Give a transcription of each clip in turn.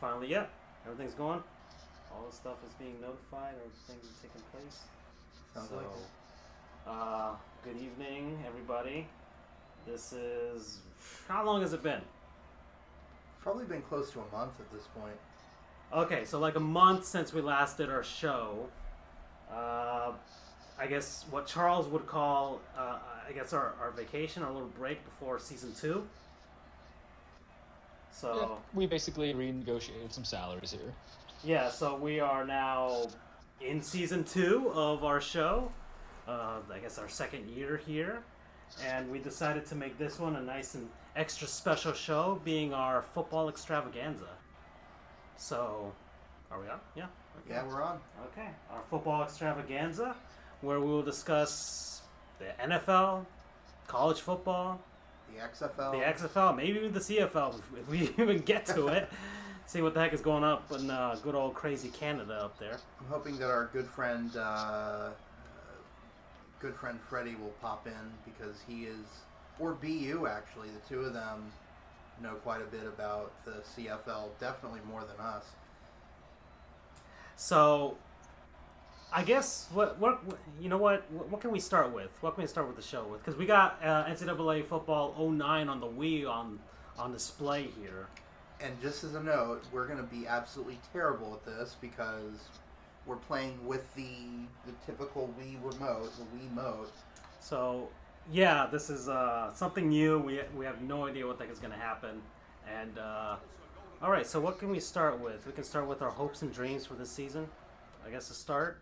finally, yeah, everything's going. All the stuff is being notified, everything's taking place. Sounds so, like uh, good evening, everybody. This is how long has it been? Probably been close to a month at this point. Okay, so like a month since we last did our show. Uh, I guess what Charles would call, uh, I guess our, our vacation, our little break before season two. So. Yeah, we basically renegotiated some salaries here. Yeah, so we are now in season two of our show. Uh, I guess our second year here. And we decided to make this one a nice and extra special show, being our football extravaganza. So, are we on? Yeah. Okay. Yeah, we're on. Okay. Our football extravaganza, where we will discuss the NFL, college football, The XFL. the XFL, maybe even the CFL if we even get to it. See what the heck is going up in uh, good old crazy Canada up there. I'm hoping that our good friend, uh, good friend Freddie, will pop in because he is, or BU actually, the two of them know quite a bit about the CFL, definitely more than us. So, I guess what what you know what what can we start with? What can we start with the show with? Because we got uh, NCAA football 09 on the Wii on on display here. And just as a note, we're going to be absolutely terrible at this because we're playing with the the typical Wii remote, the Wiimote. So yeah, this is uh, something new. We we have no idea what the heck is going to happen. And uh, all right, so what can we start with? We can start with our hopes and dreams for this season. I guess to start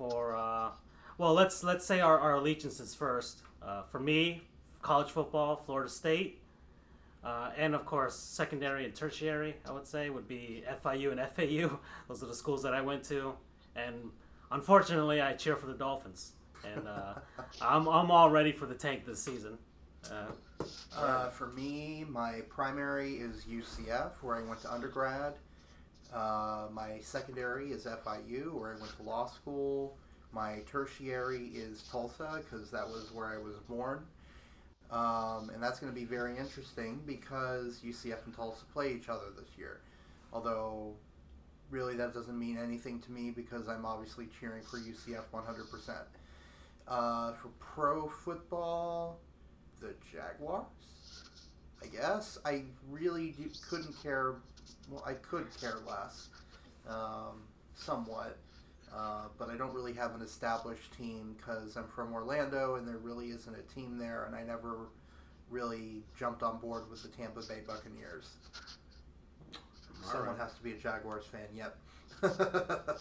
for uh, well, let's let's say our, our allegiances first. Uh, for me, college football, Florida State. Uh, and of course, secondary and tertiary, I would say, would be FIU and FAU. Those are the schools that I went to. And unfortunately, I cheer for the Dolphins. And uh, I'm, I'm all ready for the tank this season. Uh, Uh, for me, my primary is UCF, where I went to undergrad. Uh, my secondary is FIU, where I went to law school. My tertiary is Tulsa, because that was where I was born. Um, and that's going to be very interesting because UCF and Tulsa play each other this year. Although, really, that doesn't mean anything to me because I'm obviously cheering for UCF 100%. Uh, for pro football, the Jaguars. I guess I really do, couldn't care. Well, I could care less, um, somewhat, uh, but I don't really have an established team because I'm from Orlando and there really isn't a team there, and I never really jumped on board with the Tampa Bay Buccaneers. All Someone right. has to be a Jaguars fan. Yep.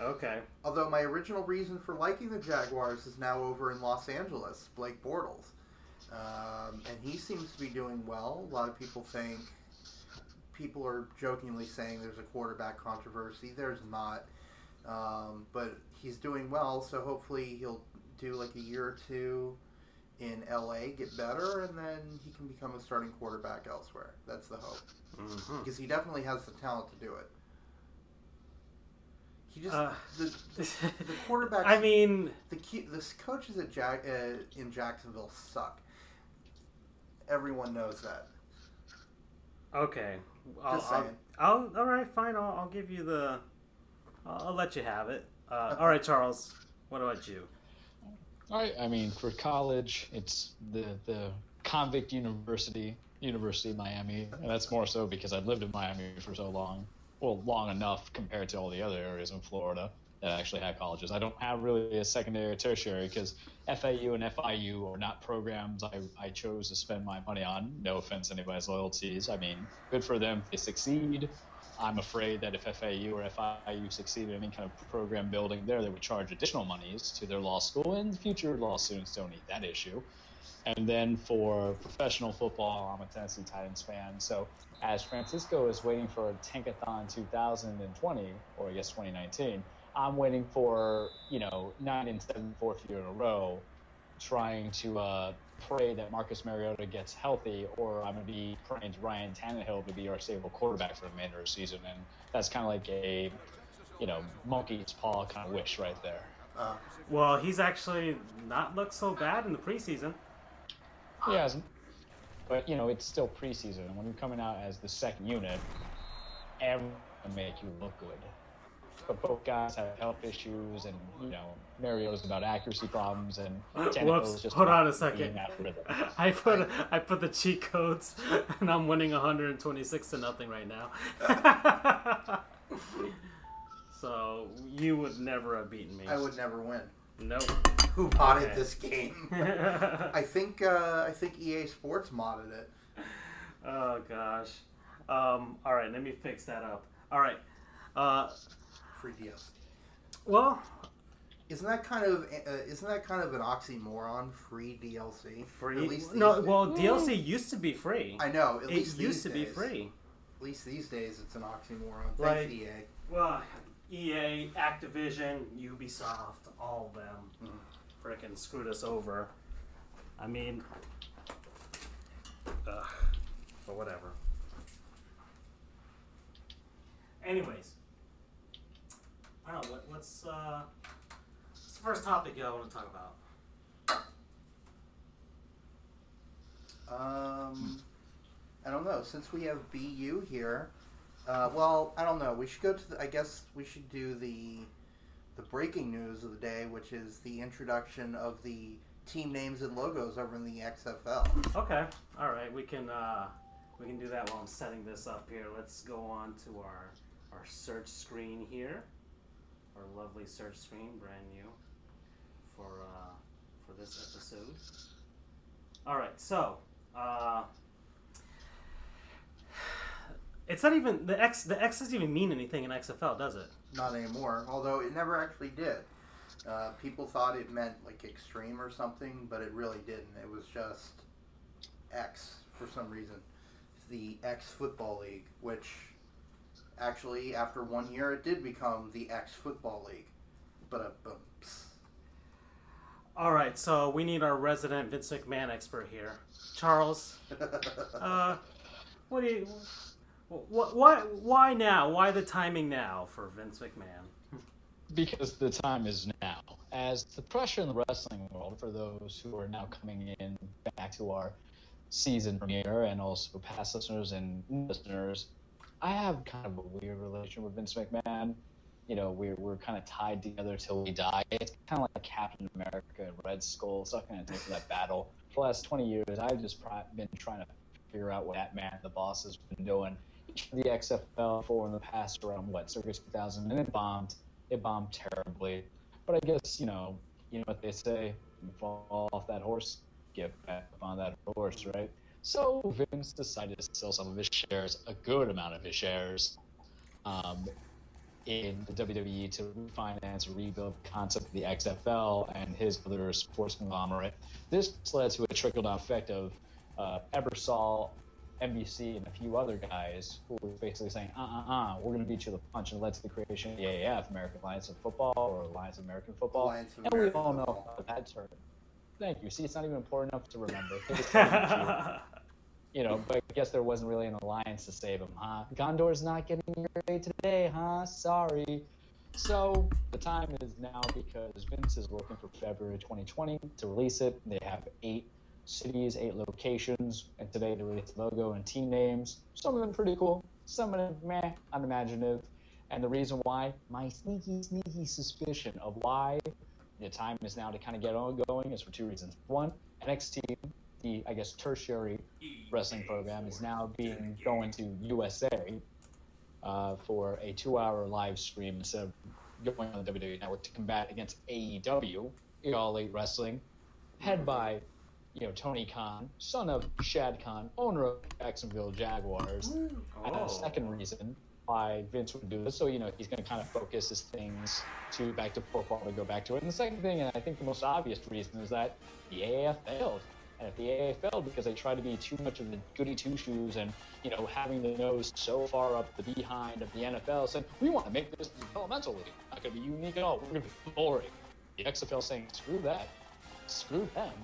okay. Although my original reason for liking the Jaguars is now over in Los Angeles, Blake Bortles. Um, and he seems to be doing well. A lot of people think, people are jokingly saying there's a quarterback controversy. There's not. Um, but he's doing well, so hopefully he'll do like a year or two in LA, get better, and then he can become a starting quarterback elsewhere. That's the hope. hmm Because he definitely has the talent to do it. He just, Uh, the, the, the quarterbacks. I mean, the key, the coaches at Jack uh, in Jacksonville suck. Everyone knows that. okay. I'll, Just I'll. I'll, all right, fine. I'll, I'll give you the. I'll, I'll let you have it. Uh, all right, Charles. What about you? All right. I mean, for college, it's the the convict university, University of Miami, and that's more so because I've lived in Miami for so long, well, long enough compared to all the other areas in Florida that actually have colleges. I don't have really a secondary or tertiary because FAU and FIU are not programs I, I chose to spend my money on. No offense to anybody's loyalties. I mean, good for them if they succeed. I'm afraid that if FAU or FIU succeed in any kind of program building there, they would charge additional monies to their law school, and future law students don't need that issue. And then for professional football, I'm a Tennessee Titans fan. So as Francisco is waiting for Tankathon 2020, or I guess 2019, I'm waiting for, you know, nine and seven fourth year in a row, trying to uh, pray that Marcus Mariota gets healthy, or I'm going to be praying to Ryan Tannehill to be our stable quarterback for the remainder of the season. And that's kind of like a, you know, monkey's paw kind of wish right there. Uh, Well, he's actually not looked so bad in the preseason. He hasn't. But, you know, it's still preseason. And when you're coming out as the second unit, ever make you look good. But both guys have health issues, and you know Mario's about accuracy problems, and Tannehill's Whoops! just Hold not on a second. that rhythm. I put I put the cheat codes, and I'm winning 126 to nothing right now. so you would never have beaten me. I would never win. Nope. Who modded Okay. this game? I think uh, I think EA Sports modded it. oh gosh. Um. All right. Let me fix that up. All right. Uh. Free DLC. Well, Isn't that kind of uh, isn't that kind of an oxymoron? Free DLC. free. At least no. these- Well, DLC used to be free. I know. At it least used these to be free. At least these days, it's an oxymoron. Like- Thanks, EA. Well, EA, Activision, Ubisoft, all of them Mhm. frickin' screwed us over. I mean, ugh, but whatever. Anyways, I don't know. What, what's uh, what's the first topic y'all want to talk about? Um, I don't know. Since we have BU here, uh, well, I don't know. We should go to. The, I guess we should do the the breaking news of the day, which is the introduction of the team names and logos over in the XFL. Okay, all right. We can uh, we can do that while I'm setting this up here. Let's go on to our our search screen here. Our lovely search screen, brand new for uh, for this episode. All right, so uh, it's not even the X. The X doesn't even mean anything in XFL, does it? Not anymore, although it never actually did. Uh, people thought it meant like extreme or something, but it really didn't. It was just X for some reason. The X Football League, which actually, after one year, it did become the X Football League. But, uh, but. All right, so we need our resident Vince McMahon expert here, Charles. Uh, what do you? Wh- why? Why now? Why the timing now for Vince McMahon? because the time is now. As the pressure in the wrestling world, for those who are now coming in back to our season premiere and also past listeners and listeners, I have kind of a weird relation with Vince McMahon. You know, we're, we're kind of tied together till we die. It's kind of like Captain America and Red Skull. To take that battle. For the last 20 years, I've just been trying to figure out what that man, the boss, has been doing. The XFL for in the past around, what, circa 2000, and it bombed it bombed terribly. But I guess you know, you know what they say: you fall off that horse, get back on that horse, right? So Vince decided to sell some of his shares, a good amount of his shares, um, in the WWE to refinance, rebuild the concept of the XFL and his other sports conglomerate. This led to a trickle down effect of uh, Ebersol, NBC, and a few other guys who were basically saying, uh uh uh, we're going to beat you to the punch, and led to the creation of the AAF, American Alliance of Football, or Alliance of American Football. Alliance of and we all know Football. how that turned. Thank you. See, it's not even important enough to remember. They just told you know, but I guess there wasn't really an alliance to save him, huh? Gondor's not getting your way today, huh? Sorry. So the time is now because Vince is looking for February 2020 to release it. They have eight cities, eight locations, and today they released the logo and team names. Some of them pretty cool, some of them meh, unimaginative. And the reason why, my sneaky, sneaky suspicion of why the time is now to kind of get on going is for two reasons. One, NXT, the I guess tertiary wrestling program, is now being going to USA uh, for a two-hour live stream instead of going on the WWE Network to combat against AEW, All Elite Wrestling, head by you know Tony Khan, son of Shad Khan, owner of Jacksonville Jaguars. And Oh. a second reason why Vince would do this, so you know he's going to kind of focus his things to back to football to go back to it. And the second thing, and I think the most obvious reason, is that the AAF failed. And if the AAF failed because they tried to be too much of the goody two shoes and you know having the nose so far up the behind of the NFL, saying we want to make this developmental league, not going to be unique at all. We're going to be boring. The XFL saying screw that, screw them.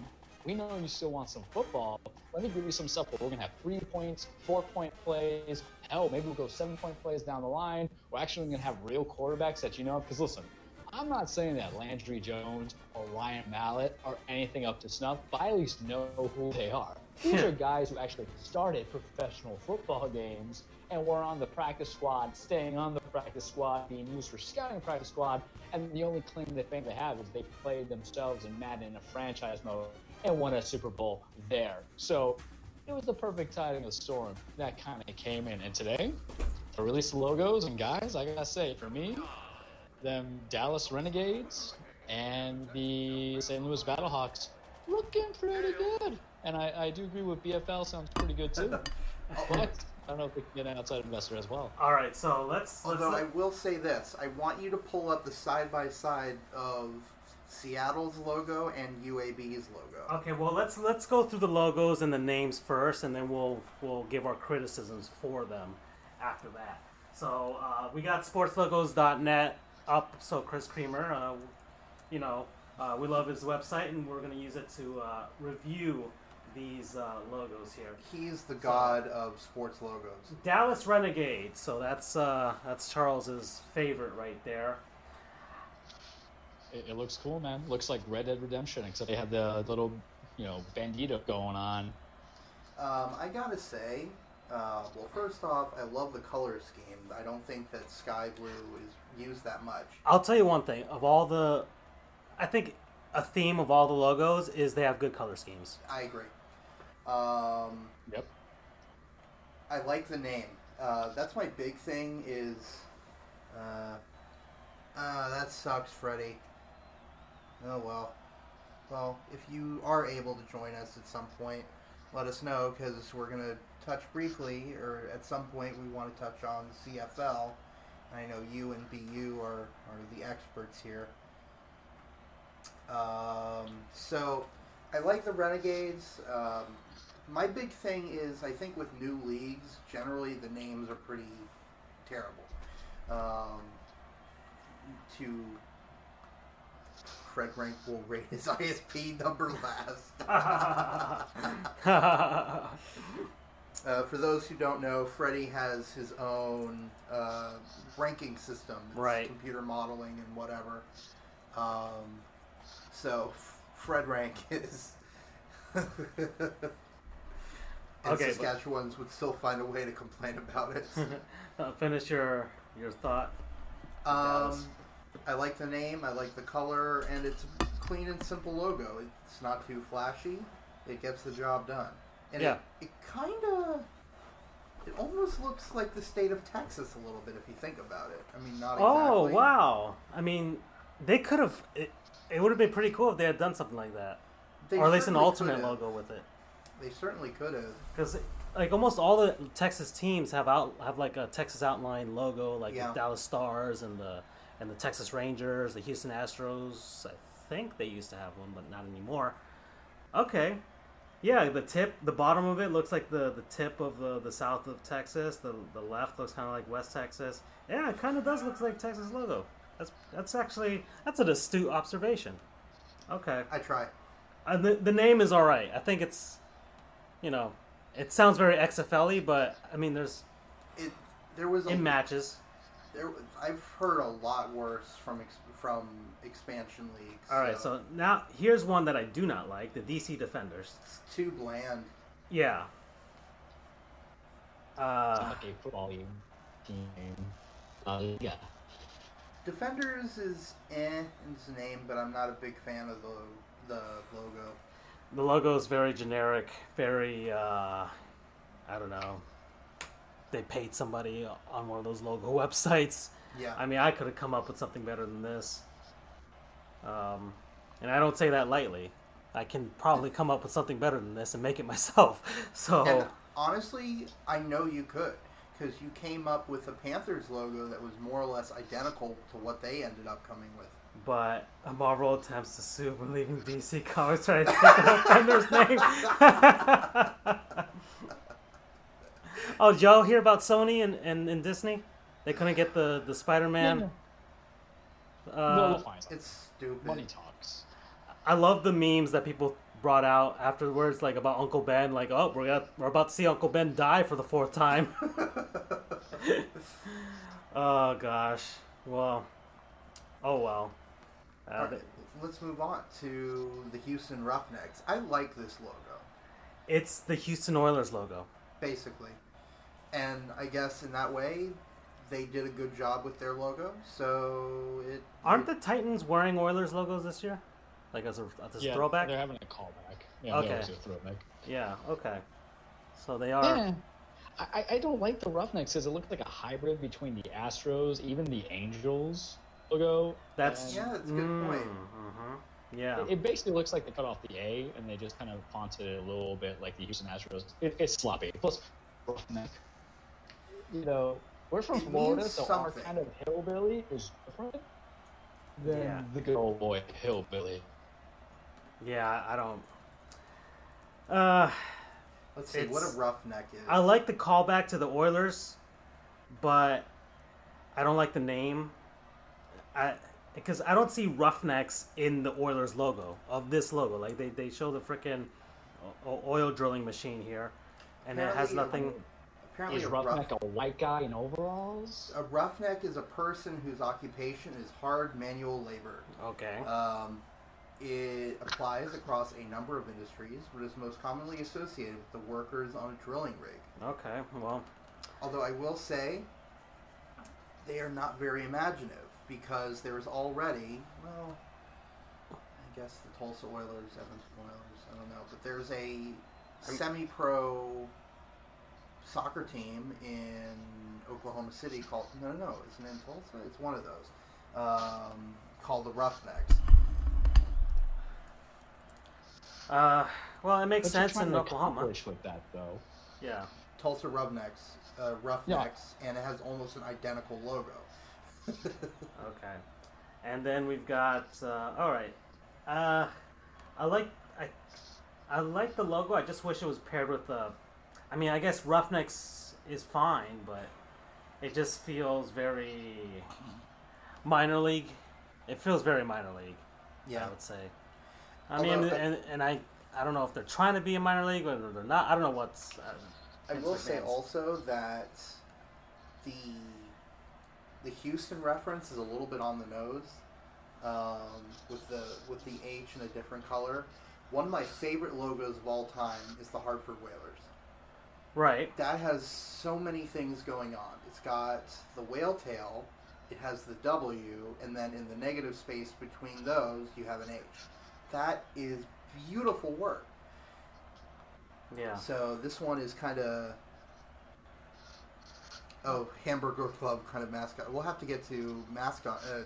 We know you still want some football. Let me give you some stuff. Where we're gonna have three points, four point plays. Hell, maybe we'll go seven point plays down the line. We're actually gonna have real quarterbacks that you know. Because listen, I'm not saying that Landry Jones or Ryan Mallett are anything up to snuff, but I at least know who they are. These are guys who actually started professional football games and were on the practice squad, staying on the practice squad, being used for scouting practice squad, and the only claim they think they have is they played themselves in Madden in a franchise mode and won a Super Bowl there. So it was the perfect timing of the storm that kind of came in. And today, to release the logos and guys, I gotta say, for me, them Dallas Renegades and the St. Louis Battlehawks looking pretty good. And I, I do agree with BFL sounds pretty good too. but I don't know if we can get an outside investor as well. All right, so let's. let's Although I will say this, I want you to pull up the side by side of Seattle's logo and UAB's logo. Okay, well let's let's go through the logos and the names first, and then we'll we'll give our criticisms for them after that. So uh, we got sportslogos.net up. So Chris Creamer, uh, you know, uh, we love his website, and we're going to use it to uh, review these uh, logos here. He's the god of sports logos. Dallas Renegades. So that's uh, that's Charles's favorite right there. It, it looks cool, man. Looks like Red Dead Redemption, except they have the little, you know, bandito going on. Um, I gotta say, uh, well, first off, I love the color scheme. I don't think that sky blue is used that much. I'll tell you one thing. Of all the, I think a theme of all the logos is they have good color schemes. I agree. Um, Yep. I like the name. Uh, that's my big thing. Is uh, uh, that sucks, Freddie. Oh well. Well, if you are able to join us at some point, let us know because we're gonna touch briefly, or at some point we want to touch on the CFL. I know you and BU are are the experts here. Um, so I like the Renegades. Um, my big thing is I think with new leagues, generally the names are pretty terrible. Um, to Fred Rank will rate his ISP number last. Uh, for those who don't know, Freddie has his own uh, ranking system, It's Right. Computer modeling and whatever. Um, so F- Fred Rank is. and Okay, but- Saskatchewans would still find a way to complain about it. Uh, finish your your thought. Um, I like the name, I like the color, and it's a clean and simple logo. It's not too flashy. It gets the job done. And Yeah. it, it kind of, it almost looks like the state of Texas a little bit if you think about it. I mean, not oh, exactly. Oh wow! I mean, they could have. It, it would have been pretty cool if they had done something like that, They or at least an alternate logo with it. They certainly could have. Because like almost all the Texas teams have out have like a Texas outline logo, like Yeah. the Dallas Stars and the and the Texas Rangers, the Houston Astros. I think they used to have one, but not anymore. Okay, yeah, the tip, the bottom of it looks like the the tip of the the south of Texas. The the left looks kind of like West Texas. Yeah, it kind of does look like Texas logo. That's that's actually that's an astute observation. Okay. I try. Uh, the, the name is all right. I think it's, you know, it sounds very XFL-y, but I mean, there's It there was a it matches. There. I've heard a lot worse from ex, from expansion leagues. All right, so now here's one that I do not like: the DC Defenders. it's too bland. Yeah. It's Uh, not football team. Uh, yeah. Defenders is eh in its name, but I'm not a big fan of the the logo. the logo is very generic, very uh, I don't know. They paid somebody on one of those logo websites. Yeah. I mean, I could have come up with something better than this. Um, and I don't say that lightly. I can probably come up with something better than this and make it myself. So And honestly, I know you could because you came up with a Panthers logo that was more or less identical to what they ended up coming with. But Marvel attempts to sue believing DC Comics tried to take the Defenders name. oh, did y'all hear about Sony and, and, and Disney? They couldn't get the, the Spider Man. no, Uh, they'll find something. It's stupid. Money talks. I love the memes that people brought out afterwards, like about Uncle Ben. Like, oh, we're got, we're about to see Uncle Ben die for the fourth time. oh gosh. Well. Oh well. Uh, All right, let's move on to the Houston Roughnecks. I like this logo. It's the Houston Oilers logo. basically. And I guess in that way, they did a good job with their logo. So it Aren't the Titans wearing Oilers logos this year? Like as a, as a yeah, throwback? They're having a callback. Yeah, Okay. they always do a throwback. Yeah, okay. So they are. Yeah. I, I- I don't like the Roughnecks because it looked like a hybrid between the Astros, even the Angels logo. That's Yeah, that's a good point. mhm. Yeah. It, it basically looks like they cut off the A and they just kind of fonted it a little bit like the Houston Astros. It, it's sloppy. Plus, Roughneck. You know, we're from It Florida, means so our kind of hillbilly is different than Yeah. the good old boy hillbilly. Yeah, I don't. Uh, let's see what it's- a roughneck is. I like the callback to the Oilers, but I don't like the name. I because I don't see Roughnecks in the Oilers logo of this logo. Like they, they show the freaking oil drilling machine here, and it has Apparently, nothing. Apparently, Is a, rough, Roughneck a white guy in overalls? a roughneck is a person whose occupation is hard manual labor. Okay. Um, it applies across a number of industries, but is most commonly associated with the workers on a drilling rig. Okay. Well. Although I will say, they are not very imaginative because there's already, well, I guess the Tulsa Oilers, Edmonton Oilers, I don't know, but there's a semi-pro soccer team in Oklahoma City called no, no, no, isn't it in Tulsa? It's one of those um, called the Roughnecks. Uh. Well, it makes What sense trying in to Oklahoma. accomplish with that, though. Yeah. Tulsa Roughnecks, uh, Roughnecks, and it has almost an identical logo. Okay. And then we've got uh, all right. Uh, I like I I like the logo. I just wish it was paired with the. I mean, I guess Roughnecks is fine, but it just feels very minor league. It feels very minor league. yeah, I would say. I mean, Although, uh, and, and I I don't know if they're trying to be a minor league or they're not. I don't know what's. Uh, I will say McMahon's- also that the the Houston reference is a little bit on the nose um, with the with the H in a different color. One of my favorite logos of all time is the Hartford Whalers. Right. That has so many things going on. It's got the whale tail, it has the W, and then in the negative space between those, you have an H. That is beautiful work. Yeah. So this one is kind of oh hamburger club kind of mascot. We'll have to get to mascot uh,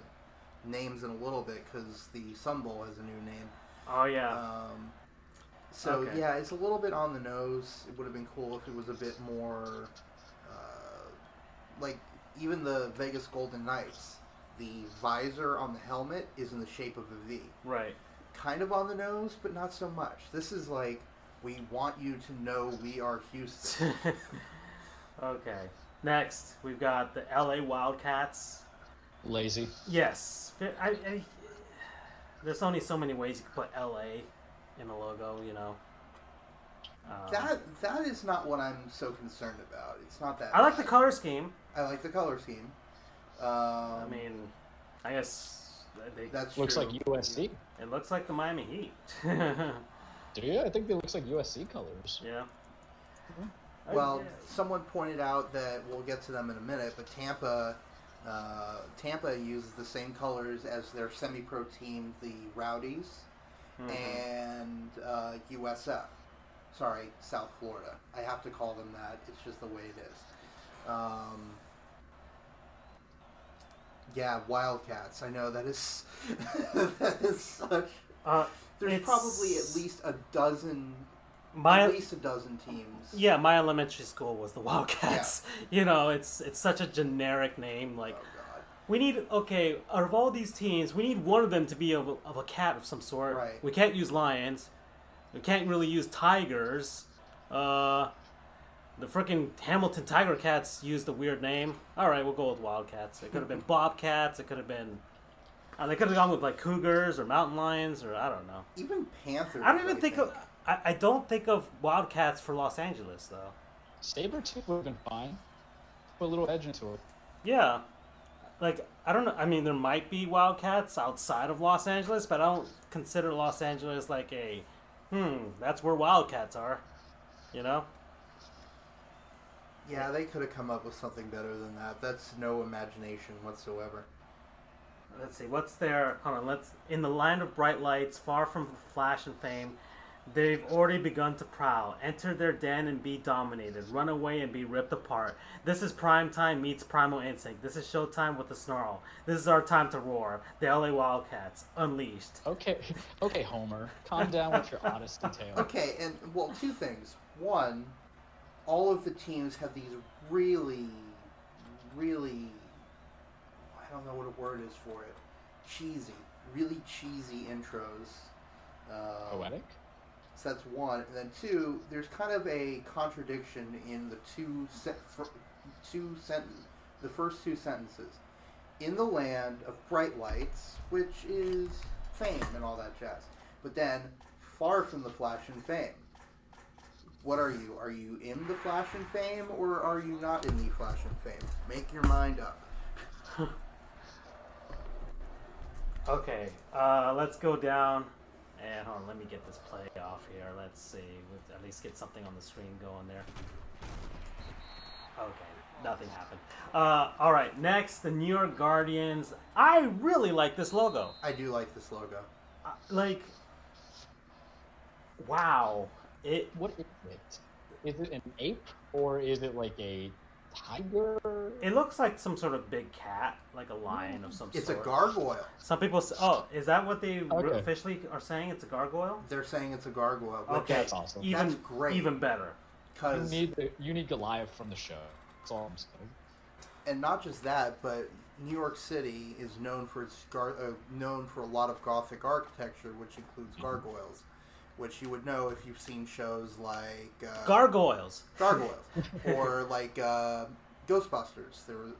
names in a little bit because the Sun Bowl has a new name. Oh yeah. Um, so Okay. yeah, it's a little bit on the nose. It would have been cool if it was a bit more uh, like even the Vegas Golden Knights. The visor on the helmet is in the shape of a V right. kind of on the nose, but not so much. This is like, we want you to know we are Houston. okay. Next, we've got the LA Wildcats. Lazy. Yes. I, I, there's only so many ways you can put LA in a logo, you know. Um, that that is not what I'm so concerned about. It's not that. I like the color scheme. I like the color scheme. Um, I mean, I guess they, that's Looks true. like USC. it looks like the Miami Heat. Do you? I think they looks like USC colors. yeah. I- Well, someone pointed out that we'll get to them in a minute, but Tampa, uh, Tampa uses the same colors as their semi-pro team, the Rowdies, Mhm. and uh, USF. Sorry, South Florida. I have to call them that. It's just the way it is. Um, yeah, Wildcats. I know that is that is such. uh, There's probably at least a dozen, my at least a dozen teams. yeah, my elementary school was the Wildcats. You know, it's it's such a generic name. Like Oh. We need okay out of all these teams, we need one of them to be of a, of a cat of some sort. Right. We can't use lions. We can't really use tigers. Uh, the freaking Hamilton Tiger Cats used a weird name. All right, we'll go with Wildcats. It could have been Bobcats. It could have been. Uh, they could have gone with like Cougars or Mountain Lions or I don't know. Even Panthers. I don't even think of. I, I don't think of Wildcats for Los Angeles though. Saber tooth would have been fine. Put a little edge into it. Yeah. Like, I don't know. I mean, there might be Wildcats outside of Los Angeles, but I don't consider Los Angeles like a, hmm, that's where Wildcats are. You know? Yeah, they could have come up with something better than that. That's no imagination whatsoever. Let's see, what's their. Hold on, let's. In the land of bright lights, far from flash and fame, they've already begun to prowl. Enter their den and be dominated. Run away and be ripped apart. This is prime time meets primal instinct. This is showtime with a snarl. This is our time to roar. The LA Wildcats, unleashed. Okay, okay, Homer, calm down with your Odyssey tale. Okay, and well, two things. One, all of the teams have these really, really, I don't know what a word is for it, cheesy, really cheesy intros. Uh, Poetic. So that's one, and then two. There's kind of a contradiction in the two se- two sentence, the first two sentences. In the land of bright lights, which is fame and all that jazz, but then far from the flash and fame. What are you? Are you in the flash and fame, or are you not in the flash and fame? Make your mind up. Okay, uh, let's go down. And hold on, let me get this play off here. Let's see. Let's at least get something on the screen going there. Okay, nothing happened. Uh, all right, next, the New York Guardians. I really like this logo. I do like this logo. Uh, like, wow. It What is it? Is it an ape or is it like a tiger? it looks like some sort of big cat, like a lion of some It's a gargoyle. Some people say, oh, is that what they Okay. officially are saying? It's a gargoyle? They're saying it's a gargoyle. Okay, That's awesome. Even, That's great. Even better. You Because need the, you need Goliath from the show. That's all I'm saying. and not just that, but New York City is known for its gar- uh, known for a lot of Gothic architecture, which includes gargoyles, which you would know if you've seen shows like uh, Gargoyles. Gargoyles or like uh, Ghostbusters. There, was,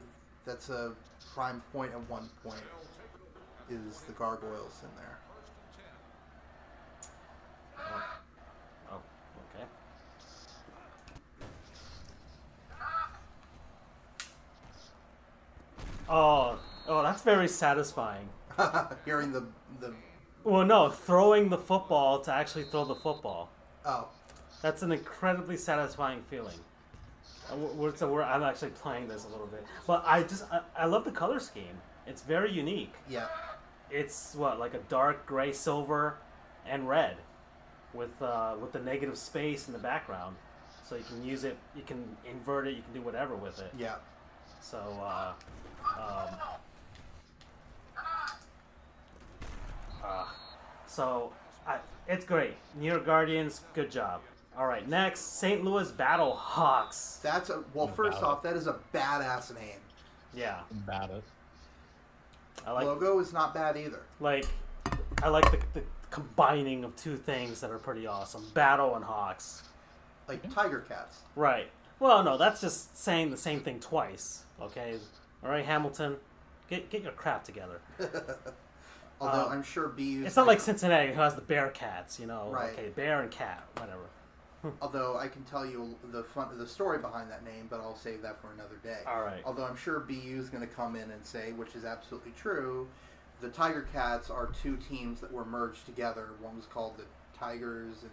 that's a prime point at one point. Is the gargoyles in there? Oh, okay. Oh, oh, that's very satisfying. Hearing the the Well, no, throwing the football to actually throw the football. oh That's an incredibly satisfying feeling. Uh, we're- So we're, I'm actually playing this a little bit, but I just I, I love the color scheme. It's very unique. yeah It's what like a dark gray, silver, and red, with uh, with the negative space in the background. So you can use it, you can invert it, you can do whatever with it. yeah So, uh, um, uh, so I, it's great. New York Guardians, good job. All right, next St. Louis Battle Hawks. that's a well. About First it. off, that is a badass name. Yeah, About it. I like Logo is not bad either. like I like the, the combining of two things that are pretty awesome: Battle and Hawks. Like Tiger Cats. Right. Well, no, that's just saying the same thing twice. Okay. All right, Hamilton, get get your crap together. Although Um, I'm sure BU. It's not like Cincinnati who has the Bearcats, you know. Right. Okay, bear and cat, whatever. Although I can tell you the fun, the story behind that name, but I'll save that for another day. All right. Although I'm sure BU is going to come in and say, which is absolutely true, the Tiger Cats are two teams that were merged together. One was called the Tigers, and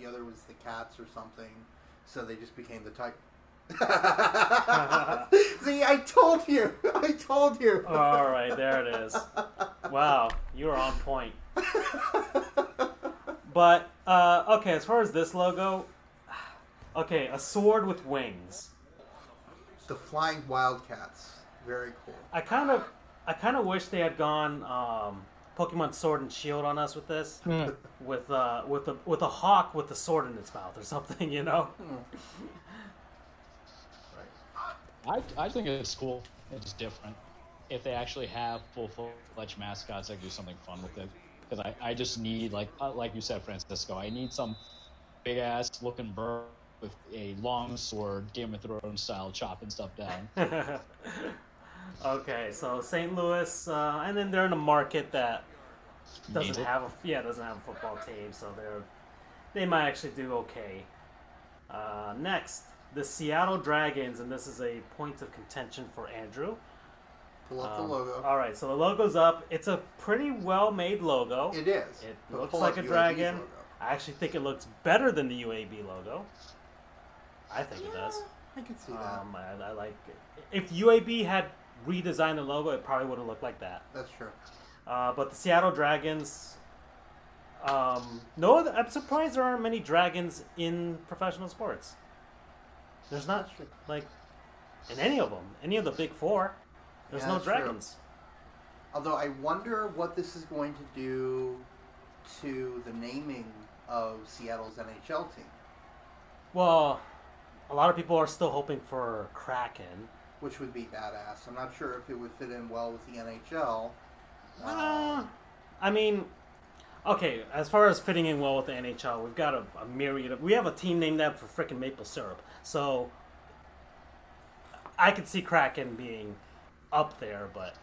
the other was the Cats or something. So they just became the Tiger. See, I told you. I told you. All right, there it is. Wow, you are on point. But uh, okay, as far as this logo, okay, a sword with wings. The Flying Wildcats. Very cool. I kind of, I kind of wish they had gone um, Pokemon Sword and Shield on us with this, with uh, with a with a hawk with a sword in its mouth or something, you know. I, I think it's cool. It's different. If they actually have full fledged mascots that do something fun with it, because I, I just need like uh, like you said, Francisco, I need some big ass looking bird with a long sword, Game of Thrones style, chopping stuff down. okay, so St. Louis, uh, and then they're in a market that doesn't have a yeah doesn't have a football team, so they're they might actually do okay. Uh, next, the Seattle Dragons, and this is a point of contention for Andrew. Pull up Um, the logo. All right, so the logo's up. It's a pretty well made logo. It is. It looks like a UAB's dragon. logo. I actually think it looks better than the UAB logo. I think it does. I can see that. Um, I, I like it. if UAB had redesigned the logo, it probably would have looked like that. That's true. Uh, but the Seattle Dragons. Um, no, I'm surprised there aren't many dragons in professional sports. There's not like in any of them, any of the big four. There's Yeah, no that's true. dragons. Although I wonder what this is going to do to the naming of Seattle's NHL team, Well, a lot of people are still hoping for Kraken. which would be badass. I'm not sure if it would fit in well with the NHL. Uh, I mean, okay, as far as fitting in well with the NHL, we've got a, a myriad of. We have a team named that for frickin' maple syrup. So I could see Kraken being up there, but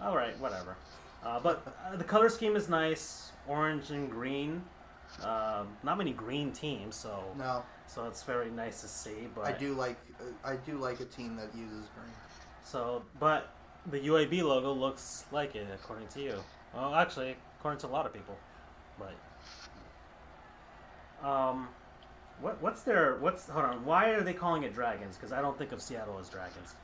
all right, whatever. Uh, but uh, the color scheme is nice, orange and green. Um, not many green teams, so no, so it's very nice to see. But I do like uh, I do like a team that uses green. So, but the UAB logo looks like it, according to you. Well, actually, according to a lot of people. But, um, what what's their what's hold on? Why are they calling it dragons? Because I don't think of Seattle as dragons.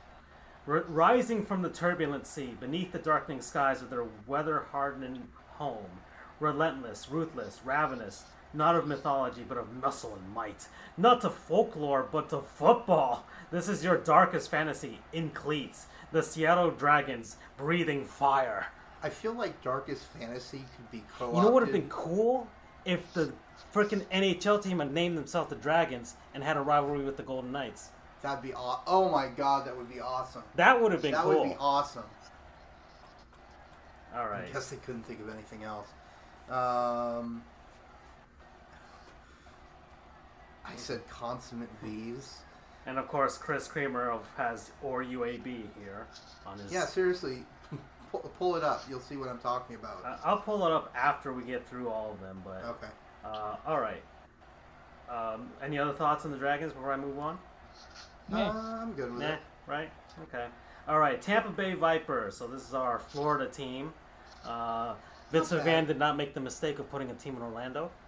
R- rising from the turbulent sea, beneath the darkening skies of their weather-hardened home, relentless, ruthless, ravenous, not of mythology, but of muscle and might. Not to folklore, but to football. This is your darkest fantasy in cleats. The Seattle Dragons breathing fire. I feel like Darkest Fantasy could be co-opted. You know what would have been cool if the freaking NHL team had named themselves the Dragons and had a rivalry with the Golden Knights. That'd be aw- oh my god, that would be awesome. That would have been cool. that cool. would be awesome. All right. I guess they couldn't think of anything else. Um, I said consummate V's. And of course, Chris Creamer has or UAB here on his. Yeah, seriously, pull, pull it up. You'll see what I'm talking about. Uh, I'll pull it up after we get through all of them. But okay. Uh, all right. Um, any other thoughts on the Dragons before I move on? Yeah. Uh, I'm good with Nah, it. right? Okay. All right, Tampa Bay Vipers. So this is our Florida team. Uh, Vince Not McMahon did not make the mistake of putting a team in Orlando.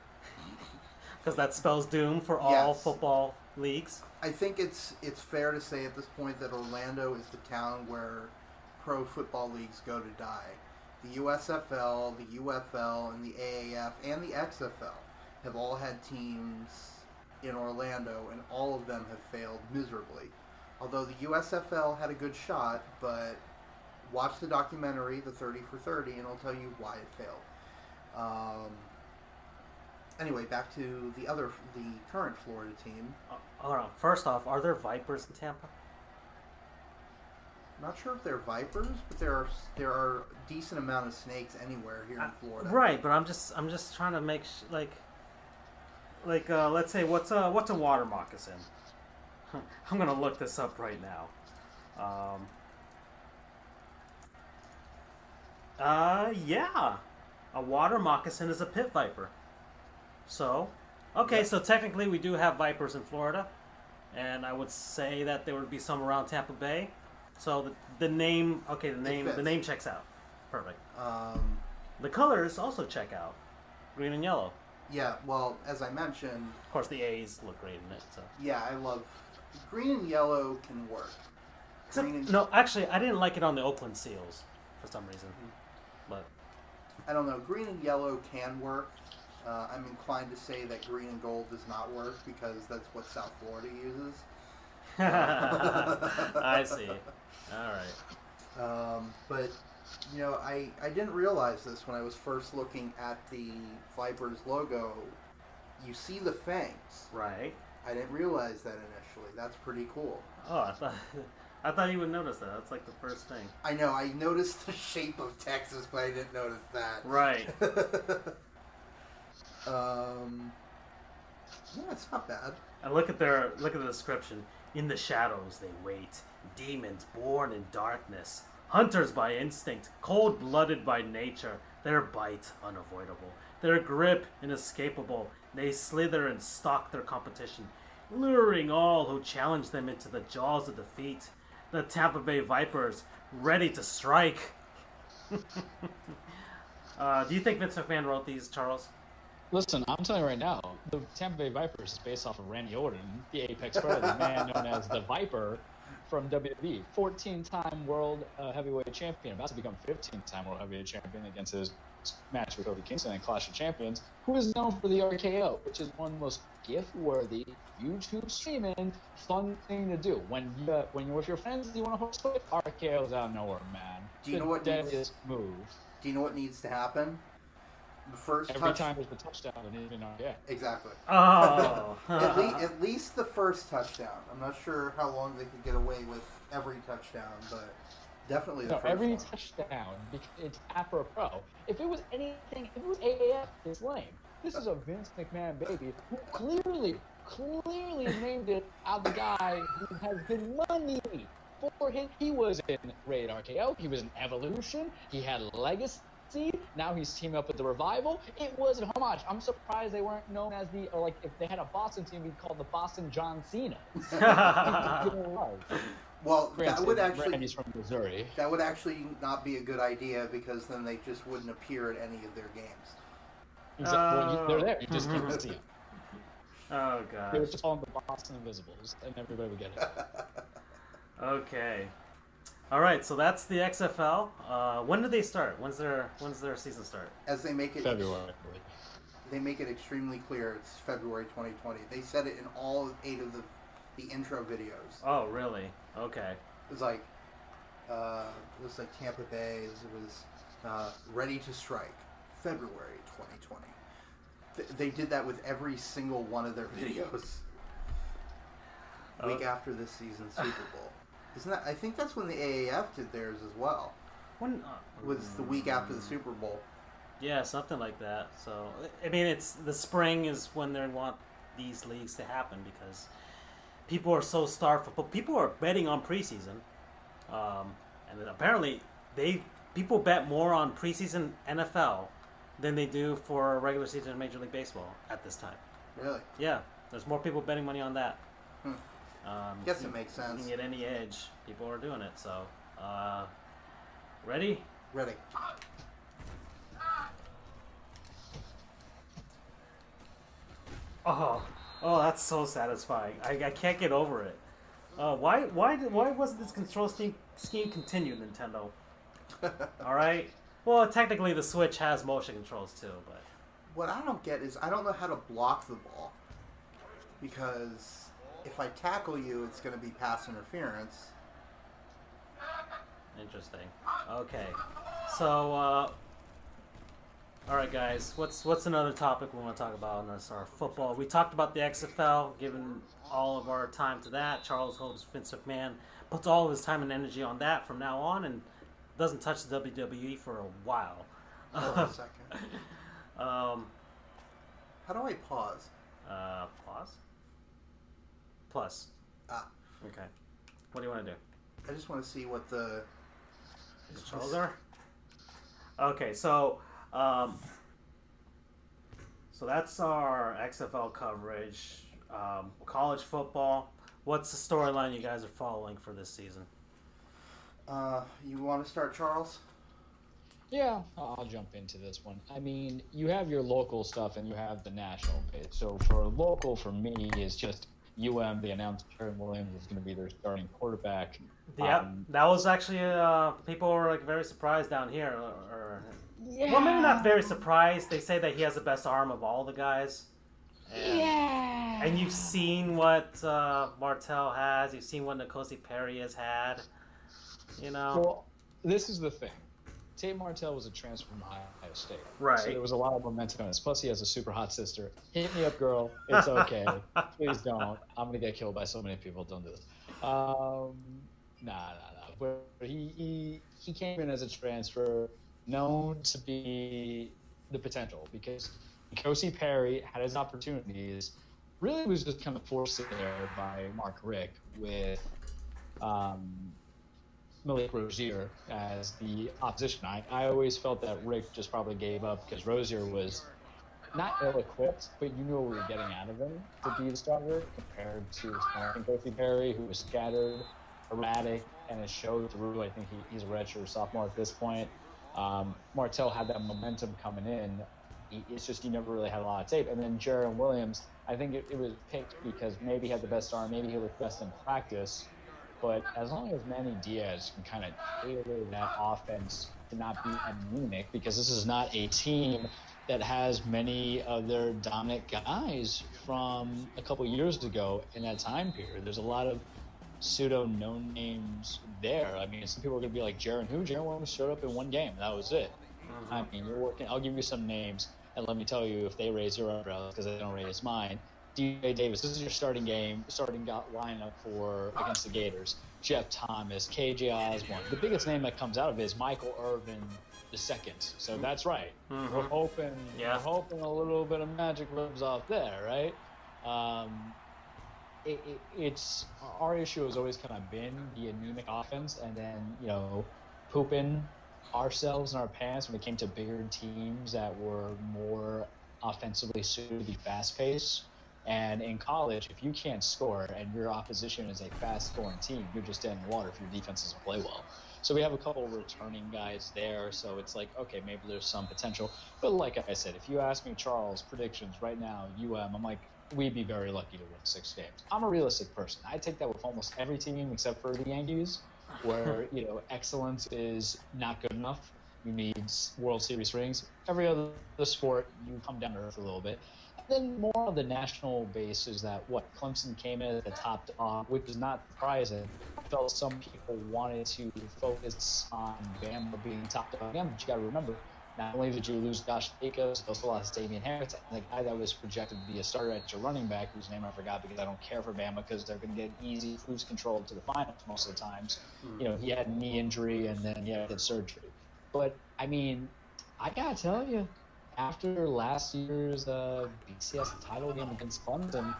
Because that spells doom for all Yes. football leagues. I think it's it's fair to say at this point that Orlando is the town where pro football leagues go to die. The USFL, the UFL, and the AAF and the XFL have all had teams in Orlando, and all of them have failed miserably. Although the USFL had a good shot, but watch the documentary, The 30 for 30, and I'll tell you why it failed. Um, anyway, back to the other, the current Florida team. Uh, hold on. First off, are there Vipers in Tampa? Not sure if they're vipers, but there are there are decent amount of snakes anywhere here in Florida. Right, but I'm just I'm just trying to make sh- like like uh, let's say what's a what's a water moccasin? I'm gonna look this up right now. Um, uh, yeah, a water moccasin is a pit viper. So, okay, Yeah. so technically we do have vipers in Florida, and I would say that there would be some around Tampa Bay. So the, the name, okay, the name the name checks out. Perfect. Um, The colors also check out. Green and yellow. Yeah, well, as I mentioned, Of course, the A's look great in it. So. yeah, I love green and yellow can work. Except, Green and, no, actually, I didn't like it on the Oakland Seals for some reason. But I don't know. Green and yellow can work. Uh, I'm inclined to say that green and gold does not work because that's what South Florida uses. I see. All right. Um, but you know, I I didn't realize this when I was first looking at the Vipers logo. You see the fangs. Right. I didn't realize that initially. That's pretty cool. Oh, I thought I thought you would notice that. That's like the first thing. I know. I noticed the shape of Texas, but I didn't notice that. Right. um. Yeah, it's not bad. And look at their look at the description. In the shadows they wait, demons born in darkness, hunters by instinct, cold-blooded by nature, their bite unavoidable, their grip inescapable. They slither and stalk their competition, luring all who challenge them into the jaws of defeat. The Tampa Bay Vipers, ready to strike. uh, do you think Vince McMahon wrote these, Charles? Listen, I'm telling you right now, the Tampa Bay Vipers is based off of Randy Orton, the Apex Predator, the man known as the Viper from WWE, 14-time World uh, Heavyweight Champion, about to become 15-time World Heavyweight Champion against his match with Kofi Kingston and Clash of Champions, who is known for the RKO, which is one of the most GIF-worthy YouTube streaming fun thing to do. When you uh, when you're with your friends, you want to host it, RKO's out of nowhere, man. Do you know what needs- move? Do you know what needs to happen? The first Every touch. time there's a touchdown, and even RKO. Exactly. Oh. at, le- at least the first touchdown. I'm not sure how long they could get away with every touchdown, but definitely the No, first every one. touchdown, because it's apropos. If it was anything, if it was AAF, it's lame. This is a Vince McMahon baby who clearly, clearly named it out the guy who has been money for him. He was in Rated RKO. He was in Evolution. He had Legacy. Now he's teaming up with the Revival. It was an homage. I'm surprised they weren't known as the, or like if they had a Boston team, we'd call the Boston John Cena. Well, that would actually Randy's from Missouri. that would actually not be a good idea because then they just wouldn't appear at any of their games. Exactly. Well, you- they're Oh. there. You just oh. can't see them. oh god. They would just call them the Boston Invisibles, and everybody would get it. Okay. All right. So that's the XFL. Uh, when do they start? When's their When's their season start? As they make it February. I they make it extremely clear it's February 2020. They said it in all eight of the the intro videos. Oh, really? Okay. It was like uh, it was like Tampa Bay. It was uh, ready to strike February 2020. Th- they did that with every single one of their videos. Week Oh. after this season's Super Bowl. Isn't that? I think that's when the AAF did theirs as well. When uh, Was the week after the Super Bowl. Yeah, something like that. So I mean, it's the spring is when they want these leagues to happen because people are so starved for. But people are betting on preseason, um, and then apparently they people bet more on preseason NFL than they do for regular season Major League Baseball at this time. Really? Yeah, there's more people betting money on that. Hmm. Um, Guess it makes You sense. can get any edge. People are doing it. So, uh, ready? Ready. Oh, oh, that's so satisfying. I, I can't get over it. Uh, why why did, why wasn't this control scheme scheme continued, Nintendo? All right. Well, technically the Switch has motion controls too, but What I don't get is I don't know how to block the ball because if I tackle you, it's going to be pass interference. interesting. Okay. So, uh, all right, guys. What's what's another topic we want to talk about on this? Our football. We talked about the XFL, given all of our time to that. Charles hopes Vince McMahon puts all of his time and energy on that from now on, and doesn't touch the WWE for a while. Hold on a second. Um, How do I pause? uh, pause. Plus. Ah, Okay. What do you want to do? I just want to see what the. Is Charles there? Okay, so um, so that's our XFL coverage. Um, college football. What's the storyline you guys are following for this season? Uh, you want to start, Charles? Yeah, I'll jump into this one. I mean, you have your local stuff and you have the national bit. So for local, for me, is just UM. They announced Jarren Williams is going to be their starting quarterback. Yeah, Um, that was actually uh, people were like very surprised down here. Or, or Yeah. well, maybe not very surprised. They say that he has the best arm of all the guys. And, Yeah. And you've seen what uh, Martell has. You've seen what Nkosi Perry has had. You know. Well, this is the thing. Tate Martell was a transfer from Ohio State. Right. So there was a lot of momentum on this. Plus, he has a super hot sister. Hit me up, girl. It's okay. Please don't. I'm going to get killed by so many people. Don't do this. Um, nah, nah, nah. But he, he, he came in as a transfer known to be the potential because Kosi Perry had his opportunities. Really was just kind of forced there by Mark Richt with um, Malik Rosier as the opposition. I, I always felt that Richt just probably gave up because Rozier was not ill-equipped, but you knew what we were getting out of him to be the starter compared to American Kosi Perry, who was scattered, erratic, and it showed through. I think he, he's a redshirt sophomore at this point. Um, Martell had that momentum coming in, it's just he never really had a lot of tape. And then Jarren Williams, I think it, it was picked because maybe he had the best arm, maybe he looked best in practice. But as long as Manny Diaz can kind of tailor that offense to not be anemic, because this is not a team that has many of their dominant guys from a couple years ago in that time period. There's a lot of pseudo known names there. I mean, some people are going to be like Jarren who? Jarren Williams showed up in one game. That was it. Mm-hmm. I mean, you're working. I'll give you some names, and let me tell you if they raise your eyebrows because they don't raise mine. DJ Davis, this is your starting game, starting lineup for against the Gators. Jeff Thomas, KJ Osborne. The biggest name that comes out of it is Michael Irvin the second. So that's right. Mm-hmm. We're hoping, yeah. we're hoping a little bit of magic rubs off there, right? Um, it, it, it's our issue has always kind of been the anemic offense, and then you know, pooping ourselves in our pants when it came to bigger teams that were more offensively suited to be fast paced. And in college, if you can't score and your opposition is a fast scoring team, you're just dead in the water if your defense doesn't play well. So we have a couple returning guys there. So it's like, okay, maybe there's some potential. But like I said, if you ask me, Charles, predictions right now, UM, I'm like, we'd be very lucky to win six games. I'm a realistic person. I take that with almost every team except for the Yankees, where you know excellence is not good enough. You need World Series rings. Every other sport, you come down to earth a little bit. And then more on the national base is that what Clemson came in at the top dog, which is not surprising. I felt some people wanted to focus on Bama being top dog again, but you got to remember not only did you lose Josh Jacobs, you also lost Damien Harris, the guy that was projected to be a starter at your running back, whose name I forgot because I don't care for Bama because they're going to get easy cruise control to the finals most of the times. Mm. You know, he had a knee injury and then he had surgery. But I mean, I gotta tell you, after last year's uh, BCS title game against Clemson,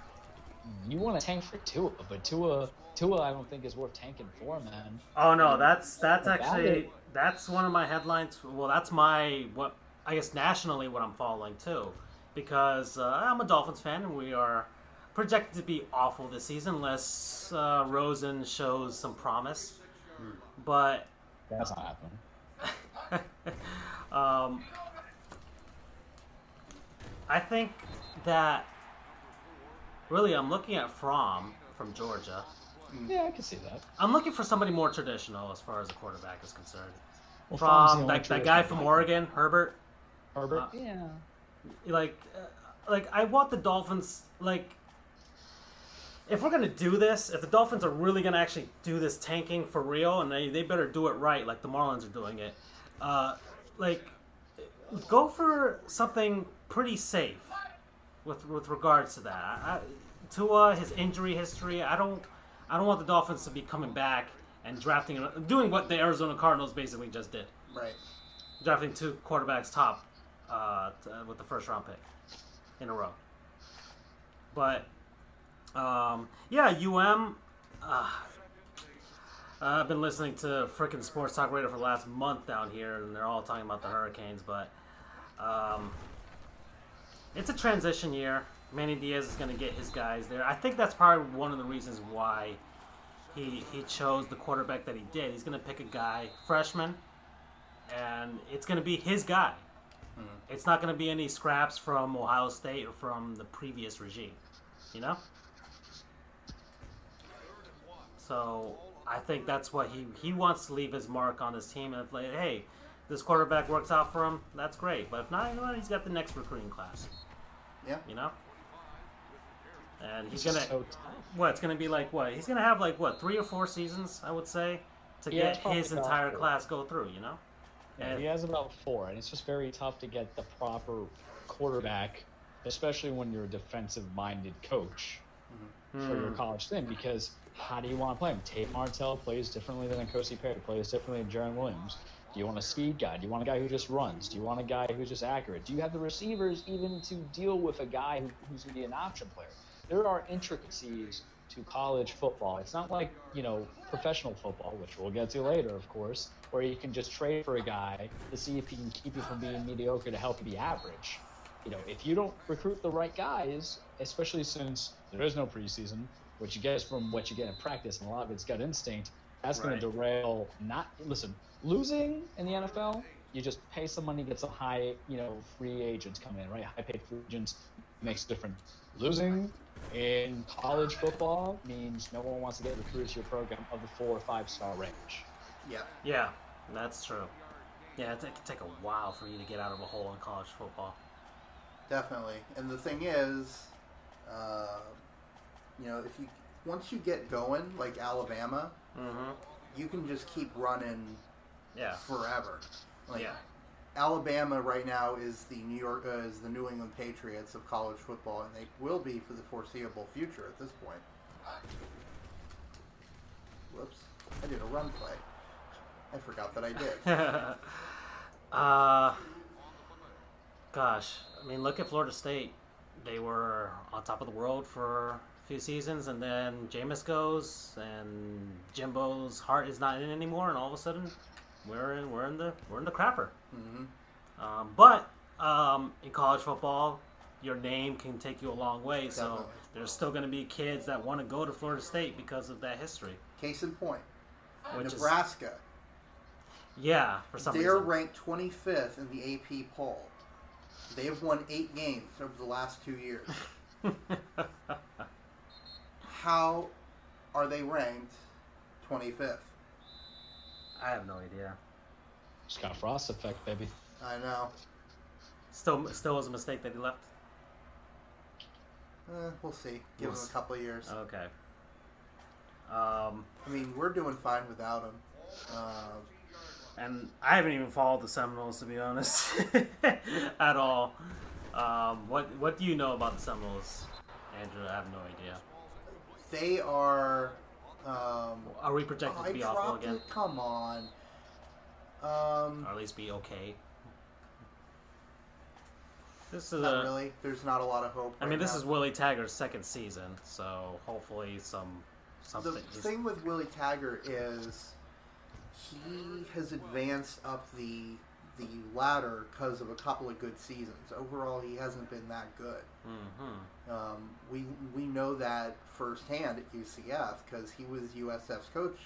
you want to tank for Tua, but Tua, Tua, I don't think is worth tanking for, man. Oh no, that's that's actually. It, that's one of my headlines. Well, that's my what I guess nationally what I'm following too, because uh, I'm a Dolphins fan and we are projected to be awful this season unless uh, Rosen shows some promise. Hmm. But that's not happening. um, I think that really I'm looking at Fromm from Georgia yeah, I can see that. I'm looking for somebody more traditional as far as a quarterback is concerned. Well, from like that guy from Oregon, Herbert. Herbert. Uh, yeah. Like, uh, like I want the Dolphins. Like, if we're gonna do this, if the Dolphins are really gonna actually do this tanking for real, and they they better do it right, like the Marlins are doing it. Uh, like, go for something pretty safe with with regards to that. I, Tua, his injury history, I don't. I don't want the Dolphins to be coming back and drafting, doing what the Arizona Cardinals basically just did. Right. Drafting two quarterbacks top uh, to, with the first round pick in a row. But um, yeah, UM. Uh, I've been listening to freaking Sports Talk Radio for the last month down here, and they're all talking about the Hurricanes. But um, it's a transition year. Manny Diaz is going to get his guys there. I think that's probably one of the reasons why he he chose the quarterback that he did. He's going to pick a guy freshman, and it's going to be his guy. Mm-hmm. It's not going to be any scraps from Ohio State or from the previous regime, you know. So I think that's what he he wants to leave his mark on his team. And like, hey, this quarterback works out for him, that's great. But if not, you know, he's got the next recruiting class. Yeah. You know and he's gonna so what? It's gonna be like what? He's gonna have like what three or four seasons, I would say, to yeah, get his entire class go through. You know. Yeah, he has about four, and it's just very tough to get the proper quarterback, especially when you're a defensive-minded coach mm-hmm. for your hmm. college thing. Because how do you want to play him? Tate Martell plays differently than N'Kosi Perry, plays differently than Jarren Williams. Do you want a speed guy? Do you want a guy who just runs? Do you want a guy who's just accurate? Do you have the receivers even to deal with a guy who, who's going to be an option player? there are intricacies to college football. It's not like, you know, professional football, which we'll get to later, of course, where you can just trade for a guy to see if he can keep you from being mediocre to help you be average. You know, if you don't recruit the right guys, especially since there is no preseason, what you get is from what you get in practice, and a lot of it's gut instinct, that's right. going to derail not, listen, losing in the NFL you just pay some money, get some high, you know, free agents coming in, right? High paid free agents makes a difference. Losing in college football means no one wants to get recruited to your program of the four or five star range. Yeah. Yeah, that's true. Yeah, it, it can take a while for you to get out of a hole in college football. Definitely. And the thing is, uh, you know, if you once you get going, like Alabama, Mm-hmm. you can just keep running Yeah. forever. Like yeah. Alabama right now is the New York uh, is the New England Patriots of college football, and they will be for the foreseeable future at this point. Whoops! I did a run play. I forgot that I did. uh, gosh, I mean, look at Florida State. They were on top of the world for a few seasons, and then Jameis goes, and Jimbo's heart is not in anymore, and all of a sudden, we're in we're in the we're in the crapper. hmm Um, but um, in college football, your name can take you a long way. So Definitely. there's still going to be kids that want to go to Florida State because of that history. Case in point, Which Nebraska. is yeah, for some They're reason. ranked 25th in the AP poll. They have won eight games over the last two years. How are they ranked 25th? I have no idea. Scott Frost effect, baby. I know. Still, still was a mistake that he left. Eh, we'll see. Give We'll them s- a couple of years. Okay. Um, I mean, we're doing fine without him. Uh, and I haven't even followed the Seminoles to be honest, at all. Um, what What do you know about the Seminoles, Andrew? I have no idea. they are. Um, Are we projected to I be awful dropped again, it. Come on. Um, or at least be okay? This is not a. really. There's not a lot of hope. I mean, right this now. is Willie Taggart's second season, so hopefully some something. The is- thing with Willie Taggart is he has advanced up the ladder because of a couple of good seasons. Overall, he hasn't been that good. Mhm. Um, we we know that firsthand at UCF because he was USF's coach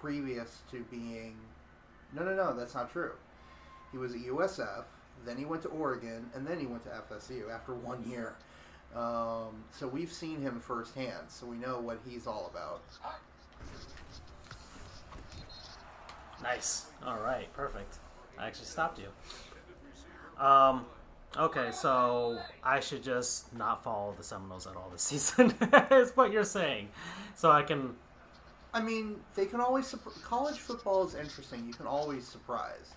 previous to being. No, no, no, that's not true. He was at USF, then he went to Oregon, and then he went to FSU after one year. Um, so we've seen him firsthand, so we know what he's all about. Nice. All right. Perfect. I actually stopped you. Um. Okay, so I should just not follow the Seminoles at all this season. is what you're saying. So I can. I mean, they can always surp- college football is interesting. You can always surprise.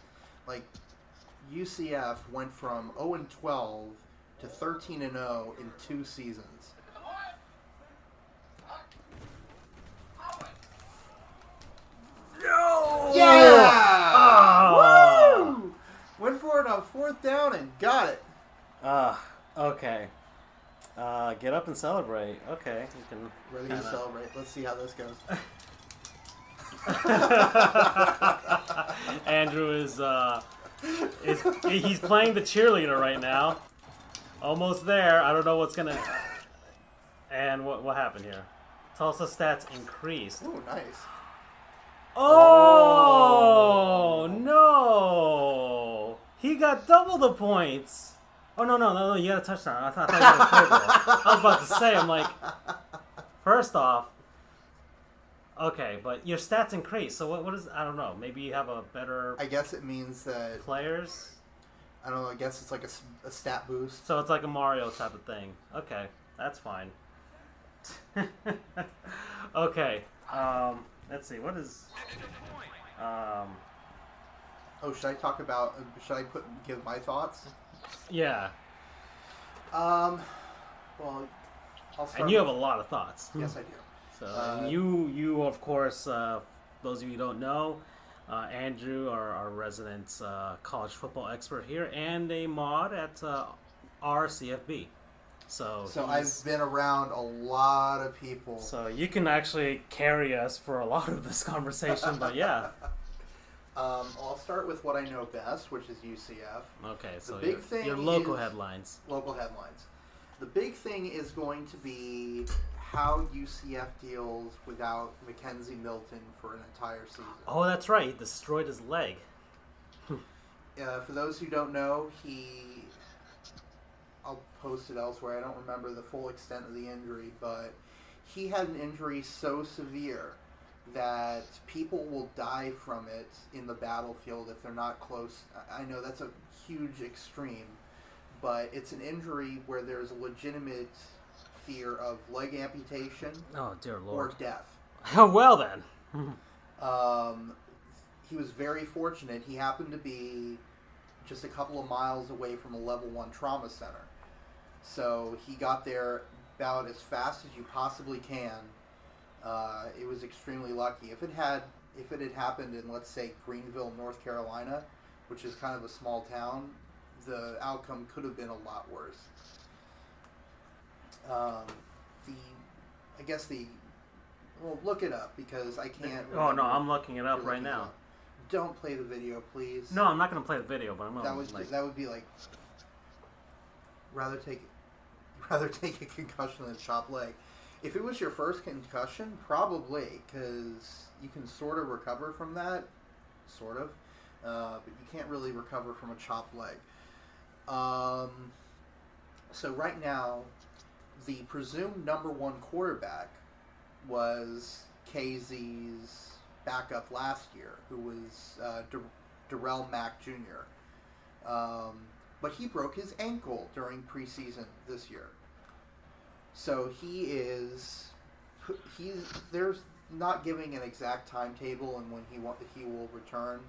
Like UCF went from 0 and 12 to 13 and 0 in two seasons. No. Yeah! Oh. Woo! Went for it on fourth down and got it. Ah. okay. Uh, get up and celebrate. Okay, you can. Ready to kinda- celebrate. Let's see how this goes. Andrew is uh, is he's playing the cheerleader right now. Almost there. I don't know what's gonna. And what what happened here? Tulsa stats increased. Ooh, nice. Oh, no! He got double the points. Oh no no no no! You got a touchdown. I thought, I thought you got a field goal. I was about to say. I'm like, first off, okay, but your stats increase. So what? What is? I don't know. Maybe you have a better I guess it means that players. I don't know. I guess it's like a stat boost. So it's like a Mario type of thing. Okay, that's fine. okay. Um, let's see. What is? Um, Oh, should I talk about? Should I put give my thoughts? yeah. Um, well, I'll start. And you have a lot of thoughts. Yes, I do. So Uh, you, you of course, uh, those of you who don't know, uh, Andrew, our, our resident uh, college football expert here, and a mod at uh, RCFB. So So I've been around a lot of people. so you can actually carry us for a lot of this conversation. but yeah, Um, I'll start with what I know best, which is UCF. okay. So big your, your local headlines. Local headlines. The big thing is going to be how UCF deals without McKenzie Milton for an entire season. Oh, that's right. He destroyed his leg. uh, for those who don't know, he. I'll post it elsewhere. I don't remember the full extent of the injury, but he had an injury so severe that people will die from it in the battlefield if they're not close. I know that's a huge extreme, but it's an injury where there's a legitimate fear of leg amputation Oh dear lord! or death. well then. Um, he was very fortunate. He happened to be just a couple of miles away from a level one trauma center. So he got there about as fast as you possibly can. Uh, it was extremely lucky. If it had, if it had happened in, let's say, Greenville, North Carolina, which is kind of a small town, the outcome could have been a lot worse. Um, the, I guess the, well, look it up because I can't. Oh no. I'm looking it up right now. up. Don't play the video, please. No, I'm not gonna play the video, but I'm that gonna would like. that would be like rather take rather take a concussion than a chopped leg. If it was your first concussion, probably because you can sort of recover from that, sort of, uh, but you can't really recover from a chopped leg. Um, so right now, the presumed number one quarterback was KZ's backup last year, who was uh, Dar- Darriel Mack Jr. Um, but he broke his ankle during preseason this year. So he is he's there's not giving an exact timetable and when he want he will return,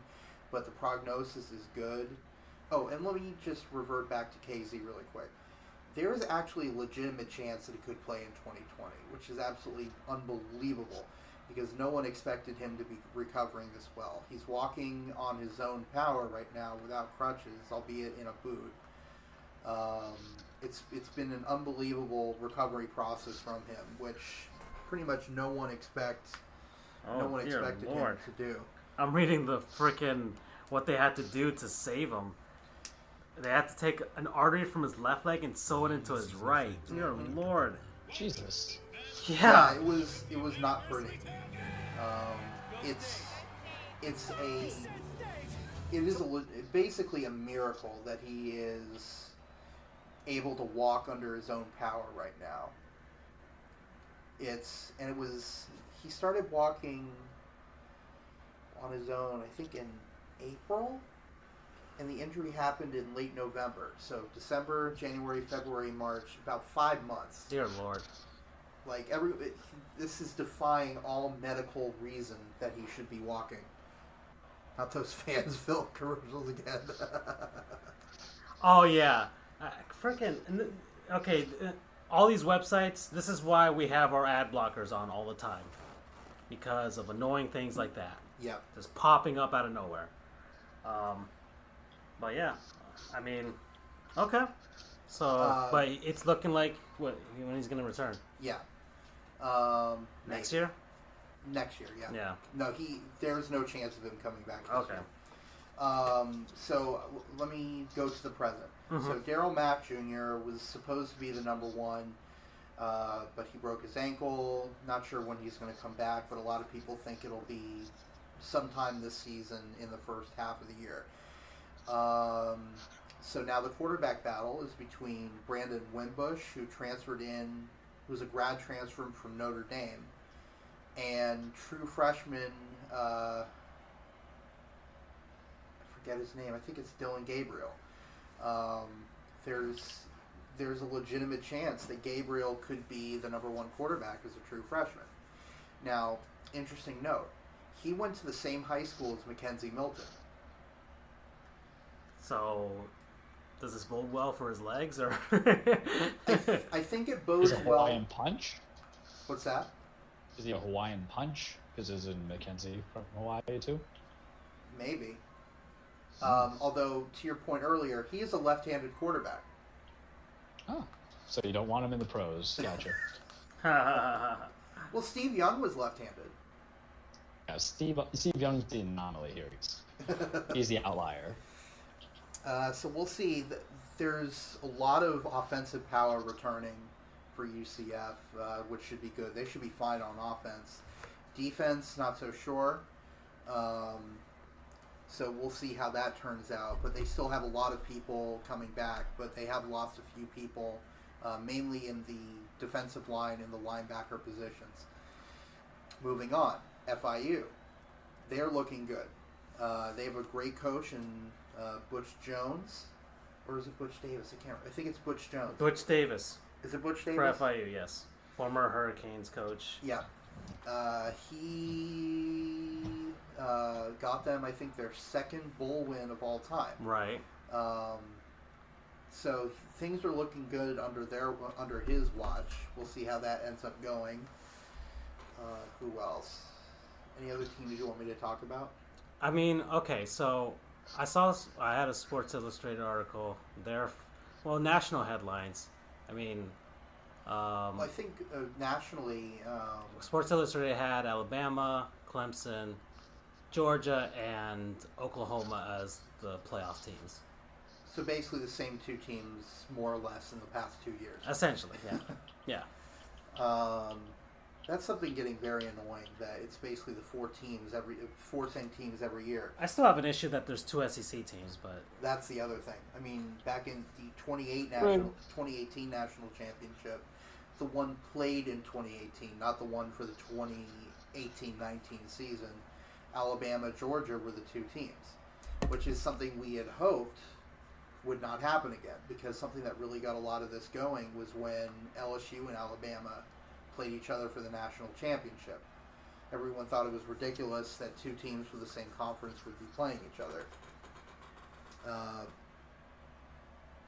but the prognosis is good. Oh, and let me just revert back to KZ really quick. There is actually a legitimate chance that he could play in 2020, which is absolutely unbelievable because no one expected him to be recovering this well. He's walking on his own power right now without crutches, albeit in a boot. Um, it's it's been an unbelievable recovery process from him, which pretty much no one expect oh no one expected lord. him to do. I'm reading the freaking what they had to do to save him. They had to take an artery from his left leg and sew it into his right. Dear lord. Jesus. Yeah. Yeah, it was it was not pretty. Um, it's it's a it is a basically a miracle that he is able to walk under his own power right now. It's and it was he started walking on his own I think in April and the injury happened in late November. So December, January, February, March, about 5 months. Dear lord. Like every, it, this is defying all medical reason that he should be walking. Not those fans Fansville commercials again. Oh yeah. Freaking. Okay. All these websites. This is why we have our ad blockers on all the time, because of annoying things like that. yeah, just popping up out of nowhere. Um, but yeah, I mean, okay. So, Uh, but it's looking like what when he's gonna return yeah. Um, next maybe. year. Next year, yeah. Yeah. No, he. There's no chance of him coming back. Okay. Year. Um, so w- let me go to the present. So Mhm. Darriel Mack Jr. was supposed to be the number one, uh, but he broke his ankle. Not sure when he's going to come back, but a lot of people think it'll be sometime this season in the first half of the year. Um, so now the quarterback battle is between Brandon Wimbush, who transferred in, who's a grad transfer from Notre Dame, and true freshman. Uh, I forget his name. I think it's Dillon Gabriel. Um, there's there's a legitimate chance that Gabriel could be the number one quarterback as a true freshman. Now, interesting note: he went to the same high school as McKenzie Milton. So, does this bode well for his legs, or? I, th- I think it bodes Is a well. Hawaiian punch? What's that? Is he a Hawaiian punch? Because isn't McKenzie from Hawaii too? Maybe. Um, although, to your point earlier, he is a left-handed quarterback. Oh. So you don't want him in the pros. Gotcha. Well, Steve Young was left-handed. yeah, Steve Steve Young's the anomaly here. He's, he's the outlier. Uh, so we'll see. There's a lot of offensive power returning for UCF, uh, which should be good. They should be fine on offense. Defense, not so sure. Um, So we'll see how that turns out. But they still have a lot of people coming back, but they have lost a few people, uh, mainly in the defensive line and the linebacker positions. Moving on, FIU. They're looking good. Uh, they have a great coach in uh, Butch Jones, or is it Butch Davis? I can't. I think it's Butch Jones. Butch Davis Is it Butch for Davis? FIU, yes, former Hurricanes coach. Yeah. Uh, he uh, got them, I think, their second bowl win of all time. Right. Um, so things are looking good under their under his watch. We'll see how that ends up going. Uh, who else? Any other teams you want me to talk about? I mean, okay, so I saw I had a Sports Illustrated article. There, well, national headlines. I mean, um, Well, I think uh, nationally, um, Sports Illustrated had Alabama, Clemson, Georgia, and Oklahoma as the playoff teams. so basically the same two teams, more or less, in the past two years. Essentially, yeah, yeah. Um, that's something getting very annoying. That it's basically the four teams every four same teams every year. I still have an issue that there's two SEC teams, but That's the other thing. I mean, back in the 28 national, 2018 national championship, the one played in 2018, not the one for the 2018-19 season. Alabama, Georgia were the two teams, which is something we had hoped would not happen again. Because something that really got a lot of this going was when LSU and Alabama played each other for the national championship. Everyone thought it was ridiculous that two teams from the same conference would be playing each other. Uh,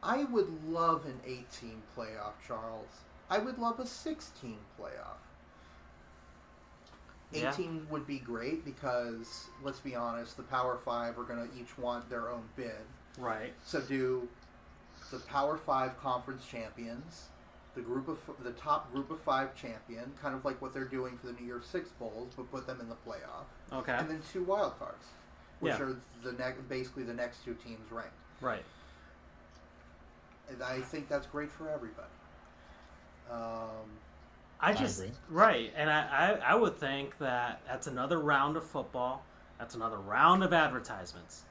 I would love an 18 playoff, Charles. I would love a 16 playoff. Yeah. 18 would be great because, let's be honest, the Power Five are going to each want their own bid. right. So do the Power Five conference champions, the group of the top group of five champion, kind of like what they're doing for the New Year's Six bowls, but put them in the playoff, Okay. and then two wild cards, which Yeah. are the ne- basically the next two teams ranked. right. And I think that's great for everybody. Um, I I just agree. right, and I, I I would think that that's another round of football. That's another round of advertisements.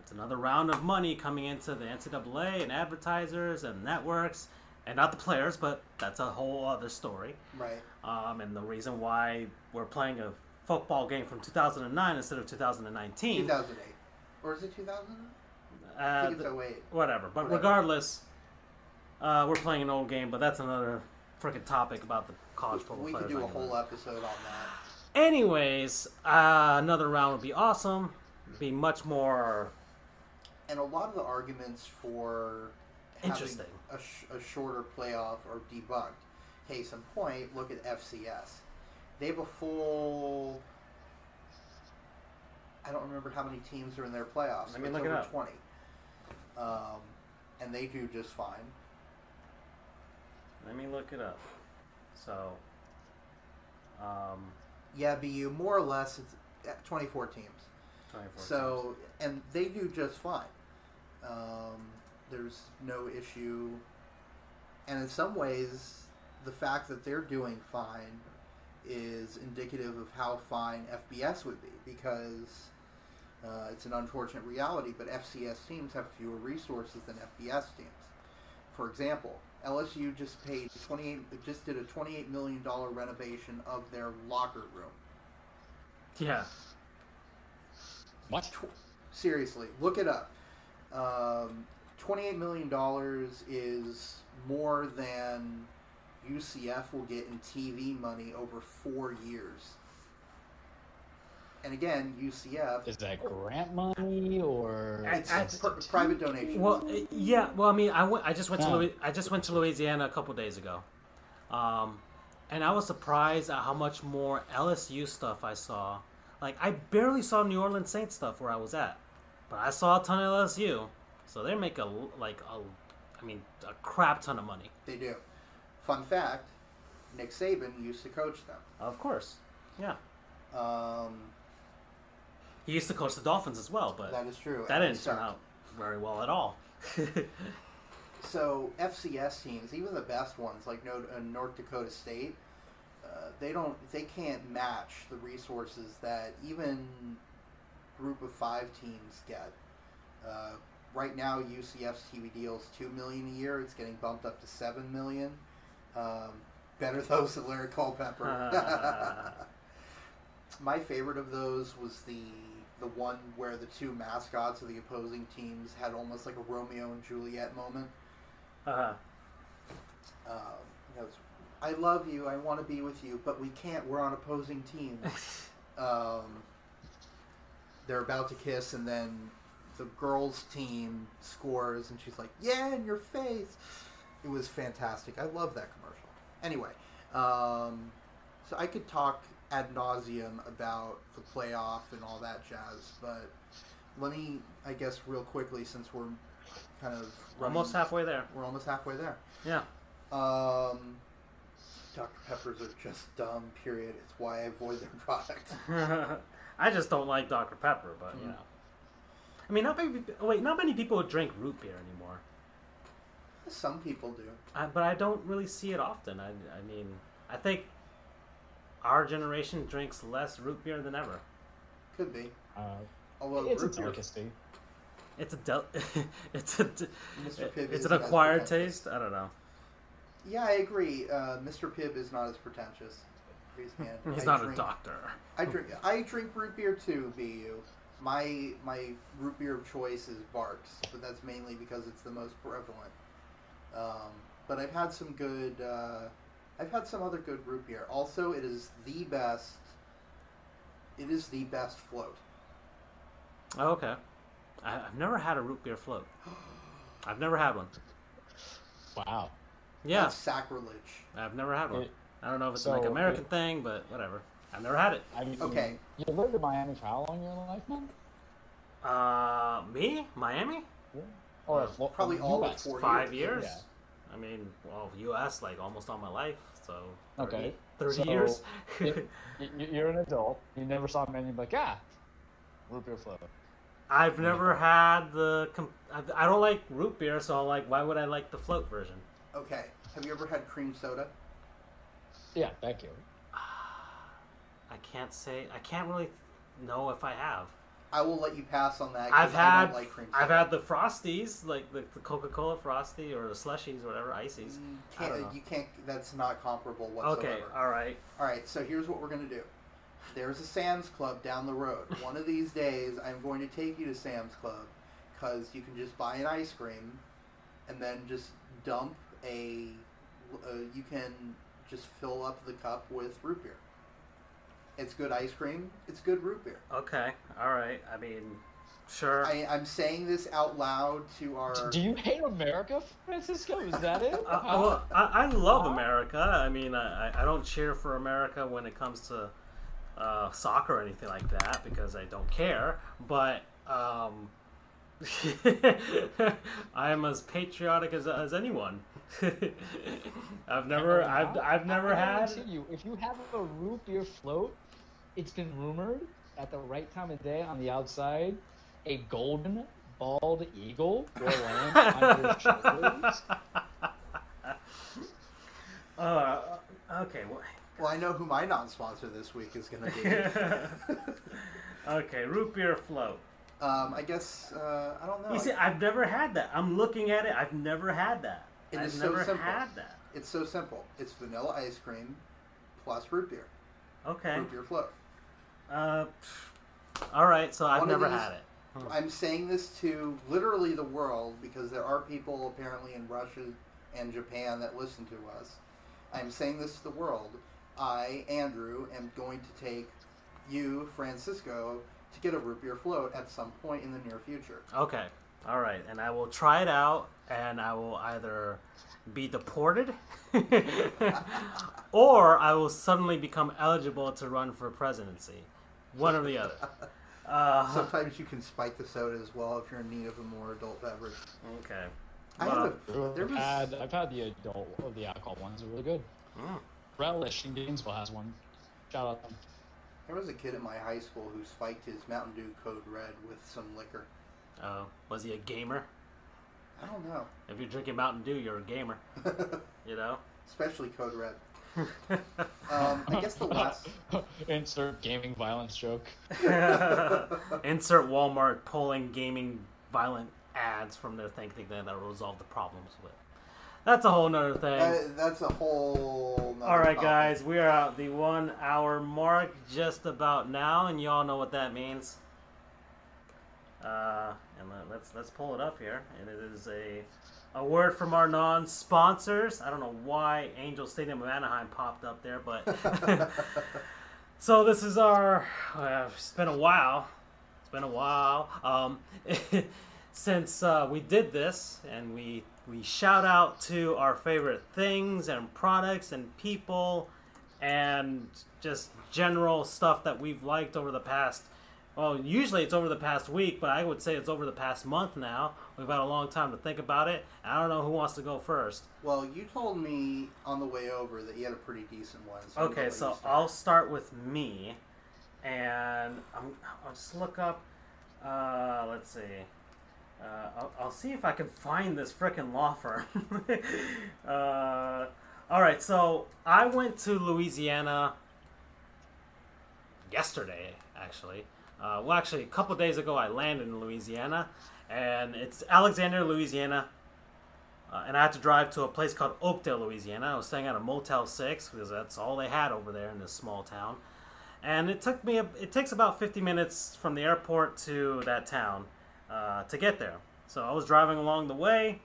It's another round of money coming into the NCAA and advertisers and networks, and not the players, but that's a whole other story. right. Um, and the reason why we're playing a football game from 2009 instead of 2019. 2008, or is it 2000? I Uh, think it's th- 08. whatever. But Whatever. regardless, uh, we're playing an old game, but that's another freaking topic about the college football We could players. do a whole episode on that. Anyways, uh, another round would be awesome. Be much more And a lot of the arguments for having Interesting. a, sh- a shorter playoff are debunked. Case in point, look at FCS. They have a full. I don't remember how many teams are in their playoffs. Let me but look over up. Twenty, um, and they do just fine. Let me look it up. So, um, Yeah, BU more or less it's twenty-four teams. 24 So, and they do just fine. Um, there's no issue. And in some ways, the fact that they're doing fine is indicative of how fine FBS would be because uh, it's an unfortunate reality, but FCS teams have fewer resources than FBS teams. For example, LSU just paid 28 just did a 28 million dollar renovation of their locker room. teams. Yeah. What? Seriously, look it up. Um, Twenty-eight million dollars is more than UCF will get in TV money over four years. And again, UCF Is that grant money or I- it's I- a pr- private donation. Well, uh, yeah. Well, I mean, I went. I just went to. Louis, I just went to Louisiana a couple days ago, um, and I was surprised at how much more LSU stuff I saw. Like, I barely saw New Orleans Saints stuff where I was at, but I saw a ton of LSU. So they make a l- like a, I mean, a crap ton of money. they do. Fun fact: Nick Saban used to coach them. Of course. Yeah. Um, He used to coach the Dolphins as well, but that is true. that and didn't turn out very well at all. So FCS teams, even the best ones like North, uh, Dakota State, uh, they don't, they can't match the resources that even group of five teams get. Uh, right now, UCF's TV deal is two million a year. It's getting bumped up to seven million. Um, better those than Larry Culpepper. My favorite of those was the the one where the two mascots of the opposing teams had almost like a Romeo and Juliet moment. Uh-huh. Um, you know, it's, I love you. I want to be with you, but we can't. We're on opposing teams. um, they're about to kiss, and then the girls' team scores, and she's like, "Yeah, in your face." It was fantastic. I love that commercial. Anyway, um, so I could talk ad nauseum about the playoff and all that jazz, but let me, I guess, real quickly, since we're kind of running- Almost halfway there. We're almost halfway there. Yeah. Um, Dr. Peppers are just dumb. Period. It's why I avoid their product. I just don't like Dr. Pepper, but you Mm. know. I mean, not many. Wait, not many people drink root beer anymore. Some people do. I, but I don't really see it often. I, I mean, I think our generation drinks less root beer than ever. Could be. Uh, Although it's a root beer. It's a del- it's a d- Mr. Pibb it's isn't an as acquired pretentious. taste. I don't know. Yeah, I agree. Uh, Mr. Pibb is not as pretentious. Raise your hand. He's I not drink, a doctor. I drink. I drink root beer too. Bu. My my root beer of choice is Barq's, but that's mainly because it's the most prevalent. Um, but I've had some good. Uh, I've had some other good root beer. Also, it is the best. It is the best float. Oh, okay. I, I've never had a root beer float. I've never had one. Wow. Yeah, That's sacrilege. I've never had one. It- I don't know if it's so like an American it- thing, but whatever. I've never had it. I mean, Okay. You lived in Miami for how long in your life, man? Uh, me, Miami, Or Uh, probably all but US? four five years. Yeah. I mean, well, U.S. like almost all my life, so 30, Okay. thirty So, years. it- y- y- You're an adult. You never saw many like, ah, root beer float. I've never had the. Com- I, I don't like root beer, so like, why would I like the float version? Okay. Have you ever had cream soda? Yeah, thank you. I can't say. I can't really know if I have. I will let you pass on that. I've had. like. I've had the frosties, like the, the Coca-Cola frosty or the slushies, or whatever, ices. Mm, I don't Can't, know. you can't. That's not comparable whatsoever. Okay, all right. All right. So here's what we're gonna do. There's a Sam's Club down the road. One of these days, I'm going to take you to Sam's Club because you can just buy an ice cream and then just dump a. Uh, you can just fill up the cup with root beer. It's good ice cream. It's good root beer. Okay, all right. I mean, sure. I, I'm saying this out loud to our. Do you hate America, Francisco? Is that it? Uh, well, I, I love America. I mean, I, I- I don't cheer for America when it comes to uh, soccer or anything like that because I don't care. But um, I am as patriotic as, as anyone. I've never, I've, I've never I had. guarantee You, if you have a root beer float, it's been rumored at the right time of day on the outside, a golden bald eagle will land on your shoulders. Uh, okay. Well, Well, I know who my non-sponsor this week is going to be. okay. Root beer float. um, I guess uh, I don't know. You see, I've never had that. I'm looking at it. I've never had that. It I've is so never simple. had that. It's so simple. It's vanilla ice cream plus root beer. Okay. Root beer float. Uh, all right. So I've One of never these- had it. Hmm. I'm saying this to literally the world because there are people apparently in Russia and Japan that listen to us. I'm saying this to the world. I, Andrew, am going to take you, Francisco, to get a root beer float at some point in the near future. Okay. All right. And I will try it out, and I will either be deported, or I will suddenly become eligible to run for presidency. One or the other. Uh, Sometimes you can spike the soda as well if you're in need of a more adult beverage. okay. I Well, have a, there I've was, had I've had the adult or the alcohol ones. They're really good. mm. Relish in Gainesville has one. Shout out them. there was a kid in my high school who spiked his Mountain Dew Code Red with some liquor. Uh, was he a gamer? I don't know. If you're drinking Mountain Dew, you're a gamer. You know. Especially Code Red. Um, I guess the last. Insert gaming violence joke. Insert Walmart pulling gaming violent ads from their thing thinking that that'll resolve the problems with. That's a whole nother thing. Uh, that's a whole. nother All right, topic. guys, we are at the one hour mark just about now, and y'all know what that means. Uh, and let's let's pull it up here, and it is a a word from our non-sponsors. I don't know why Angel Stadium of Anaheim popped up there, but so this is our. Uh, it's been a while. It's been a while um, since uh, we did this, and we we shout out to our favorite things and products and people, and just general stuff that we've liked over the past. Well, usually it's over the past week, but I would say it's over the past month now. We've had a long time to think about it. I don't know who wants to go first. Well, you told me on the way over that you had a pretty decent one. So Okay, so start. I'll start with me, and I'm, I'll just look up. Uh, let's see. Uh, I'll, I'll see if I can find this frickin' law firm. uh, all right, so I went to Louisiana yesterday, actually. Uh, well, actually, a couple days ago, I landed in Louisiana, and it's Alexandria, Louisiana. Uh, and I had to drive to a place called Oakdale, Louisiana. I was staying at a Motel Six because that's all they had over there in this small town. And it took me. A, it takes about 50 minutes from the airport to that town uh, to get there. So I was driving along the way,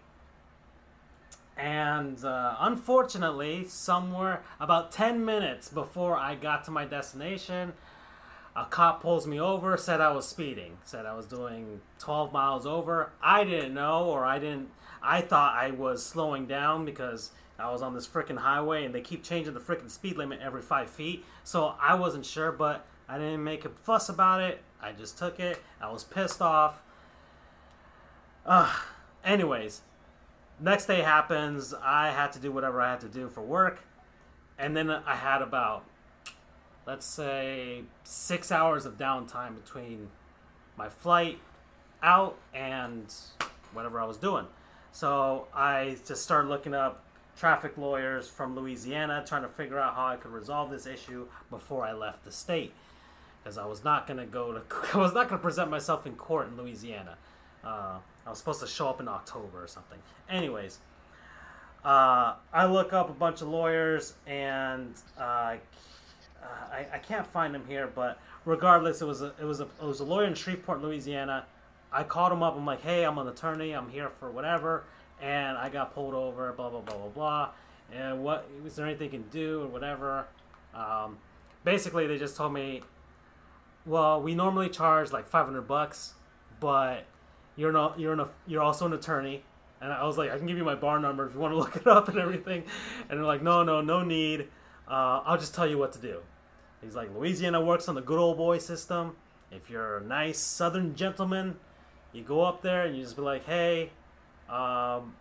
and uh, unfortunately, somewhere about 10 minutes before I got to my destination, a cop pulls me over, said I was speeding, said I was doing 12 miles over. I didn't know, or I didn't. I thought I was slowing down because I was on this freaking highway and they keep changing the freaking speed limit every five feet. So I wasn't sure, but I didn't make a fuss about it. I just took it. I was pissed off. Uh, anyways, next day happens. I had to do whatever I had to do for work. And then I had about let's say six hours of downtime between my flight out and whatever I was doing. So I just started looking up traffic lawyers from Louisiana, trying to figure out how I could resolve this issue before I left the state, because I was not to go to, I was not to present myself in court in Louisiana. Uh, I was supposed to show up in October or something. Anyways, uh, I look up a bunch of lawyers and uh, uh, I, I can't find him here, but regardless, it was a it was a it was a lawyer in Shreveport, Louisiana. I called him up. I'm like, hey, I'm an attorney. I'm here for whatever, and I got pulled over. Blah blah blah blah blah. And what is there anything you can do or whatever? Um, basically, they just told me, well, we normally charge like 500 bucks, but you're not you're an, you're also an attorney. And I was like, I can give you my bar number if you want to look it up and everything. And they're like, no, no, no need. Uh, I'll just tell you what to do. He's like, Louisiana works on the good old boy system. If you're a nice Southern gentleman, you go up there and you just be like, hey, um,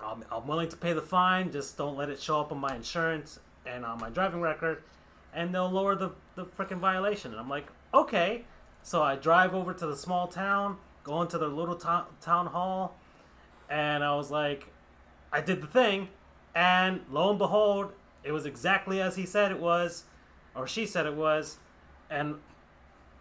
I'm, I'm willing to pay the fine. Just don't let it show up on my insurance and on my driving record, and they'll lower the the freaking violation. And I'm like, okay. So I drive over to the small town, go into the little to- town hall, and I was like, I did the thing, and lo and behold, it was exactly as he said it was, or she said it was, and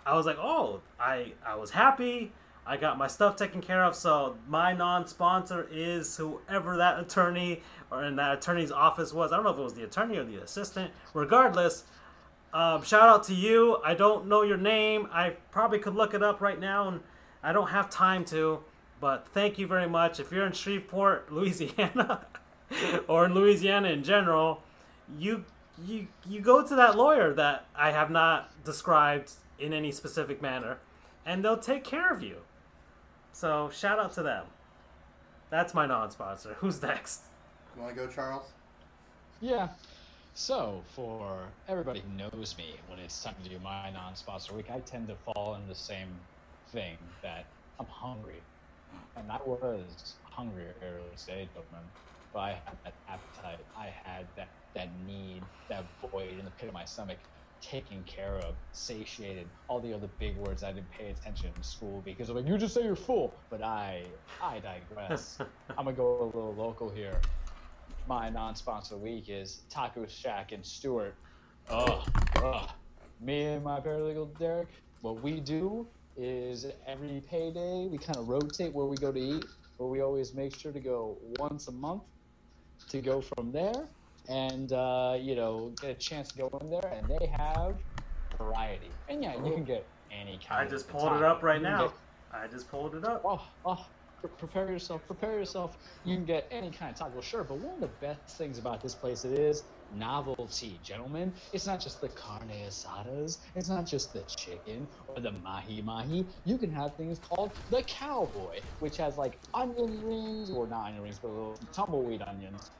I was like, oh, I I was happy. I got my stuff taken care of. So my non-sponsor is whoever that attorney or in that attorney's office was. I don't know if it was the attorney or the assistant. Regardless, um, shout out to you. I don't know your name. I probably could look it up right now, and I don't have time to. But thank you very much. If you're in Shreveport, Louisiana, or in Louisiana in general, you you you go to that lawyer that I have not described in any specific manner, and they'll take care of you. So shout out to them. That's my non-sponsor. Who's next? You want to go, Charles? Yeah. So, for everybody who knows me, when it's time to do my non-sponsor week, I tend to fall in the same thing that I'm hungry, and I was hungry early stage of them, but I had that appetite, I had that that need, that void in the pit of my stomach, taken care of, satiated, all the other big words I didn't pay attention in school because I'm like, you just say you're full, but I I digress. I'm gonna go a little local here. my non-sponsor week is Taco Shack and Stuart. Ugh, ugh. Me and my paralegal Derek, what we do is every payday we kind of rotate where we go to eat, but we always make sure to go once a month to go from there and uh, you know get a chance to go in there and they have variety and yeah you can get any kind I just pulled it up right now. get- I just pulled it up. oh, oh, prepare yourself, prepare yourself. You can get any kind of taco, sure, but one of the best things about this place it is novelty, gentlemen. It's not just the carne asadas, it's not just the chicken or the mahi mahi. You can have things called the cowboy, which has like onion rings, or not onion rings, but little tumbleweed onions.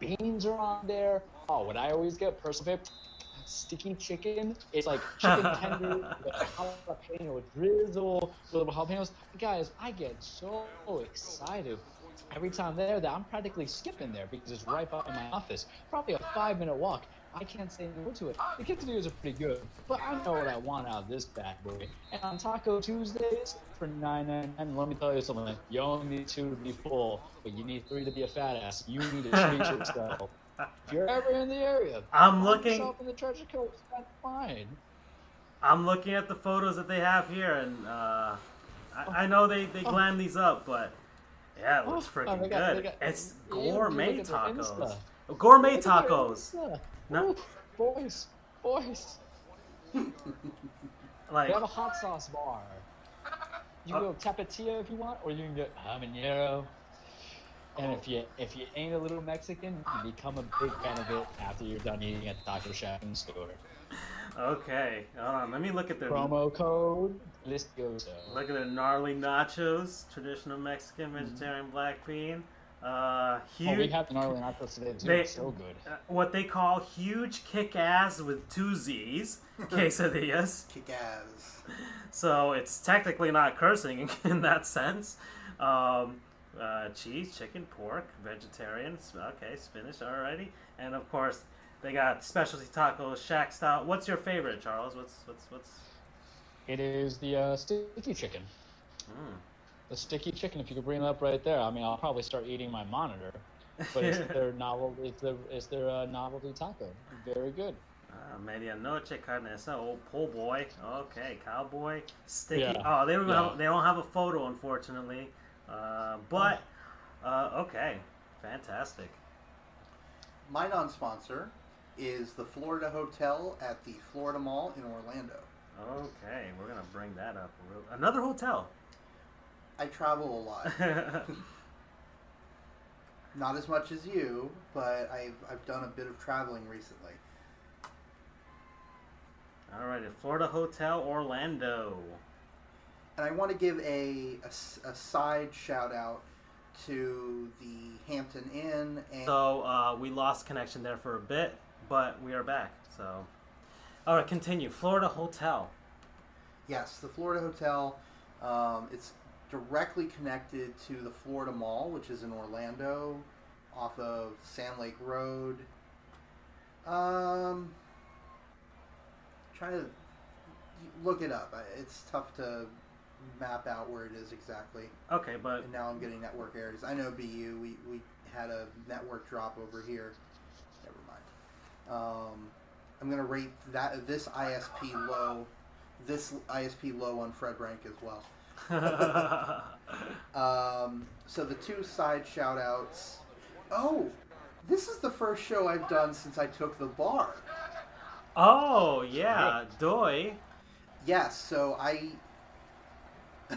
Beans are on there. Oh, what I always get, personal favorite, sticky chicken. It's like chicken tender with jalapeno drizzle, with little jalapenos. Guys, I get so excited every time there that I'm practically skipping there because it's right by my office. Probably a five minute walk. I can't say no to it. The quesadillas are pretty good, but I know what I want out of this bad boy. And on Taco Tuesdays for nine nine nine, let me tell you something. You only need two to be full, but you need three to be a fat ass. You need to treat yourself. If you're ever in the area, I'm looking- in the treasure coast. That's fine. I'm looking at the photos that they have here, and uh, I, I know they, they Oh. glam these up, but yeah, it looks Oh, freaking good. got- it's gourmet tacos. Gourmet Look at their tacos. No. Boys, boys. Like, They have a hot sauce bar. You uh, can Oh. go tapatio if you want, or you can get habanero. And if you if you ain't a little Mexican, you become a big fan of it after you're done eating at Taco Shack and Stuart. okay, hold on. Let me look at their Promo code Listoso. look at their gnarly nachos, traditional Mexican vegetarian black bean. Uh, Mm-hmm. Oh, we huge. have the gnarly nachos today too. They- It's so good. uh, what they call huge kick ass with two Z's quesadillas. Kick ass. So it's technically not cursing in that sense. Um, uh, cheese, chicken, pork, vegetarian. s- Okay, spinach, alrighty. And of course, they got specialty tacos, shack style. What's your favorite, Charles? What's what's what's? It is the uh, sticky chicken. Mm. The sticky chicken. If you could bring it up right there, I mean, I'll probably start eating my monitor. But it's their novel. It's their it's their uh, novelty taco. Very good. Uh, medianoche carne asada. Oh, pull boy. Okay, cowboy. Sticky. Yeah. Oh, they don't Yeah. have, they don't have a photo, unfortunately. Uh, but uh, okay, fantastic. My non-sponsor is the Florida Hotel at the Florida Mall in Orlando. Okay, we're gonna bring that up. Another hotel. I travel a lot. Not as much as you, but I've, I've done a bit of traveling recently. All right, a Florida Hotel Orlando. And I want to give a a side shout out to the Hampton Inn and So uh, we lost connection there for a bit, but we are back. So, all right, continue. Florida Hotel. yes, the Florida Hotel. Um, it's directly connected to the Florida Mall, which is in Orlando, off of Sand Lake Road. Um, try to look it up. It's tough to map out where it is exactly. Okay, but And now I'm getting network errors. I know BU. We, we had a network drop over here. Never mind. Um, I'm gonna rate that this ISP low, this ISP low on Fred Rank as well. Um, so the two side shout outs. Oh, this is the first show I've done since I took the bar. oh yeah, Doi. Yes, so I.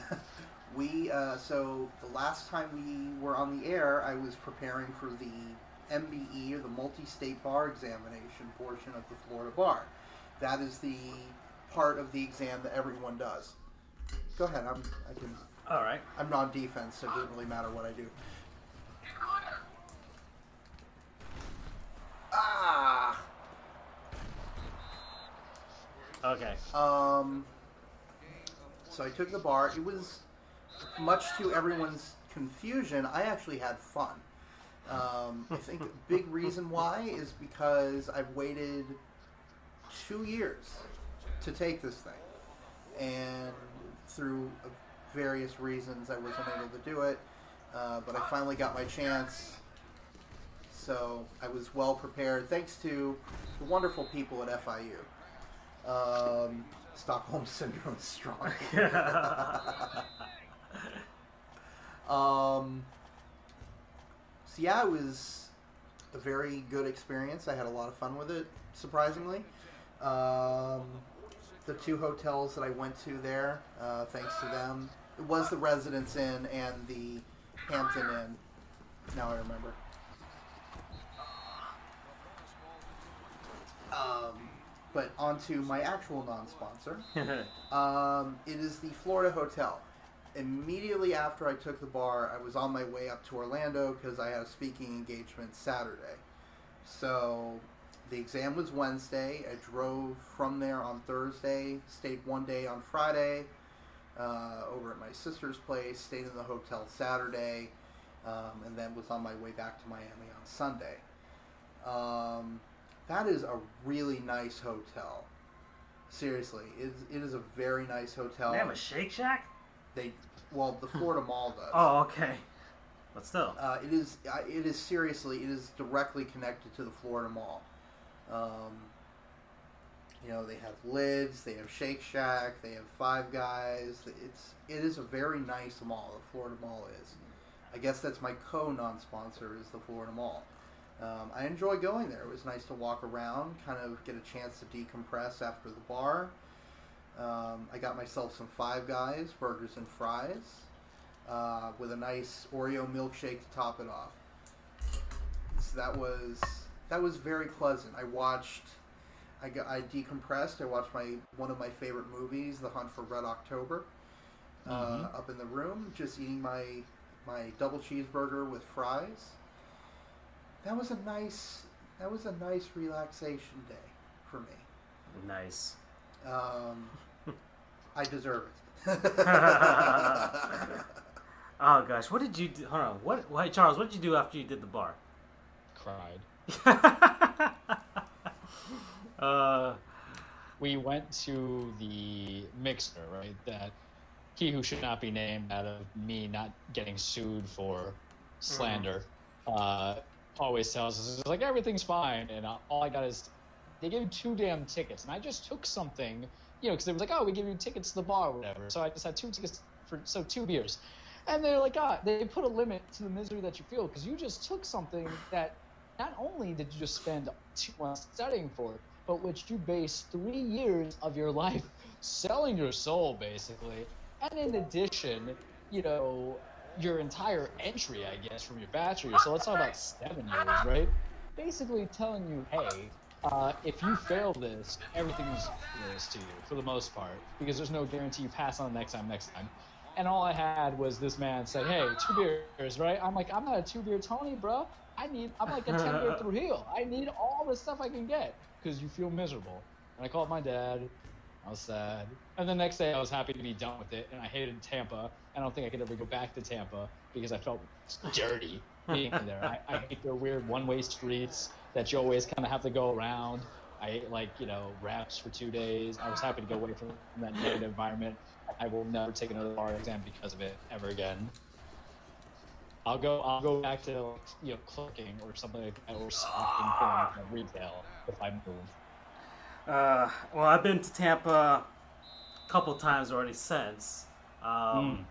we, uh, so the last time we were on the air, I was preparing for the MBE, or the Multi State Bar Examination portion of the Florida Bar. That is the part of the exam that everyone does. Go ahead, I'm, I can, All right. I'm non defense, so it doesn't really matter what I do. Ah! Okay. Um, so I took the bar. It was much to everyone's confusion. I actually had fun. Um, I think a big reason why is because I've waited two years to take this thing, and through various reasons, I wasn't able to do it. Uh, but I finally got my chance so I was well prepared thanks to the wonderful people at FIU. Um, Stockholm syndrome is strong. um, so yeah, it was a very good experience. I had a lot of fun with it, surprisingly. Um, the two hotels that I went to there, uh, thanks to them, it was the Residence Inn and the Hampton Inn. Now I remember. Um, but on to my actual non-sponsor. Um, it is the Florida Hotel. Immediately after I took the bar, I was on my way up to Orlando because I had a speaking engagement Saturday. So the exam was Wednesday. I drove from there on Thursday, stayed one day on Friday uh, over at my sister's place, stayed in the hotel Saturday, um, and then was on my way back to Miami on Sunday. Um, that is a really nice hotel. Seriously, it is, it is a very nice hotel. they have a Shake Shack. They, well, the Florida Mall does. Oh, okay. But still, Uh, it is. Uh, it is seriously. It is directly connected to the Florida Mall. Um, you know, they have lids. They have Shake Shack. They have Five Guys. It's. It is a very nice mall. The Florida Mall is. I guess that's my co non-sponsor is the Florida Mall. Um, I enjoy going there. It was nice to walk around, kind of get a chance to decompress after the bar. Um, I got myself some Five Guys burgers and fries uh, with a nice Oreo milkshake to top it off. So that was that was very pleasant. I watched, I got, I decompressed. I watched my one of my favorite movies, The Hunt for Red October, uh, Mhm. up in the room, just eating my my double cheeseburger with fries. That was a nice that was a nice relaxation day for me. nice. Um, I deserve it. Oh gosh, what did you do? Hold on. What? Why, Charles? What did you do after you did the bar? Cried. uh, We went to the mixer, right? That he who should not be named out of me not getting sued for slander uh, always tells us it's like everything's fine, and all I got is they gave me two damn tickets, and I just took something, you know, because it was like, oh, we give you tickets to the bar, or whatever. So I just had two tickets for so two beers, and they're like, ah, they put a limit to the misery that you feel because you just took something that not only did you just spend two months studying for, it, but which you base three years of your life selling your soul, basically. And in addition, you know, your entire entry, I guess, from your bachelor. So let's talk about seven years, right? Basically telling you, hey, uh, if you fail this, everything's worse to you for the most part, because there's no guarantee you pass on next time, next time. And all I had was this man say, hey, two beers, right? I'm like, I'm not a two beer Tony, bro. I need, I'm like a 10 year through heel. I need all the stuff I can get because you feel miserable. And I called my dad. I was sad. And the next day I was happy to be done with it. And I hated Tampa. I don't think I could ever go back to Tampa because I felt dirty being there. I, I hate their weird one way streets that you always kind of have to go around. I ate like, you know, wraps for two days. I was happy to go away from that negative environment. I will never take another bar exam because of it ever again. I'll go. I'll go back to you know clerking or something like that, or stocking things, retail if I move. uh, well, I've been to Tampa a couple times already since. Um,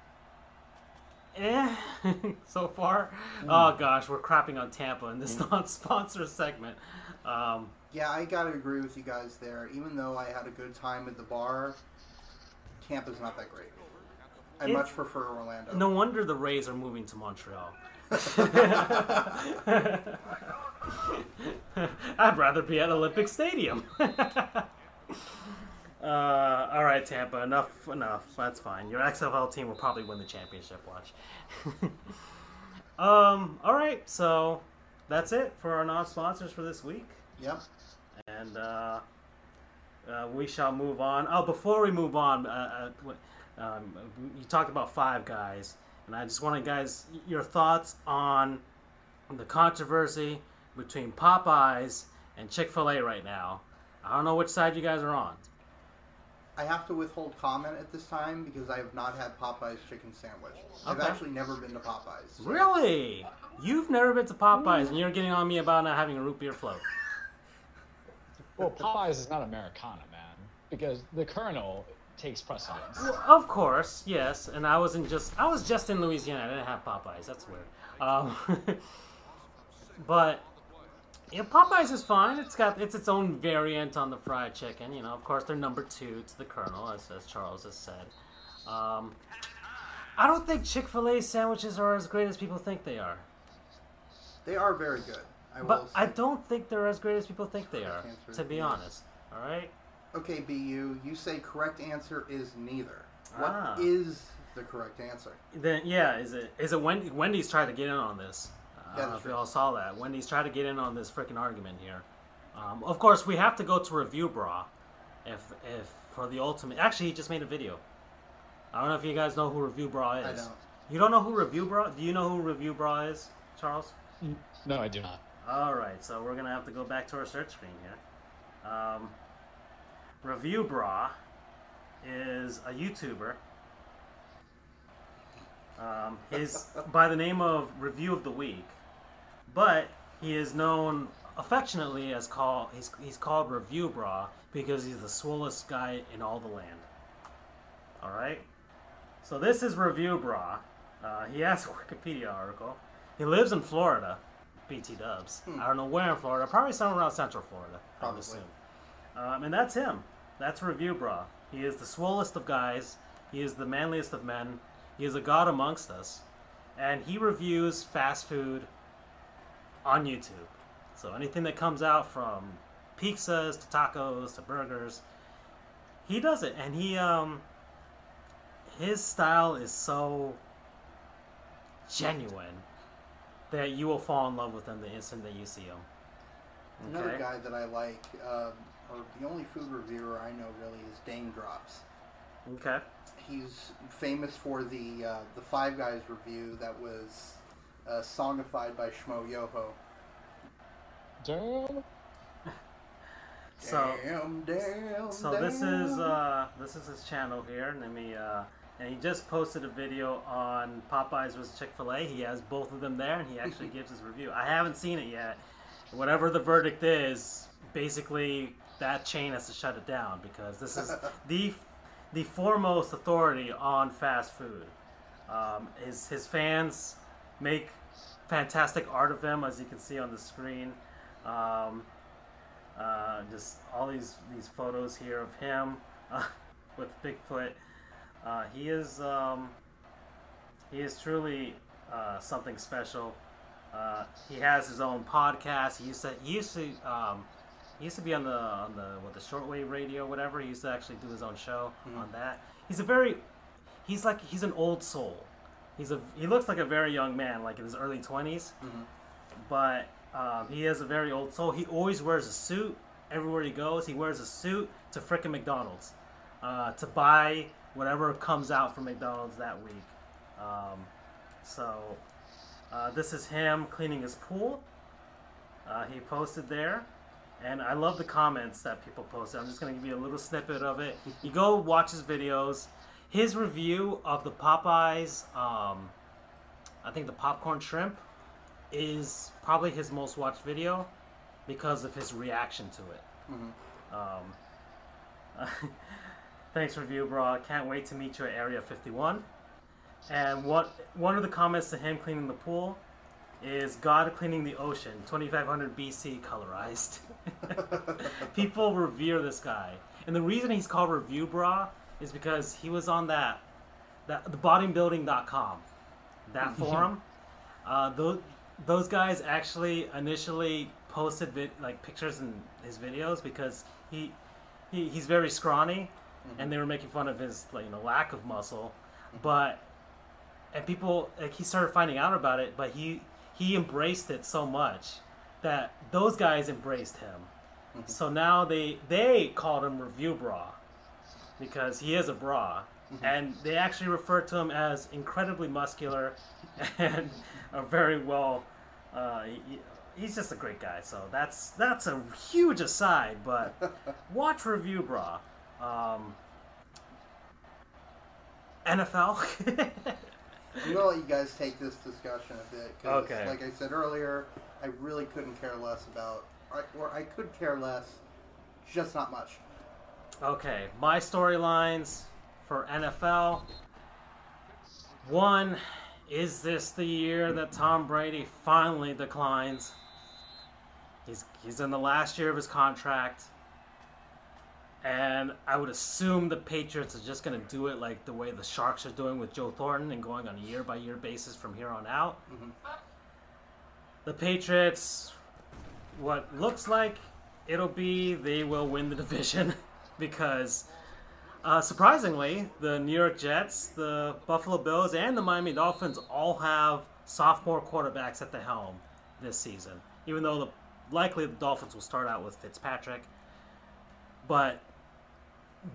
Eh, so far. Oh gosh, we're crapping on Tampa in this non-sponsor segment. Um, Yeah, I gotta agree with you guys there. Even though I had a good time at the bar, Tampa's not that great. I much prefer Orlando. no wonder the Rays are moving to Montreal. I'd rather be at Olympic Stadium. uh, all right, Tampa. Enough. Enough. That's fine. Your XFL team will probably win the championship. Watch. um. All right. So that's it for our non-sponsors for this week, Yep. and uh, uh, we shall move on. Oh, before we move on, uh, uh, um, you talked about Five Guys, and I just wanted guys your thoughts on the controversy between Popeyes and Chick Fil A right now. I don't know which side you guys are on. I have to withhold comment at this time because I have not had Popeye's chicken sandwich. I've actually never been to Popeye's. Really? You've never been to Popeyes, and you're getting on me about not having a root beer float. Well, Popeyes is not Americana, man, because the Colonel takes precedence. Well, of course, yes. And I wasn't just I was just in Louisiana. I didn't have Popeyes. That's weird. Um, but yeah, Popeyes is fine. It's got it's its own variant on the fried chicken. You know, of course, they're number two to the Colonel, as, as Charles has said. Um, I don't think Chick Fil A sandwiches are as great as people think they are. They are very good. I But say. I don't think they're as great as people think they are. To be honest, all right. Okay, BU, you say correct answer is neither. What is Ah. the correct answer? Then yeah, is it is it Wendy, Wendy's trying to get in on this? I don't know if you all saw that. Wendy's trying to get in on this freaking argument here. Um, of course, we have to go to Review Brah, if if for the ultimate. Actually, he just made a video. I don't know if you guys know who Review Brah is. I don't. You don't know who Review Brah? Do you know who Review Brah is, Charles? No, I do not. All right, so we're gonna have to go back to our search screen here. Um, Review Brah is a YouTuber. Um, his by the name of Review of the Week, but he is known affectionately as call he's he's called Review Brah because he's the swollest guy in all the land. All right, so this is Review Brah. Uh, he has a Wikipedia article. He lives in Florida. BT Dubs. I don't know where in Florida. Probably somewhere around Central Florida. I would Probably. assume. Um, and that's him. That's Review Brah. He is the swollest of guys. He is the manliest of men. He is a god amongst us. And he reviews fast food on YouTube. So anything that comes out from pizzas to tacos to burgers, he does it. And he, um, his style is so genuine that you will fall in love with him the instant that you see him. Another guy that I like, um, or the only food reviewer I know really, is Daym Drops. Okay. He's famous for the uh, the Five Guys review that was uh, songified by Schmoyoho. Damn. So damn, damn, so this is uh this is his channel here. Let me uh and he just posted a video on Popeyes vs Chick Fil A. He has both of them there, and he actually gives his review. I haven't seen it yet. Whatever the verdict is, basically that chain has to shut it down because this is the the foremost authority on fast food. Um, his his fans make fantastic art of him, as you can see on the screen. Um, uh, just all these these photos here of him uh, with Bigfoot. Uh, he is um, he is truly uh, something special. Uh, he has his own podcast. He used to he used to um, he used to be on the on the what the shortwave radio whatever. He used to actually do his own show on that. He's a very he's like he's an old soul. He's a he looks like a very young man, like in his early 20s but um, he has a very old soul. He always wears a suit everywhere he goes. He wears a suit to frickin' McDonald's uh, to buy whatever comes out from McDonald's that week. Um, so uh, this is him cleaning his pool. Uh, he posted there. And I love the comments that people post. I'm just going to give you a little snippet of it. You go watch his videos. His review of the Popeyes, um, I think the popcorn shrimp, is probably his most watched video because of his reaction to it. Um, thanks, review, bro. Can't wait to meet you at Area 51. And what one of the comments to him cleaning the pool is God cleaning the ocean, 2500 BC colorized. People revere this guy, and the reason he's called Review Brah is because he was on that that the bodybuilding.com that forum. Uh, those those guys actually initially posted vid- like pictures in his videos because he, he he's very scrawny, and they were making fun of his like you know lack of muscle, but and people like he started finding out about it, but he he embraced it so much that those guys embraced him. So now they they called him Review Brah because he is a bra, and they actually refer to him as incredibly muscular and a very well. Uh, he, he's just a great guy. So that's that's a huge aside, but watch Review Brah. Um, NFL. I'm gonna let you guys take this discussion a bit. 'cause Okay. Like I said earlier, I really couldn't care less about, or- or I could care less, just not much. okay, my storylines for NFL. One, is this the year that Tom Brady finally declines? He's he's in the last year of his contract. And I would assume the Patriots are just going to do it like the way the Sharks are doing with Joe Thornton and going on a year by year basis from here on out. Mhm. The Patriots, what looks like it'll be, they will win the division because, uh, surprisingly, the New York Jets, the Buffalo Bills, and the Miami Dolphins all have sophomore quarterbacks at the helm this season. Even though the likely the Dolphins will start out with Fitzpatrick, but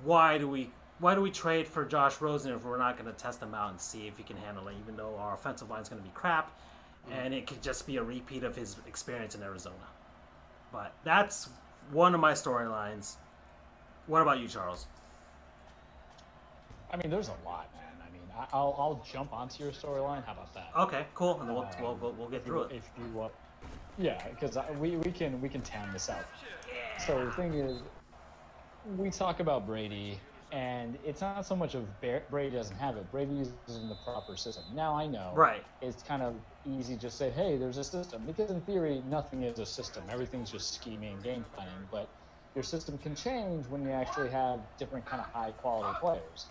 why do we why do we trade for Josh Rosen if we're not going to test him out and see if he can handle it? Even though our offensive line is going to be crap, and it could just be a repeat of his experience in Arizona. But that's one of my storylines. What about you, Charles? I mean, there's a lot, man. I mean, I- I'll I'll jump onto your storyline. How about that? Okay, cool, and then we'll, we'll, we'll, we'll get if through it. if you uh, yeah, because we we can we can tan this out. So the thing is, we talk about Brady, and it's not so much of Brady doesn't have it. Brady uses it in the proper system. Now I know, Right. It's kind of easy to say, hey, there's a system, because in theory, nothing is a system. Everything's just scheming game planning. But your system can change when you actually have different kind of high quality players.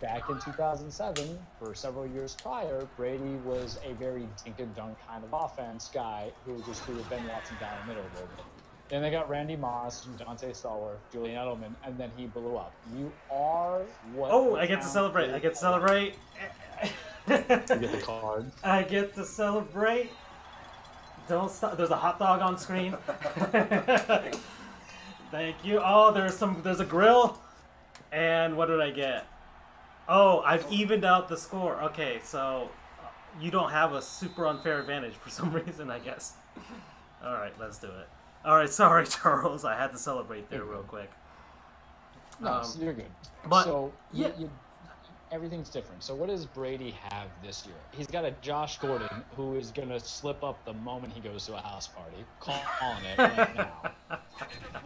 Back in 2007, for several years prior, Brady was a very dink and dunk kind of offense guy who just threw Ben Watson down the middle a little bit. Then they got Randy Moss, and Dante Stallworth, Julian Edelman, and then he blew up. You are what? Oh, I get to celebrate. I get to celebrate. You get the card. I get to celebrate. Don't stop. There's a hot dog on screen. Thank you. Oh, there's some. There's a grill. And what did I get? Oh, I've evened out the score. Okay, so uh, you don't have a super unfair advantage for some reason, I guess. All right, let's do it. All right, sorry, Charles. I had to celebrate there real quick. No, Um, so you're good. but- so you, yeah. you, everything's different. So what does Brady have this year? He's got a Josh Gordon who is gonna slip up the moment he goes to a house party. Calling it right now.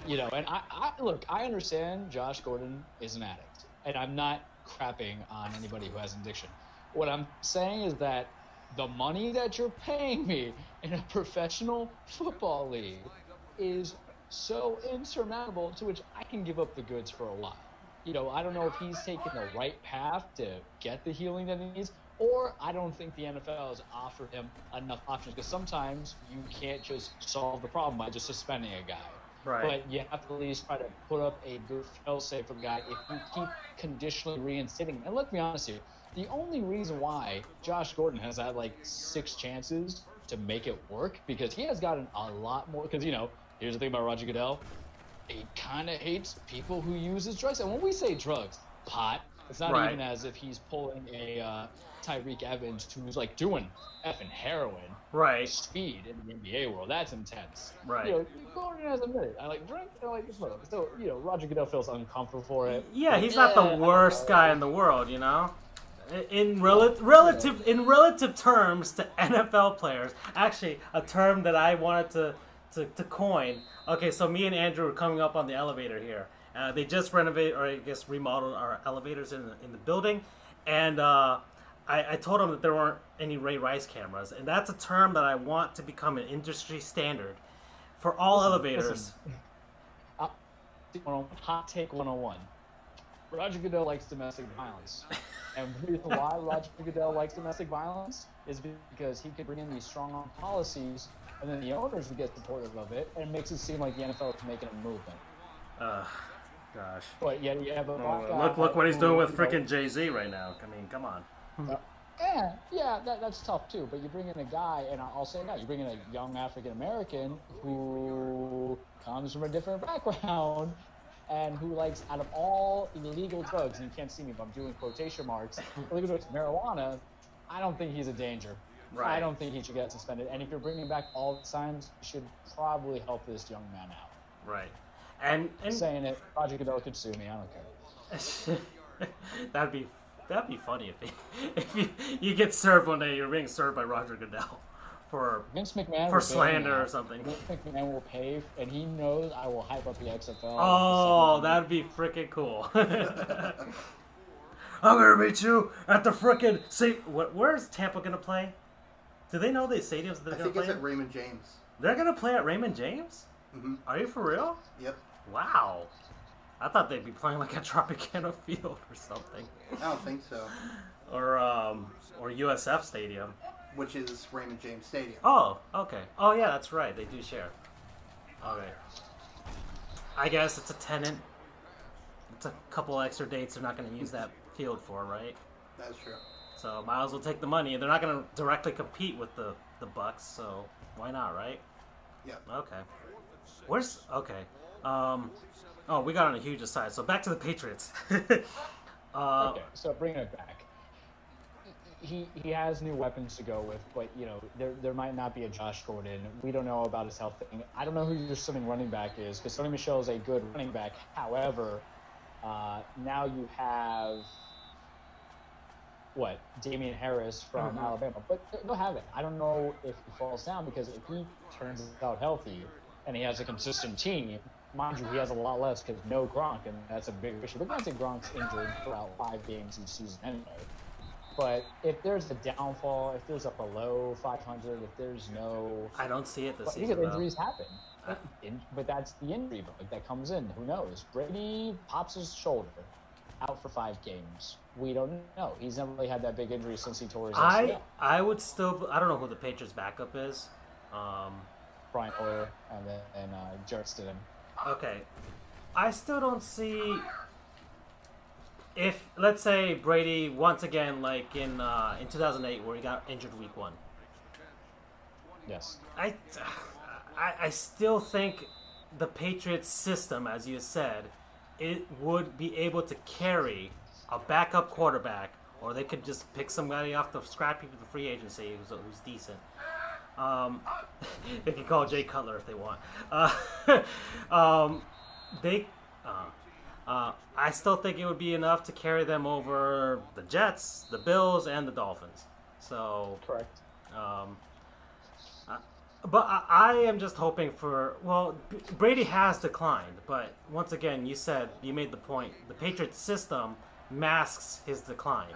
You know, and I, I look. I understand Josh Gordon is an addict, and I'm not crapping on anybody who has an addiction. What I'm saying is that the money that you're paying me in a professional football league is so insurmountable to which I can give up the goods for a while. You know, I don't know if he's taking the right path to get the healing that he needs, or I don't think the NFL has offered him enough options because sometimes you can't just solve the problem by just suspending a guy. Right. But you have to at least try to put up a good fail-safe for the guy if you keep conditionally reinstating. him. And let's be honest here, the only reason why Josh Gordon has had like six chances to make it work because he has gotten a lot more. Because you know, here's the thing about Roger Goodell, he kind of hates people who use his drugs. And when we say drugs, pot, it's not Right. even as if he's pulling a uh, Tyreke Evans who's like doing effing heroin right. speed in the NBA world. That's intense. Right. You know, Gordon has admitted, I like drink, I like smoke. So, you know, Roger Goodell feels uncomfortable for it. Yeah, But he's not the worst guy in the world, you know. In rel- relative in relative terms to NFL players, actually a term that I wanted to, to, to coin. Okay, so me and Andrew are coming up on the elevator here. Uh, they just renovated, or I guess remodeled our elevators in the, in the building, and uh, I, I told them that there weren't any Ray Rice cameras, and that's a term that I want to become an industry standard for all elevators. listen. Uh, 101 hot take 101. Roger Goodell likes domestic violence. And the reason why Roger Goodell likes domestic violence is because he could bring in these strong arm policies, and then the owners would get supportive of it, and it makes it seem like the NFL is making a movement. Uh, gosh. But yet you have a Oh, look, look what he's doing with you freaking Jay Z right now. I mean, come on. Yeah, yeah, that, that's tough too. But you bring in a guy, and I'll say that you bring in a young African American who comes from a different background and who likes, out of all illegal drugs, and you can't see me, but I'm doing quotation marks, illegal drugs, marijuana. I don't think he's a danger. Right. I don't think he should get suspended. And if you're bringing back all the signs, you should probably help this young man out. Right. And and Saying it, Roger Goodell could sue me. I don't care. that'd be that'd be funny if you, if you, you get served one day. You're being served by Roger Goodell for Vince McMahon for slander or something. Vince McMahon will pay, and he knows I will hype up the XFL. Oh, that'd be freaking cool. I'm gonna meet you at the frickin' say. What? Where's Tampa gonna play? Do they know the stadiums that they're I gonna think play? it's in? at Raymond James. They're gonna play at Raymond James. hmm Are you for real? Yep. Wow. I thought they'd be playing like at Tropicana Field or something, I don't think so. or um, or USF Stadium. Which is Raymond James Stadium. Oh, okay. Oh yeah, that's right. They do share. Okay. I guess it's a tenant. It's a couple extra dates they're not going to use that field for, right? That's true. So might as well take the money. And they're not going to directly compete with the the Bucs, so why not, right? Yep. Okay. Where's okay? Um. Oh, we got on a huge aside. So back to the Patriots. uh, Okay, so bringing it back, he he has new weapons to go with, but you know there there might not be a Josh Gordon. We don't know about his health thing. I don't know who your starting running back is because Sony Michel is a good running back. However, uh, now you have what Damien Harris from Mhm. Alabama, but they'll have it. I don't know if he falls down because if he turns out healthy and he has a consistent team, mind you, he has a lot less because no Gronk, and that's a big issue. But granted, Gronk's injured throughout five games each season anyway. But if there's a downfall, if there's a below 500, if there's no I don't see it this season. because though. injuries happen. Uh, In- but that's the injury bug that comes in. Who knows? Brady pops his shoulder, out for five games. We don't know. He's never really had that big injury since he tore his I I would still. I don't know who the Patriots backup is. Um. Brian Hoyer and then and, uh, Jarrett Stidham. Okay. I still don't see if let's say Brady once again like in uh, in 2008 where he got injured week 1. Yes. I, I I still think the Patriots system as you said it would be able to carry a backup quarterback or they could just pick somebody off the scrappy of the free agency who's, who's decent. Um, they can call Jay Cutler if they want. Uh, um, they, uh, uh, I still think it would be enough to carry them over the Jets, the Bills, and the Dolphins. So, Correct. um, but I, I am just hoping for. Well, Brady has declined, but once again, you said you made the point. The Patriots system masks his decline.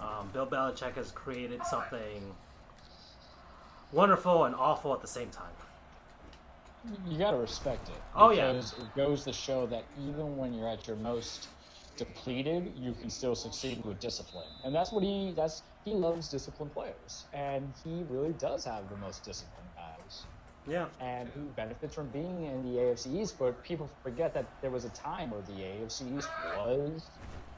Um, Bill Belichick has created something wonderful and awful at the same time. You got to respect it. Oh, yeah. because It goes to show that even when you're at your most depleted, you can still succeed with discipline. And that's what he that's he loves disciplined players. And he really does have the most disciplined guys. Yeah. And he benefits from being in the AFC East, but people forget that there was a time where the AFC East was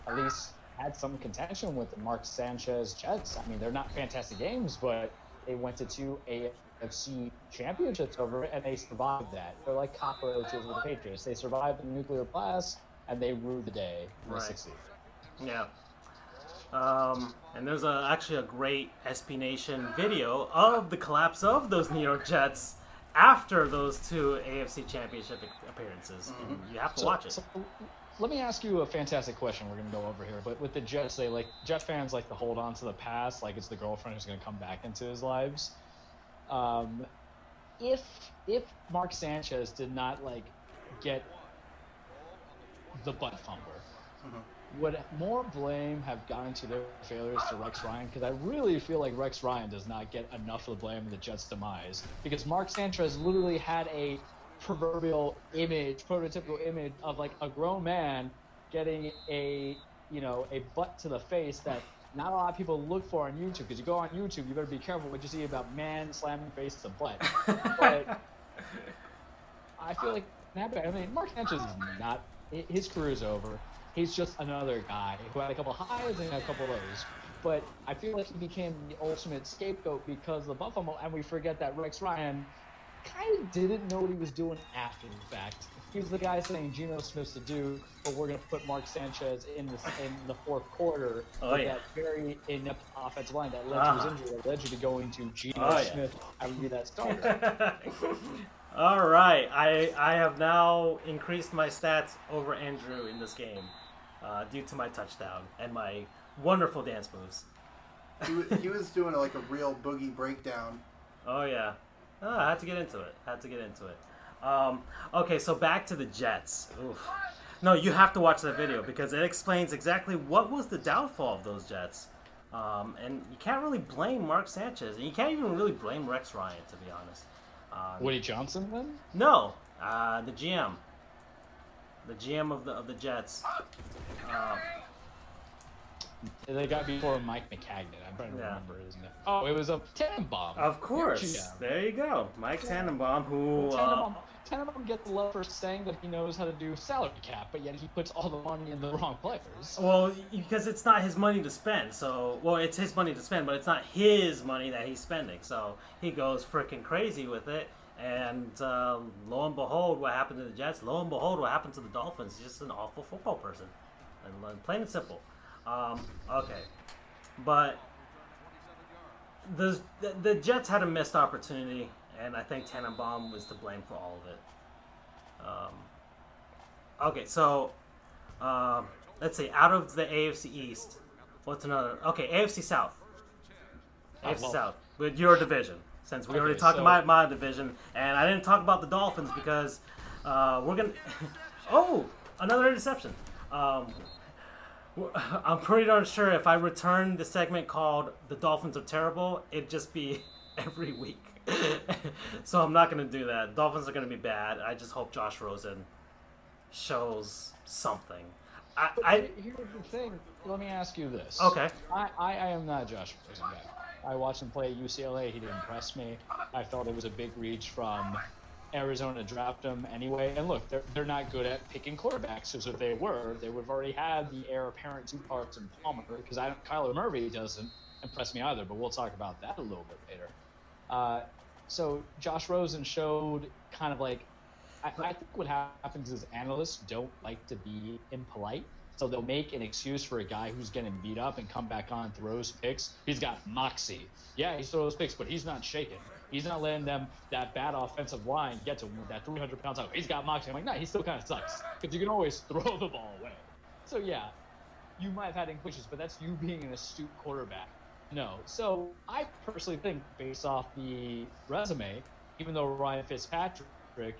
at least had some contention with the Mark Sanchez Jets. I mean, they're not fantastic games, but they went to two AFC championships over it, and they survived that. They're like cockroaches with the Patriots. They survived the nuclear blast, and they ruled the day. And Right. They succeed. Yeah. Um, and there's a, actually a great SB Nation video of the collapse of those New York Jets after those two AFC Championship appearances. And you have to So- watch it. so let me ask you a fantastic question. We're going to go over here, but with the Jets, they like Jet fans like to hold on to the past, like it's the girlfriend who's going to come back into his lives. Um, if if Mark Sanchez did not like get the butt fumble, would more blame have gone to their failures to Rex Ryan? Because I really feel like Rex Ryan does not get enough of the blame in the Jets' demise. Because Mark Sanchez literally had a proverbial image, prototypical image of like a grown man getting a you know a butt to the face that not a lot of people look for on YouTube. Because you go on YouTube, you better be careful what you see about man slamming face to butt. But I feel like that. I mean, Mark Sanchez is not. his career is over. He's just another guy who had a couple highs and a couple lows. But I feel like he became the ultimate scapegoat because of the Buffalo, and we forget that Rex Ryan kind of didn't know what he was doing after the fact. He was the guy saying Geno Smith's to do, but we're going to put Mark Sanchez in the in the fourth quarter Oh, with yeah. that very inept offensive line that led Uh-huh. to his injury, that led you to going to Geno Oh, yeah. Smith and be that starter. All right, I I have now increased my stats over Andrew in this game. Uh, due to my touchdown and my wonderful dance moves. He, wa- he was doing like a real boogie breakdown. Oh yeah, oh, I had to get into it. had to get into it. Um, okay, so back to the Jets. Oof. No, you have to watch that video because it explains exactly what was the downfall of those Jets. Um, and you can't really blame Mark Sanchez, and you can't even really blame Rex Ryan, to be honest. Um, Woody Johnson then? no, uh, the GM, the GM of the of the Jets. Uh, They got before Mike Maccagnan. I'm trying to Yeah. remember his name. Oh, it was a Tannenbaum. of course, GM. there you go, Mike Tannenbaum, who. Uh, Tannenbaum, Tannenbaum gets the love for saying that he knows how to do salary cap, but yet he puts all the money in the wrong players. Well, because it's not his money to spend. So, well, it's his money to spend, but it's not his money that he's spending. So he goes freaking crazy with it. And uh, lo and behold, what happened to the Jets? Lo and behold, what happened to the Dolphins? He's just an awful football person, and uh, plain and simple. Um, okay, but the, the the Jets had a missed opportunity, and I think Tannenbaum was to blame for all of it. Um, okay, so um, let's see. Out of the AFC East, what's another? Okay, AFC South. Oh, AFC. South with your division, since we already Okay, talked so- about my division, and I didn't talk about the Dolphins because uh, we're gonna. oh, another interception. Um, w- I'm pretty darn sure if I return the segment called "The Dolphins Are Terrible," it'd just be every week. so I'm not gonna do that. Dolphins are gonna be bad. I just hope Josh Rosen shows something. I, I Here's the thing. Let me ask you this. okay. I, I, I am not Josh Rosen guy. I watched him play at UCLA. He didn't impress me. I thought it was a big reach from Arizona to draft him anyway. And look, they're, they're not good at picking quarterbacks. Because if they were, they would have already had the heir apparent to Carson Palmer. Because I Kyler Murray doesn't impress me either. But we'll talk about that a little bit later. Uh, so Josh Rosen showed kind of like I, I think what happens is analysts don't like to be impolite. So they'll make an excuse for a guy who's getting beat up and come back on, throws picks. He's got moxie. Yeah, he throws picks, but he's not shaking. He's not letting them that bad offensive line get to him that 300 pounds out. He's got moxie. I'm like, nah, he still kind of sucks because you can always throw the ball away. So yeah, you might have had incompletions, but that's you being an astute quarterback. No. So I personally think, based off the resume, even though Ryan Fitzpatrick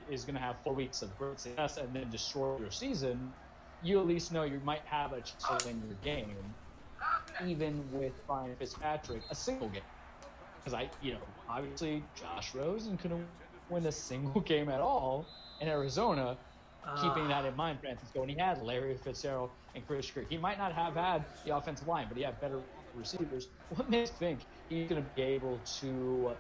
is going to have four weeks of great success and then destroy your season, you at least know you might have a chance to win your game, even with Brian Fitzpatrick, a single game. Because I, you know, obviously Josh Rosen couldn't win a single game at all in Arizona. keeping that in mind, Francisco, and he had Larry Fitzgerald and Christian Kirk. He might not have had the offensive line, but he had better receivers. What makes you think he's going to be able to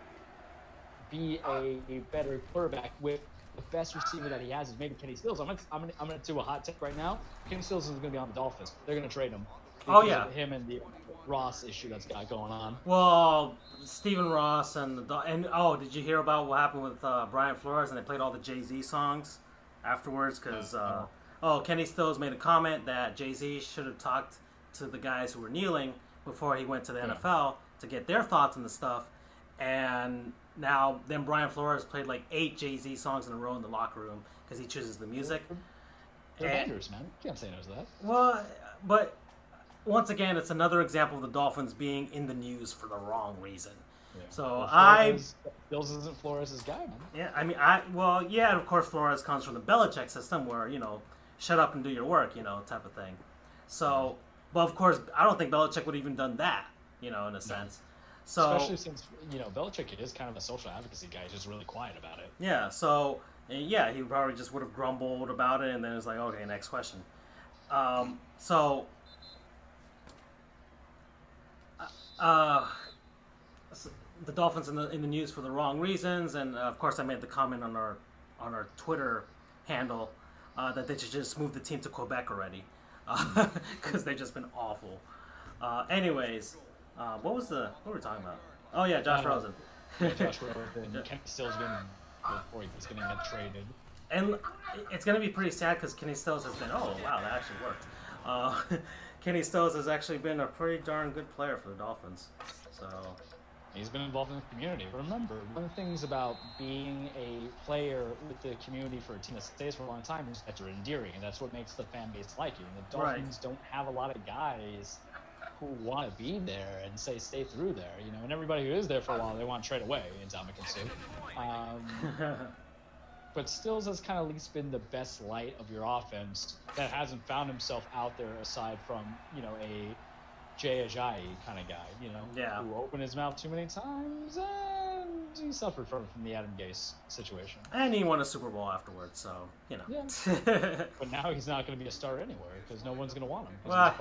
be a better quarterback with the best receiver that he has is maybe Kenny Stills. I'm gonna, I'm gonna, I'm gonna do a hot take right now. Kenny Stills is gonna be on the Dolphins. They're gonna trade him. Oh, yeah. him and the Ross issue that's got going on. Well, Stephen Ross and the and oh, did you hear about what happened with uh, Brian Flores and they played all the Jay Z songs afterwards? Because uh, oh, Kenny Stills made a comment that Jay Z should have talked to the guys who were kneeling before he went to the Yeah. NFL to get their thoughts on the stuff, and now then Brian Flores played like eight Jay Z songs in a row in the locker room because he chooses the music. They're And- vendors, man. You can't say no to that. Well, but once again, it's another example of the Dolphins being in the news for the wrong reason. So Well, I, Stills isn't Flores' guy, man. yeah, I mean, I, well, yeah, of course, Flores comes from the Belichick system, where you know, shut up and do your work, you know, type of thing. So, but of course, I don't think Belichick would have even done that, you know, in a sense. So, Especially since you know Belichick is kind of a social advocacy guy. He's just really quiet about it. yeah, so yeah, he probably just would have grumbled about it, and then it's like, okay, next question. Um, so, uh, the Dolphins in the in the news for the wrong reasons, and uh, of course, I made the comment on our on our Twitter handle uh, that they should just move the team to Quebec already, because they've just been awful. Uh, anyways, uh, what was the what were we talking about? Oh yeah, Josh Uh, Rosen. Yeah, Josh Rosen, Kenny Stills been before he's going to get traded. And it's going to be pretty sad because Kenny Stills has been. Oh wow, that actually worked. Uh, Kenny Stills has actually been a pretty darn good player for the Dolphins. So He's been involved in the community. Remember, one of the things about being a player with the community for a team that stays for a long time is that you're endearing, and that's what makes the fan base like you. And the Right. Dolphins don't have a lot of guys who want to be there and say stay through there, you know. And everybody who is there for a while, they want to trade away Ndamukong Suh. Um, but Stills has kind of at least been the best light of your offense that hasn't found himself out there aside from you know a Jay Ajayi kind of guy, you know, Yeah. who opened his mouth too many times and he suffered from from the Adam Gase situation. and he won a Super Bowl afterwards, so you know. But now he's not going to be a star anywhere because no one's going to want him Well,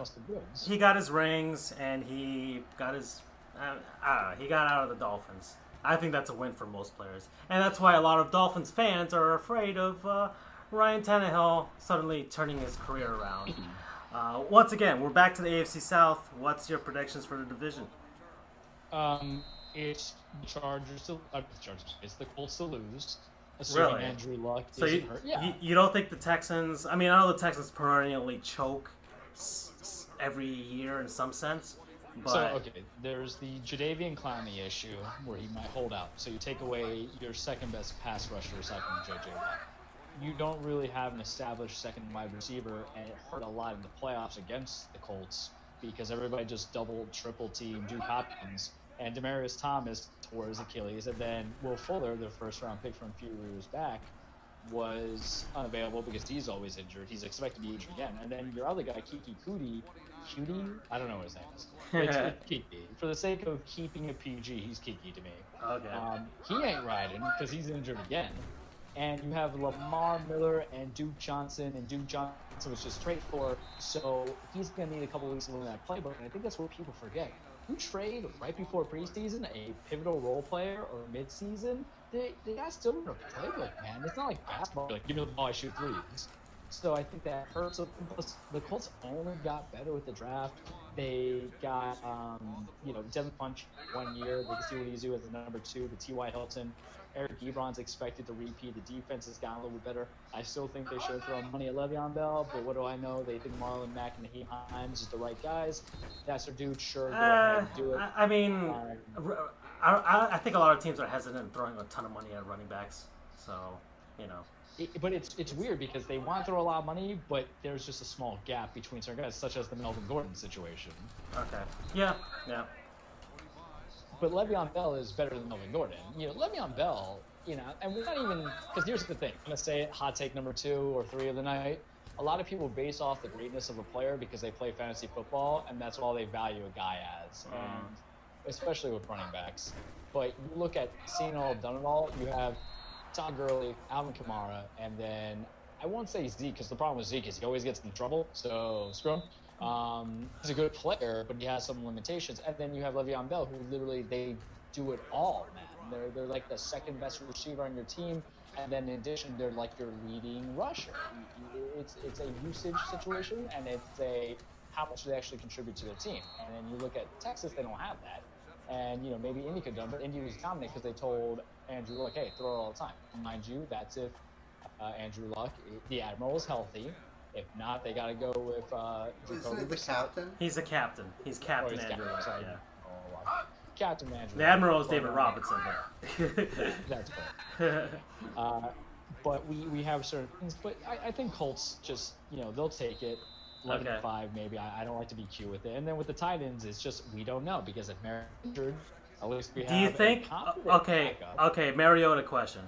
he got his rings and he got his. Uh, I know. He got out of the Dolphins. I think that's a win for most players, and that's why a lot of Dolphins fans are afraid of uh, Ryan Tannehill suddenly turning his career around. Uh, once again, we're back to the AFC South. What's your predictions for the division? Um, it's the Chargers to uh, the Chargers. It's the Colts to lose, assuming Really? Andrew Luck So isn't you, hurt. Yeah. you you don't think the Texans? I mean, I know the Texans perennially choke s- s- every year in some sense, but So okay, there's the Jadeveon Clowney issue where he might hold out. So you take away your second best pass rusher aside from JJ Watt. You don't really have an established second wide receiver, and it hurt a lot in the playoffs against the Colts because everybody just double, triple team Nuk Hopkins and Demaryius Thomas tore his Achilles, and then Will Fuller, the first round pick from a few years back, was unavailable because he's always injured. He's expected to be injured again. And then your other guy, Kiki Cootie, Cutie? I don't know what his name is. It's, it's Kiki. For the sake of keeping a PG, he's Kiki to me. okay. Um, he ain't riding because he's injured again. And you have Lamar Miller and Duke Johnson, and Duke Johnson was just straight for, so he's going to need a couple weeks to learn that playbook. And I think that's what people forget. You trade right before preseason a pivotal role player or midseason, they, they got still learn a playbook, man. It's not like basketball. Like, give me the ball, I shoot threes. So I think that hurts. Plus, the Colts only got better with the draft. They got, um, you know, Devin Funchess one year. They can see what he's doing as the number two. The T.Y. Hilton. Eric Ebron's expected to repeat. The defense has gotten a little bit better. I still think they should throw money at Le'Veon Bell, but what do I know? They think Marlon Mack and Nyheim Hines is the right guys. That's their dude. Sure, go ahead Uh, do it. I, I mean, Um, I- I think a lot of teams are hesitant in throwing a ton of money at running backs. So, you know. It, but it's it's weird because they want to throw a lot of money, but there's just a small gap between certain guys, such as the Melvin Gordon situation. Okay. Yeah. Yeah. But Le'Veon Bell is better than Melvin Gordon. You know, Le'Veon Bell, you know, and we're not even because here's the thing. I'm gonna say it, hot take number two or three of the night. A lot of people base off the greatness of a player because they play fantasy football, and that's all they value a guy as, mm. and especially with running backs. But you look at seeing all done it all. You have Todd Gurley, Alvin Kamara, and then I won't say Zeke because the problem with Zeke is he always gets in trouble. So screw him. Um, he's a good player, but he has some limitations. And then you have Le'Veon Bell, who literally they do it all, man. They're they're like the second best receiver on your team, and then in addition, they're like your leading rusher. It's it's a usage situation, and it's a how much they actually contribute to their team. And then you look at Texas, they don't have that. And you know maybe Indy could have done, but Indy was dominant because they told Andrew Luck, hey, throw it all the time. Mind you, that's if uh, Andrew Luck, the Admiral, is healthy. If not, they got to go with uh, Isn't it the captain? He's a captain. He's Oh, Captain he's Andrew. captain, sorry. Yeah. Oh, wow. Captain Andrew. The Admiral is David uh, Robinson. But That's fair. Uh, but we, we have certain things. But I, I think Colts just, you know, they'll take it. 11 Okay. 5, maybe. I, I don't like to be cute with it. And then with the tight ends, it's just we don't know because if Merritt injured, at least we have. Do you have a think? confident Okay. backup. Okay. Mariota question.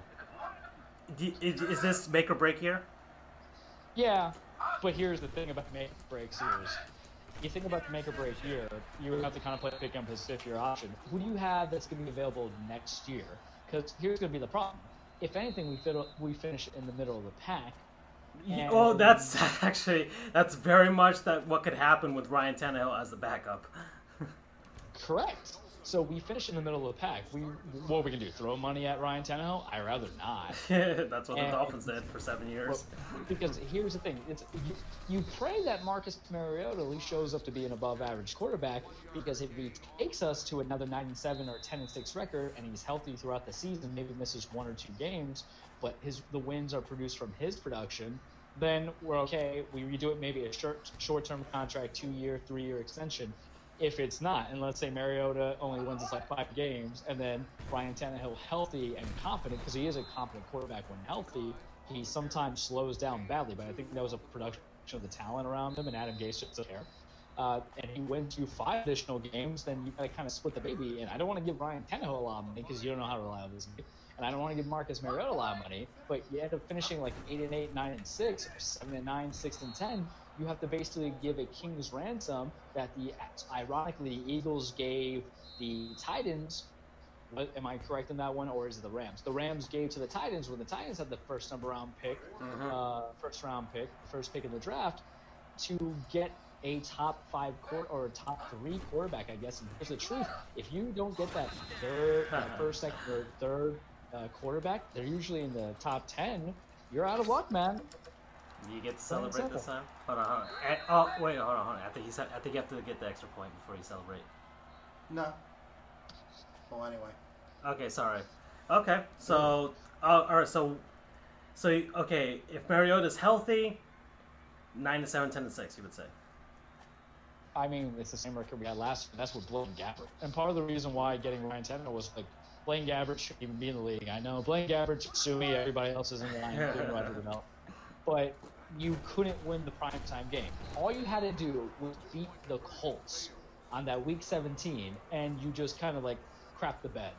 Do, is, is this make or break here? Yeah, but here's the thing about make or break series. You think about the make or break year, you would have to kind of play pick up his fifth year option. Who do you have that's going to be available next year? Because here's going to be the problem. If anything, we fit, we finish in the middle of the pack. Yeah, Oh, that's actually that's very much that what could happen with Ryan Tannehill as the backup. Correct. So we finish in the middle of the pack. We what we can do? Throw money at Ryan Tannehill? I rather not. that's what the Dolphins did for seven years. Well, because here's the thing: it's you, you pray that Marcus Mariota at least shows up to be an above-average quarterback. Because if he takes us to another nine and seven or ten and six record, and he's healthy throughout the season, maybe misses one or two games, but his the wins are produced from his production, then we're okay. We redo it, maybe a short short-term contract, two-year, three-year extension. If it's not, and let's say Mariota only wins us like five games, and then Ryan Tannehill healthy and confident, because he is a confident quarterback when healthy, he sometimes slows down badly. But I think that was a production of the talent around him, and Adam Gase just care. Uh, and he wins you five additional games, then you got to kind of split the baby. And I don't want to give Ryan Tannehill a lot of money because you don't know how reliable this is. And I don't want to give Marcus Mariota a lot of money, but you end up finishing like eight and eight, nine and six, or seven and nine, six and ten. You have to basically give a king's ransom that the ironically the Eagles gave the Titans. Am I correct in that one, or is it the Rams? The Rams gave to the Titans when the Titans had the first number round pick, Mhm. uh, first round pick, first pick in the draft, to get a top five quarter or a top three quarterback, I guess. And here's the truth: if you don't get that third, that first, second, or third uh, quarterback, they're usually in the top ten. You're out of luck, man. You get to Plain and celebrate this time. Hold on, hold on. Eh, oh, wait, hold on, hold on. I think he said. I think you have to get the extra point before you celebrate. No. Well, anyway. Okay, sorry. Okay, so uh, all right, so so okay, if Mariota's healthy, nine to seven, ten to six, you would say. I mean, it's the same record we had last year. That's with Blaine Gabbert. And part of the reason why getting Ryan Tannehill was like, Blaine Gabbert shouldn't even be in the league. I know Blaine Gabbert should sue me. Everybody else is in line, including Roger Goodell. But you couldn't win the primetime game. All you had to do was beat the Colts on that week 17, and you just kind of like crap the bed.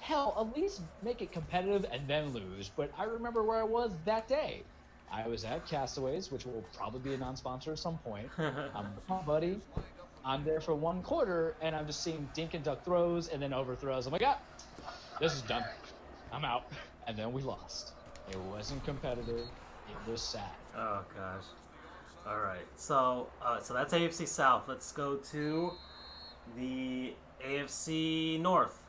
Hell, at least make it competitive and then lose. But I remember where I was that day. I was at Castaways, which will probably be a non-sponsor at some point. I'm with my buddy. I'm there for one quarter, and I'm just seeing dink and duck throws and then overthrows. I'm like, ah, this is done. I'm out. And then we lost. It wasn't competitive. It was sad. Oh gosh. All right. So uh, so that's AFC South. Let's go to the AFC North.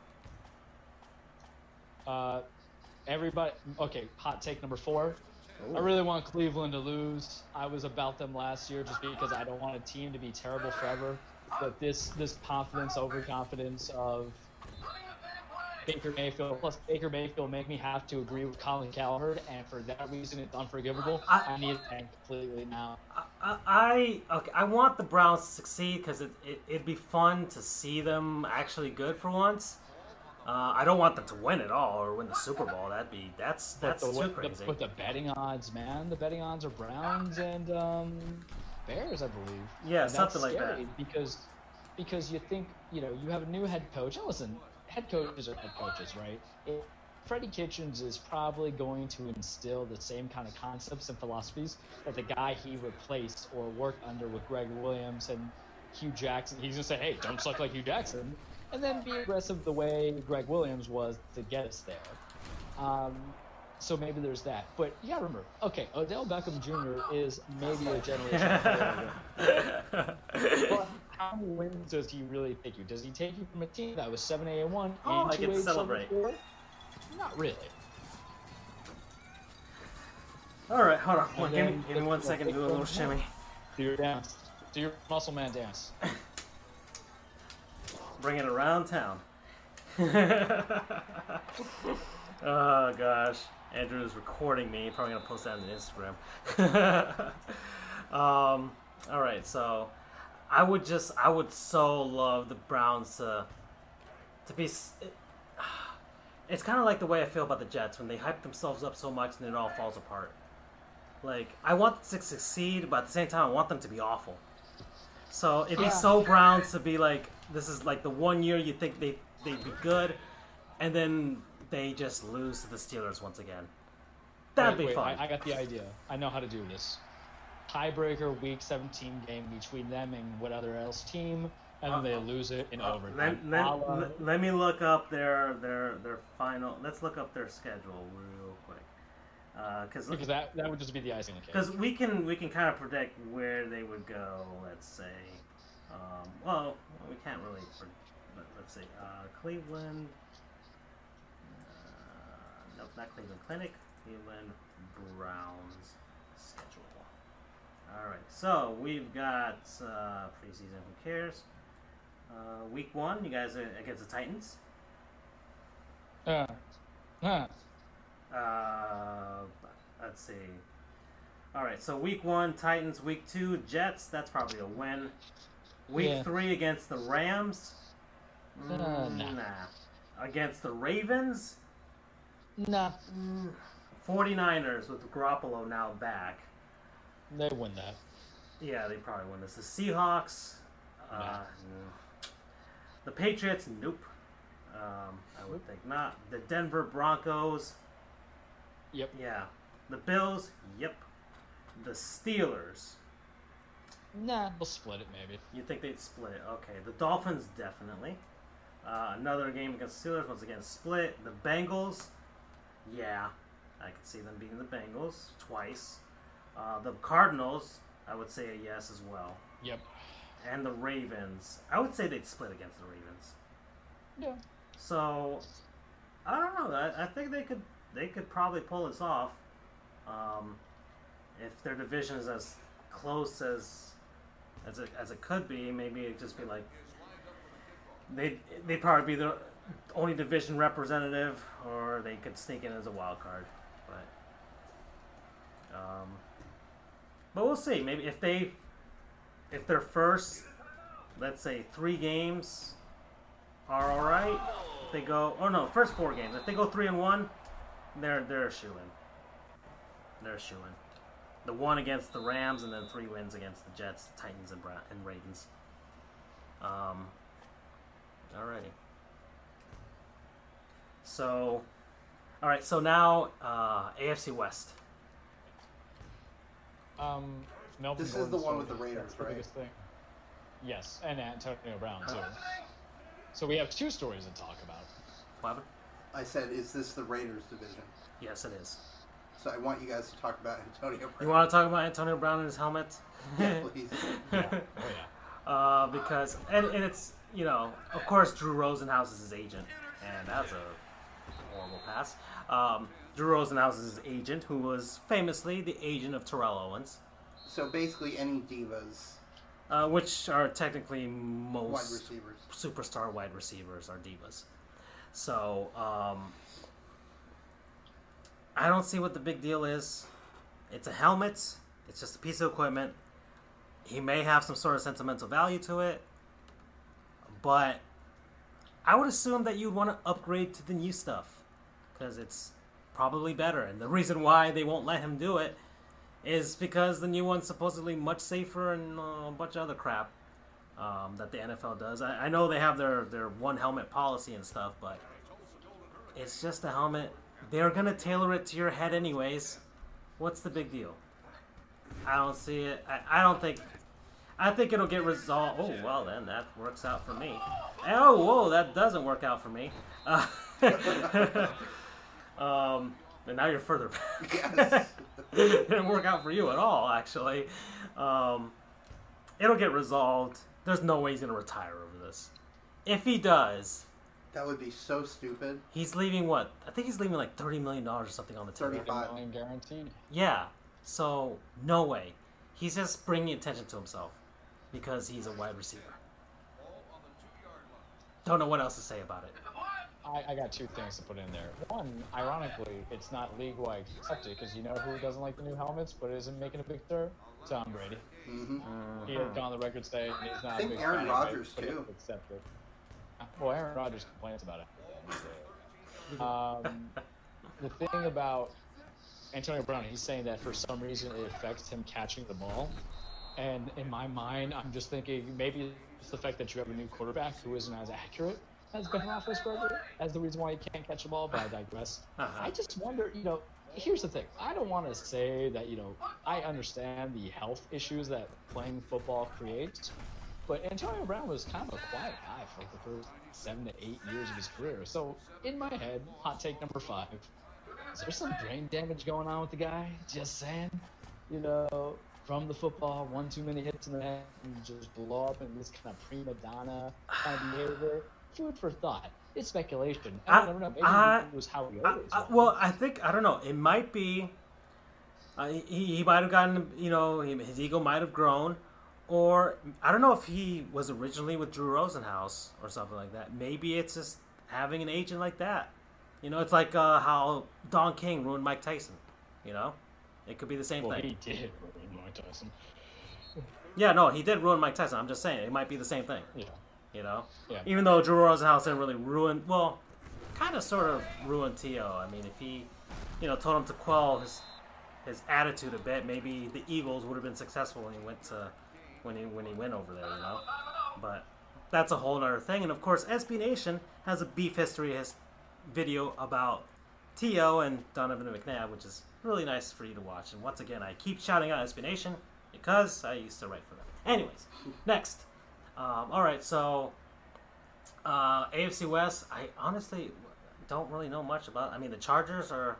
Uh, everybody, okay, hot take number four. I really want Cleveland to lose. I was about them last year just because I don't want a team to be terrible forever. But this this confidence, overconfidence of Baker Mayfield plus Baker Mayfield make me have to agree with Colin Cowherd, and for that reason, it's unforgivable. I- I, need it and completely now. I, I okay. I want the Browns to succeed because it, it it'd be fun to see them actually good for once. Uh, I don't want them to win at all or win the Super Bowl. That'd be that's But that's the, too crazy. the, with the betting odds, man, the betting odds are Browns and um, Bears, I believe. Yeah, And that's something like that. Because because you think you know you have a new head coach. And listen, head coaches are head coaches, right? It, Freddie Kitchens is probably going to instill the same kind of concepts and philosophies that the guy he replaced or worked under with Gregg Williams and Hue Jackson. He's gonna say, "Hey, don't suck like Hue Jackson," and then be aggressive the way Gregg Williams was to get us there. Um, so maybe there's that. But yeah, remember, okay, Odell Beckham Jr. is maybe a generation. But how many wins does he really take you? Does he take you from a team that was seven eight and one Oh, I get two to eight seven celebrate. Not really. all right, hold on. One, give me give me one second. big Do a little shimmy. Do your dance. Do your muscle man dance. Bring it around town. oh gosh, Andrew is recording me. Probably gonna post that on Instagram. um, all right, so I would just, I would so love the Browns to, to be. s- It's kind of like the way I feel about the Jets when they hype themselves up so much and it all falls apart. Like I want them to succeed, but at the same time, I want them to be awful. So it'd be Yeah. so Browns to be like, this is like the one year you think they they'd be good, and then they just lose to the Steelers once again. That'd wait, be wait, fun. I, I got the idea. I know how to do this. Tiebreaker week 17 game between them and what other else team, and then they lose it in Uh, overtime. let, let, la- let- me look up their their their final. Let's look up their schedule real quick, because because that, that would just be the icing on the cake. because we can we can kind of predict where they would go. Let's say, um, well, we can't really. Let, let's see, uh, Cleveland. Uh, nope, not Cleveland Clinic. Cleveland Browns. All right, so we've got uh, preseason. Who cares? Uh, week one, you guys are against the Titans. Uh, huh. Uh, let's see. All right, so week one, Titans. Week two, Jets. That's probably a win. Week Yeah. three against the Rams. Uh, Mm, nah. nah. Against the Ravens. Nah, 49ers with Garoppolo now back. They win that. Yeah, they probably win this. The Seahawks. Uh, Nah. The Patriots. Nope. Um, I would think not. The Denver Broncos. Yep. Yeah. The Bills. Yep. The Steelers. Nah, they'll split it maybe. You think they'd split? it? Okay. The Dolphins definitely. Uh, another game against the Steelers. Once again, split. The Bengals. Yeah, I could see them beating the Bengals twice. Uh, the Cardinals. I would say a yes as well. Yep. And the Ravens. I would say they'd split against the Ravens. Yeah. So I don't know. I, I think they could they could probably pull this off. Um, if their division is as close as as it, as it could be, maybe it'd just be like they they'd probably be the only division representative, or they could sneak in as a wild card. But um, but we'll see. Maybe if they if their first let's say three games are all right. If they go, oh no, first four games. If they go three and one, they're they're in. They're in. The one against the Rams, and then three wins against the Jets, Titans, and Bra- and Ravens. Um. Alrighty. So, all right. So now uh, AFC West. Um, Melvin This is the one with the Raiders, the right? biggest thing. Yes, and Antonio Brown too. So we have two stories to talk about. What? I said, is this the Raiders division? Yes, it is. So I want you guys to talk about Antonio Brown. You want to talk about Antonio Brown and his helmet? Yeah, please. Oh yeah. uh, because and, and it's you know of course Drew Rosenhaus is his agent, and that's a horrible pass. Um, Drew Rosenhaus is his agent, who was famously the agent of Terrell Owens, So basically, any divas, uh, which are technically most wide receivers. superstar wide receivers are divas. So um, I don't see what the big deal is. It's a helmet. It's just a piece of equipment. He may have some sort of sentimental value to it, but I would assume that you'd want to upgrade to the new stuff because it's probably better. And the reason why they won't let him do it is because the new one's supposedly much safer and uh, a bunch of other crap um, that the NFL does. I, I know they have their, their one helmet policy and stuff, but it's just a helmet. They're gonna tailor it to your head anyways. What's the big deal? I don't see it. I, I don't think. I think it'll get resolved. Oh well, then that works out for me. Oh whoa, that doesn't work out for me. Uh, um, and now you're further back. Yes. it didn't work out for you at all, actually. Um, it'll get resolved. There's no way he's gonna retire over this. If he does, that would be so stupid. he's leaving what? I think he's leaving like thirty million dollars or something on the table. 30. Five. Million guaranteed. Yeah. So no way. He's just bringing attention to himself because he's a wide receiver. Don't know what else to say about it. I, I got two things to put in there. One, ironically, it's not league-wide accepted because you know who doesn't like the new helmets but isn't making a big stir? Tom Brady. Mm-hmm. He had gone on the record saying he's not I a think big Aaron Rodgers, of it, but too. accepted. Well, Aaron Rodgers complains about it. Um, the thing about Antonio Brown, he's saying that for some reason it affects him catching the ball. And in my mind, I'm just thinking maybe it's the fact that you have a new quarterback who isn't as accurate as Ben Roethlisberger as the reason why he can't catch the ball, but I digress. Uh-huh. I just wonder, you know, here's the thing. I don't want to say that, you know, I understand the health issues that playing football creates, but Antonio Brown was kind of a quiet guy for like the first seven to eight years of his career. So in my head, hot take number five. Is there some brain damage going on with the guy? Just saying. You know, from the football, one too many hits in the head, and just blow up in this kind of prima donna kind of behavior. Food for thought. It's speculation. I, I- never know. Maybe I- it was how he always I, well, I think I don't know. It might be. Uh, he he might have gotten you know his ego might have grown, or I don't know if he was originally with Drew Rosenhaus or something like that. Maybe it's just having an agent like that. You know, it's like uh, how Don King ruined Mike Tyson. You know, it could be the same well, thing. he did ruin Mike Tyson. Yeah, no, he did ruin Mike Tyson. I'm just saying it might be the same thing. Yeah. You know, Yeah. even though Drew Rosenhaus didn't really ruin, well, kind of sort of ruined To. I mean, if he, you know, told him to quell his his attitude a bit, maybe the Eagles would have been successful when he went to when he when he went over there. You know, but that's a whole other thing. And of course, SB Nation has a beef history his video about To and Donovan McNabb, which is really nice for you to watch. And once again, I keep shouting out SB Nation because I used to write for them. Anyways, next. Um, all right, so uh, AFC West. I honestly don't really know much about. I mean, the Chargers are.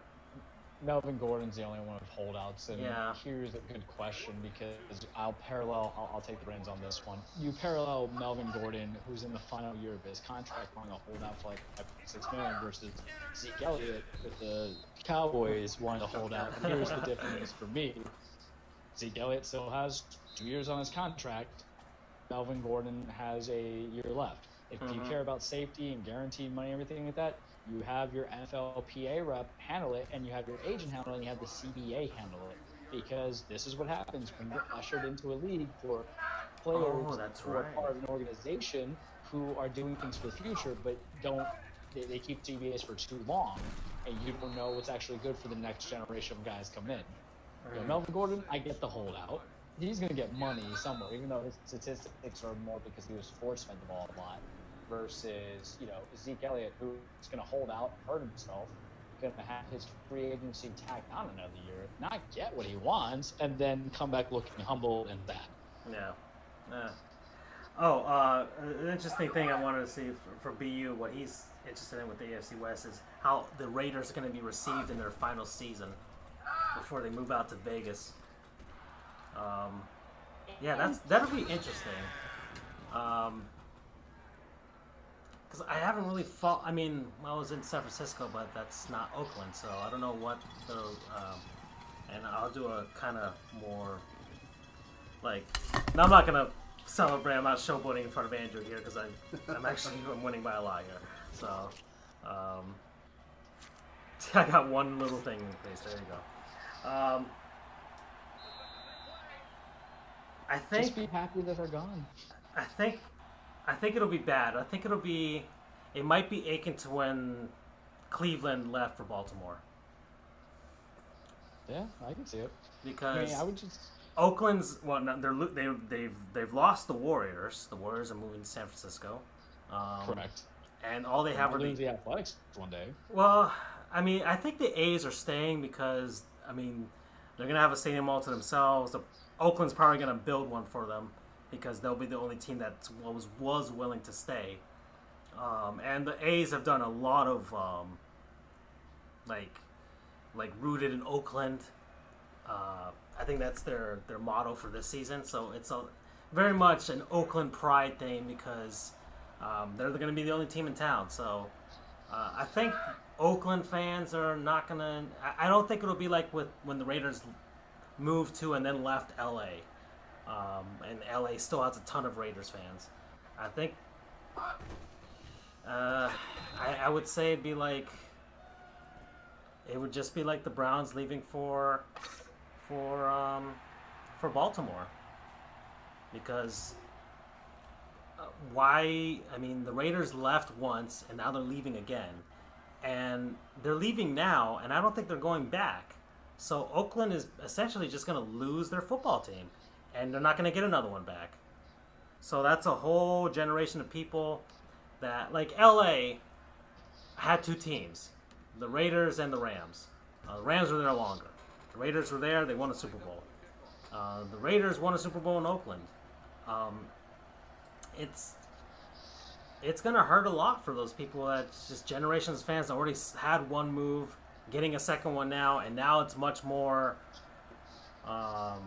Melvin Gordon's the only one with holdouts, and Yeah. here's a good question because I'll parallel. I'll, I'll take the reins on this one. You parallel Melvin Gordon, who's in the final year of his contract, wanting to hold out for like five, six million, versus Zeke Elliott with the Cowboys wanting to hold out. Here's the difference for me: Zeke Elliott still has two years on his contract. Melvin Gordon has a year left. If you Mhm. care about safety and guaranteed money, everything like that, you have your NFLPA rep handle it, and you have your agent handle it, and you have the CBA handle it. Because this is what happens when you're ushered into a league for players Oh, that's who are part of an organization who are doing things for the future, but don't they, they keep CBAs for too long, and you don't know what's actually good for the next generation of guys coming in. You know, Melvin Gordon, I get the holdout. He's going to get money somewhere, even though his statistics are more because he was force fed the ball a lot. Versus, you know, Zeke Elliott, who's going to hold out, hurt himself, going to have his free agency tacked on another year, not get what he wants, and then come back looking humble and bad. Yeah. Yeah. Oh, uh, an interesting thing I wanted to see for, for BU, what he's interested in with the AFC West is how the Raiders are going to be received in their final season before they move out to Vegas. Um, yeah, that's that'll be interesting. Um, because I haven't really fought. I mean, I was in San Francisco, but that's not Oakland, so I don't know what the. Um, and I'll do a kind of more like. No, I'm not gonna celebrate. I'm not showboating in front of Andrew here because I'm I'm actually I'm winning by a lot here. So, um, I got one little thing in place. There you go. Um, I think Just be happy that they're gone. I think I think it'll be bad. I think it'll be it might be akin to when Cleveland left for Baltimore Yeah, I can see it. I because mean, I would just. Oakland's well no, they're they they've they've lost the Warriors. The Warriors are moving to San Francisco. Um, Correct. And all they have are the the Athletics one day. well, I mean, I think the A's are staying because I mean they're gonna have a stadium all to themselves. The, Oakland's probably gonna build one for them because they'll be the only team that was was willing to stay. Um, and the A's have done a lot of um, like like rooted in Oakland. Uh, I think that's their their motto for this season. So it's a very much an Oakland pride thing because um, they're going to be the only team in town. So uh, I think Oakland fans are not going to. I don't think it'll be like with when the Raiders moved to and then left LA. Um, and LA still has a ton of Raiders fans. I think. Uh, I, I would say it'd be like. It would just be like the Browns leaving for, for um, for Baltimore. Because uh, why? I mean, the Raiders left once, and now they're leaving again, and they're leaving now, and I don't think they're going back. So Oakland is essentially just going to lose their football team, and they're not going to get another one back. So that's a whole generation of people that, like LA, had two teams, the Raiders and the Rams. Uh, the Rams were there longer. The Raiders were there; they won a Super Bowl. Uh, the Raiders won a Super Bowl in Oakland. Um, it's it's gonna hurt a lot for those people that just generations of fans that already had one move, getting a second one now, and now it's much more, um,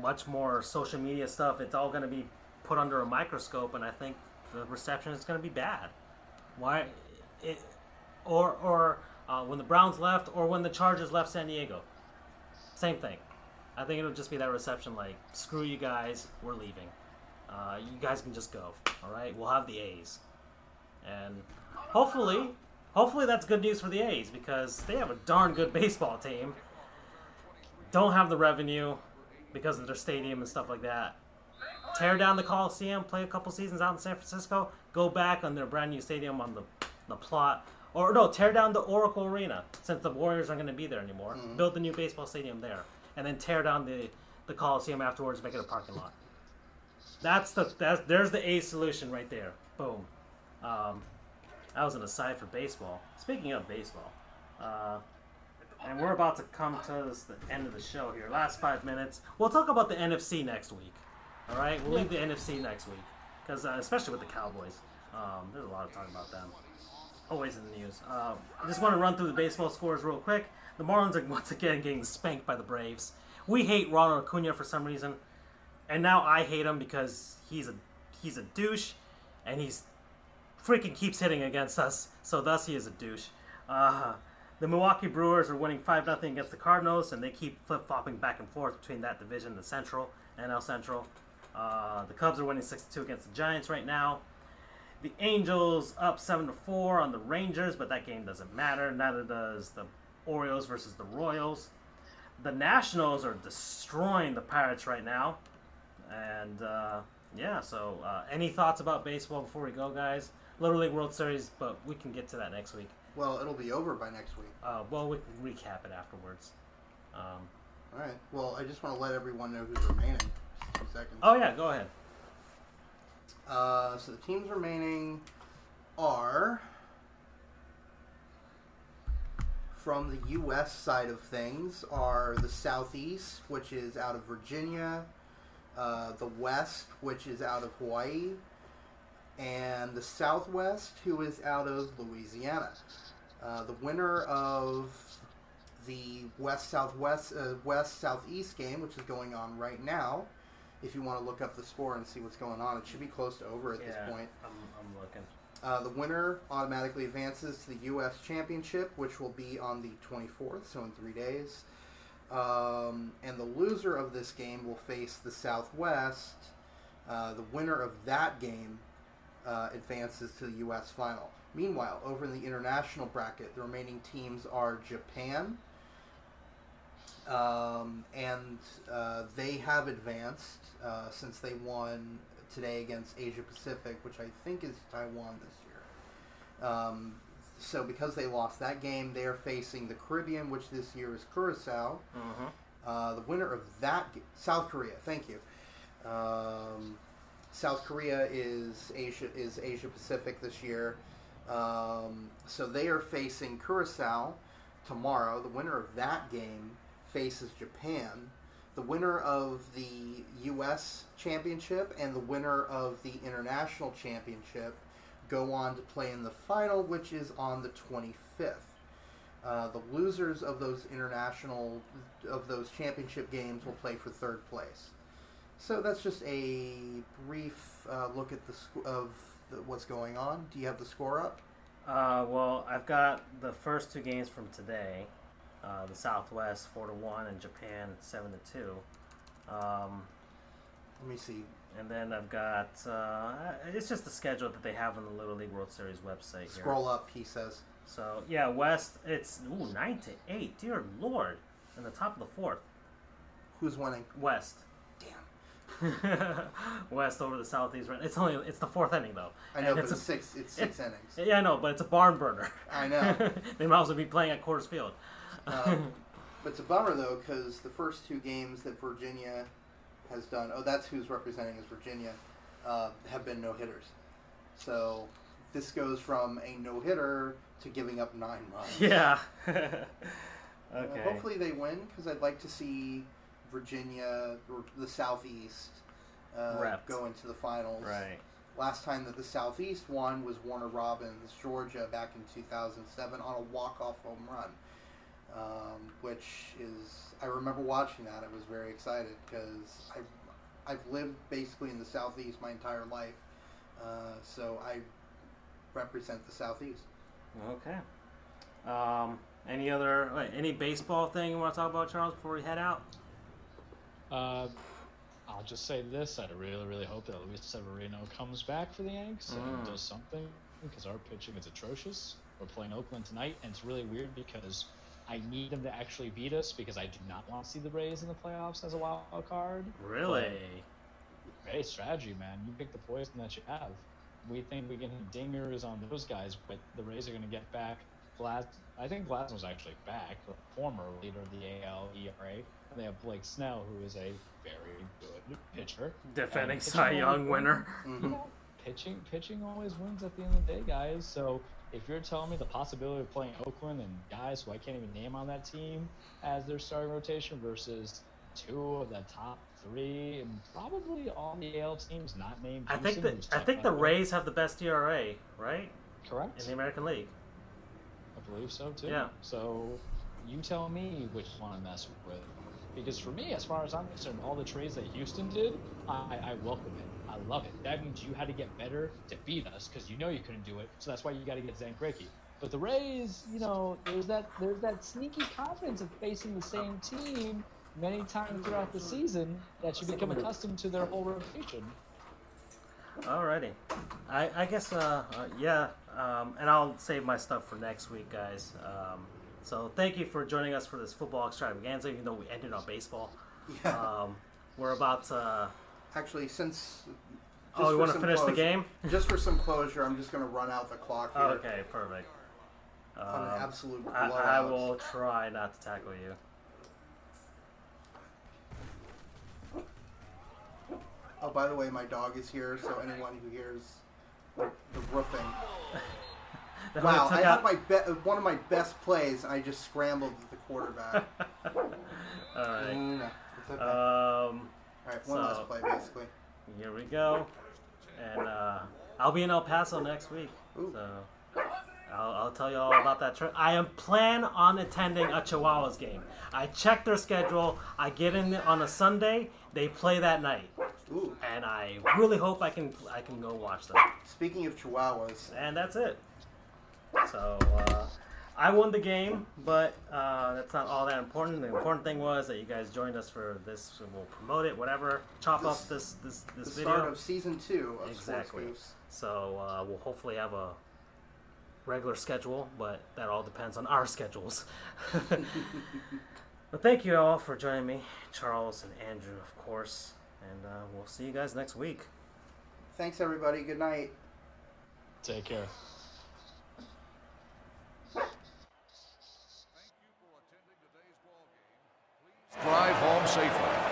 much more social media stuff. It's all gonna be put under a microscope, and I think the reception is gonna be bad. Why, it, or or uh, when the Browns left, or when the Chargers left San Diego, same thing. I think it'll just be that reception like, screw you guys, we're leaving. Uh, you guys can just go. All right, we'll have the A's, and hopefully, hopefully that's good news for the A's because they have a darn good baseball team. Don't have the revenue because of their stadium and stuff like that. tear down the Coliseum, play a couple seasons out in San Francisco, go back on their brand new stadium on the the plot, or no, tear down the Oracle Arena since the Warriors aren't going to be there anymore. Build the new baseball stadium there, and then tear down the the Coliseum afterwards, make it a parking lot. That's the that's there's the A solution right there. Boom. Um, that was an aside for baseball. Speaking of baseball, uh, and we're about to come to the end of the show here. Last five minutes. We'll talk about the NFC next week. All right, we'll leave the NFC next week because uh, especially with the Cowboys, um, there's a lot of talk about them. Always in the news. Uh, I just want to run through the baseball scores real quick. The Marlins are once again getting spanked by the Braves. We hate Ronald Acuna for some reason, and now I hate him because he's a he's a douche, and he's freaking keeps hitting against us. So thus he is a douche. Uh, the Milwaukee Brewers are winning five 0 against the Cardinals, and they keep flip flopping back and forth between that division, the Central, NL Central. Uh, the Cubs are winning six two against the Giants right now. The Angels up seven to four on the Rangers, but that game doesn't matter. Neither does the Orioles versus the Royals. The Nationals are destroying the Pirates right now, and uh, yeah. So, uh, any thoughts about baseball before we go, guys? Little League World Series, but we can get to that next week. Well, it'll be over by next week. Uh, well, we can recap it afterwards. Um, All right. Well, I just want to let everyone know who's remaining. Just two seconds. oh yeah, go ahead. Uh, so the teams remaining are from the U.S. side of things are the Southeast, which is out of Virginia, uh, the West, which is out of Hawaii, and the Southwest, who is out of Louisiana. Uh, the winner of the West Southwest uh, West Southeast game, which is going on right now. If you want to look up the score and see what's going on, it should be close to over at yeah, this point. I'm, I'm looking. Uh, the winner automatically advances to the U.S. Championship, which will be on the 24th, so in three days. Um, and the loser of this game will face the Southwest. Uh, the winner of that game uh, advances to the U.S. final. Meanwhile, over in the international bracket, the remaining teams are Japan, um, and uh, they have advanced uh, since they won today against Asia Pacific, which I think is Taiwan this year. Um, so because they lost that game, they are facing the Caribbean, which this year is Curacao. Mm-hmm. Uh, the winner of that South Korea, thank you. Um, South Korea is Asia is Asia Pacific this year, um, so they are facing Curacao tomorrow. The winner of that game faces Japan. The winner of the U.S. Championship and the winner of the International Championship go on to play in the final, which is on the 25th. Uh, the losers of those international of those championship games will play for third place. So that's just a brief uh, look at the sc- of the, what's going on. Do you have the score up? Uh, well, I've got the first two games from today. Uh, the Southwest four to one and Japan seven to two. Um, Let me see. and then I've got uh, it's just the schedule that they have on the Little League World Series website. Here. Scroll up. He says. So yeah, West it's ooh nine to eight. Dear Lord, in the top of the fourth. Who's winning? West. West over the Southeast. Right. It's only it's the fourth inning though. I know, And but it's a- six. It's six innings. Yeah, I know, but it's a barn burner. I know. they might well be playing at Coors Field. Um, but it's a bummer though, because the first two games that Virginia has done. Oh, that's who's representing is Virginia. Uh, have been no hitters. So this goes from a no hitter to giving up nine runs. yeah. Uh, okay. hopefully they win because I'd like to see Virginia or the Southeast uh, go into the finals. Right. Last time that the Southeast won was Warner Robins, Georgia, back in 2007 on a walk-off home run, um, which is I remember watching that. I was very excited because I I've lived basically in the Southeast my entire life, uh, so I represent the Southeast. Okay. Um, any other any baseball thing you want to talk about, Charles, before we head out? Uh, I'll just say this: I really, really hope that Luis Severino comes back for the Yanks and Mm. does something because our pitching is atrocious. We're playing Oakland tonight, and it's really weird because I need them to actually beat us because I do not want to see the Rays in the playoffs as a wild card. Really? hey, strategy, man. You pick the poison that you have. We think we can hit dingers on those guys, but the Rays are going to get back. Glass, I think Glass was actually back, the former leader of the AL ERA. And they have Blake Snell, who is a very good pitcher. Defending And Cy Young always winner. wins. You know, pitching, pitching always wins at the end of the day, guys. So if you're telling me the possibility of playing Oakland and guys who I can't even name on that team as their starting rotation versus two of the top three and probably all the AL teams not named. I think Houston, that who's I think the Rays have the best ERA, right, correct. in the American League. I believe so too. Yeah. So you tell me which one to mess with. Because for me, as far as I'm concerned, all the trades that Houston did, I, I welcome it. I love it. That means you had to get better to beat us because you know you couldn't do it. So that's why you got to get Greinke. But the Rays, you know, there's that there's that sneaky confidence of facing the same team many times throughout the season that you become accustomed to their whole rotation. Alrighty, I I guess uh, uh yeah, um, and I'll save my stuff for next week, guys. Um, so thank you for joining us for this football extravaganza, even though we ended on baseball. Yeah. Um, we're about to. Actually, since. Oh, you want to finish the closure- game? Just for some closure, I'm just going to run out the clock here. Okay, perfect. On an Um, absolute I, I will try not to tackle you. Oh, by the way, my dog is here, so anyone who hears the, the roofing. Wow, I took had out- my be- one of my best plays, and I just scrambled the quarterback. All right. It's okay. Um, All right, one so- last play, basically. here we go, and uh, I'll be in El Paso next week, Ooh. so I'll, I'll tell you all about that trip. I am plan on attending a Chihuahuas game. I check their schedule. I get in on a Sunday. They play that night, Ooh. and I really hope I can I can go watch them. Speaking of Chihuahuas, And that's it. So uh, I won the game, but uh, that's not all that important. The important thing was that you guys joined us for this. So we'll promote it, whatever. Chop This- up this this this the video. start of season two of Exactly. Sports So uh, we'll hopefully have a regular schedule, but that all depends on our schedules. but thank you all for joining me, Charles and Andrew, of course. And uh, we'll see you guys next week. Thanks, everybody. Good night. Take care. drive home safely.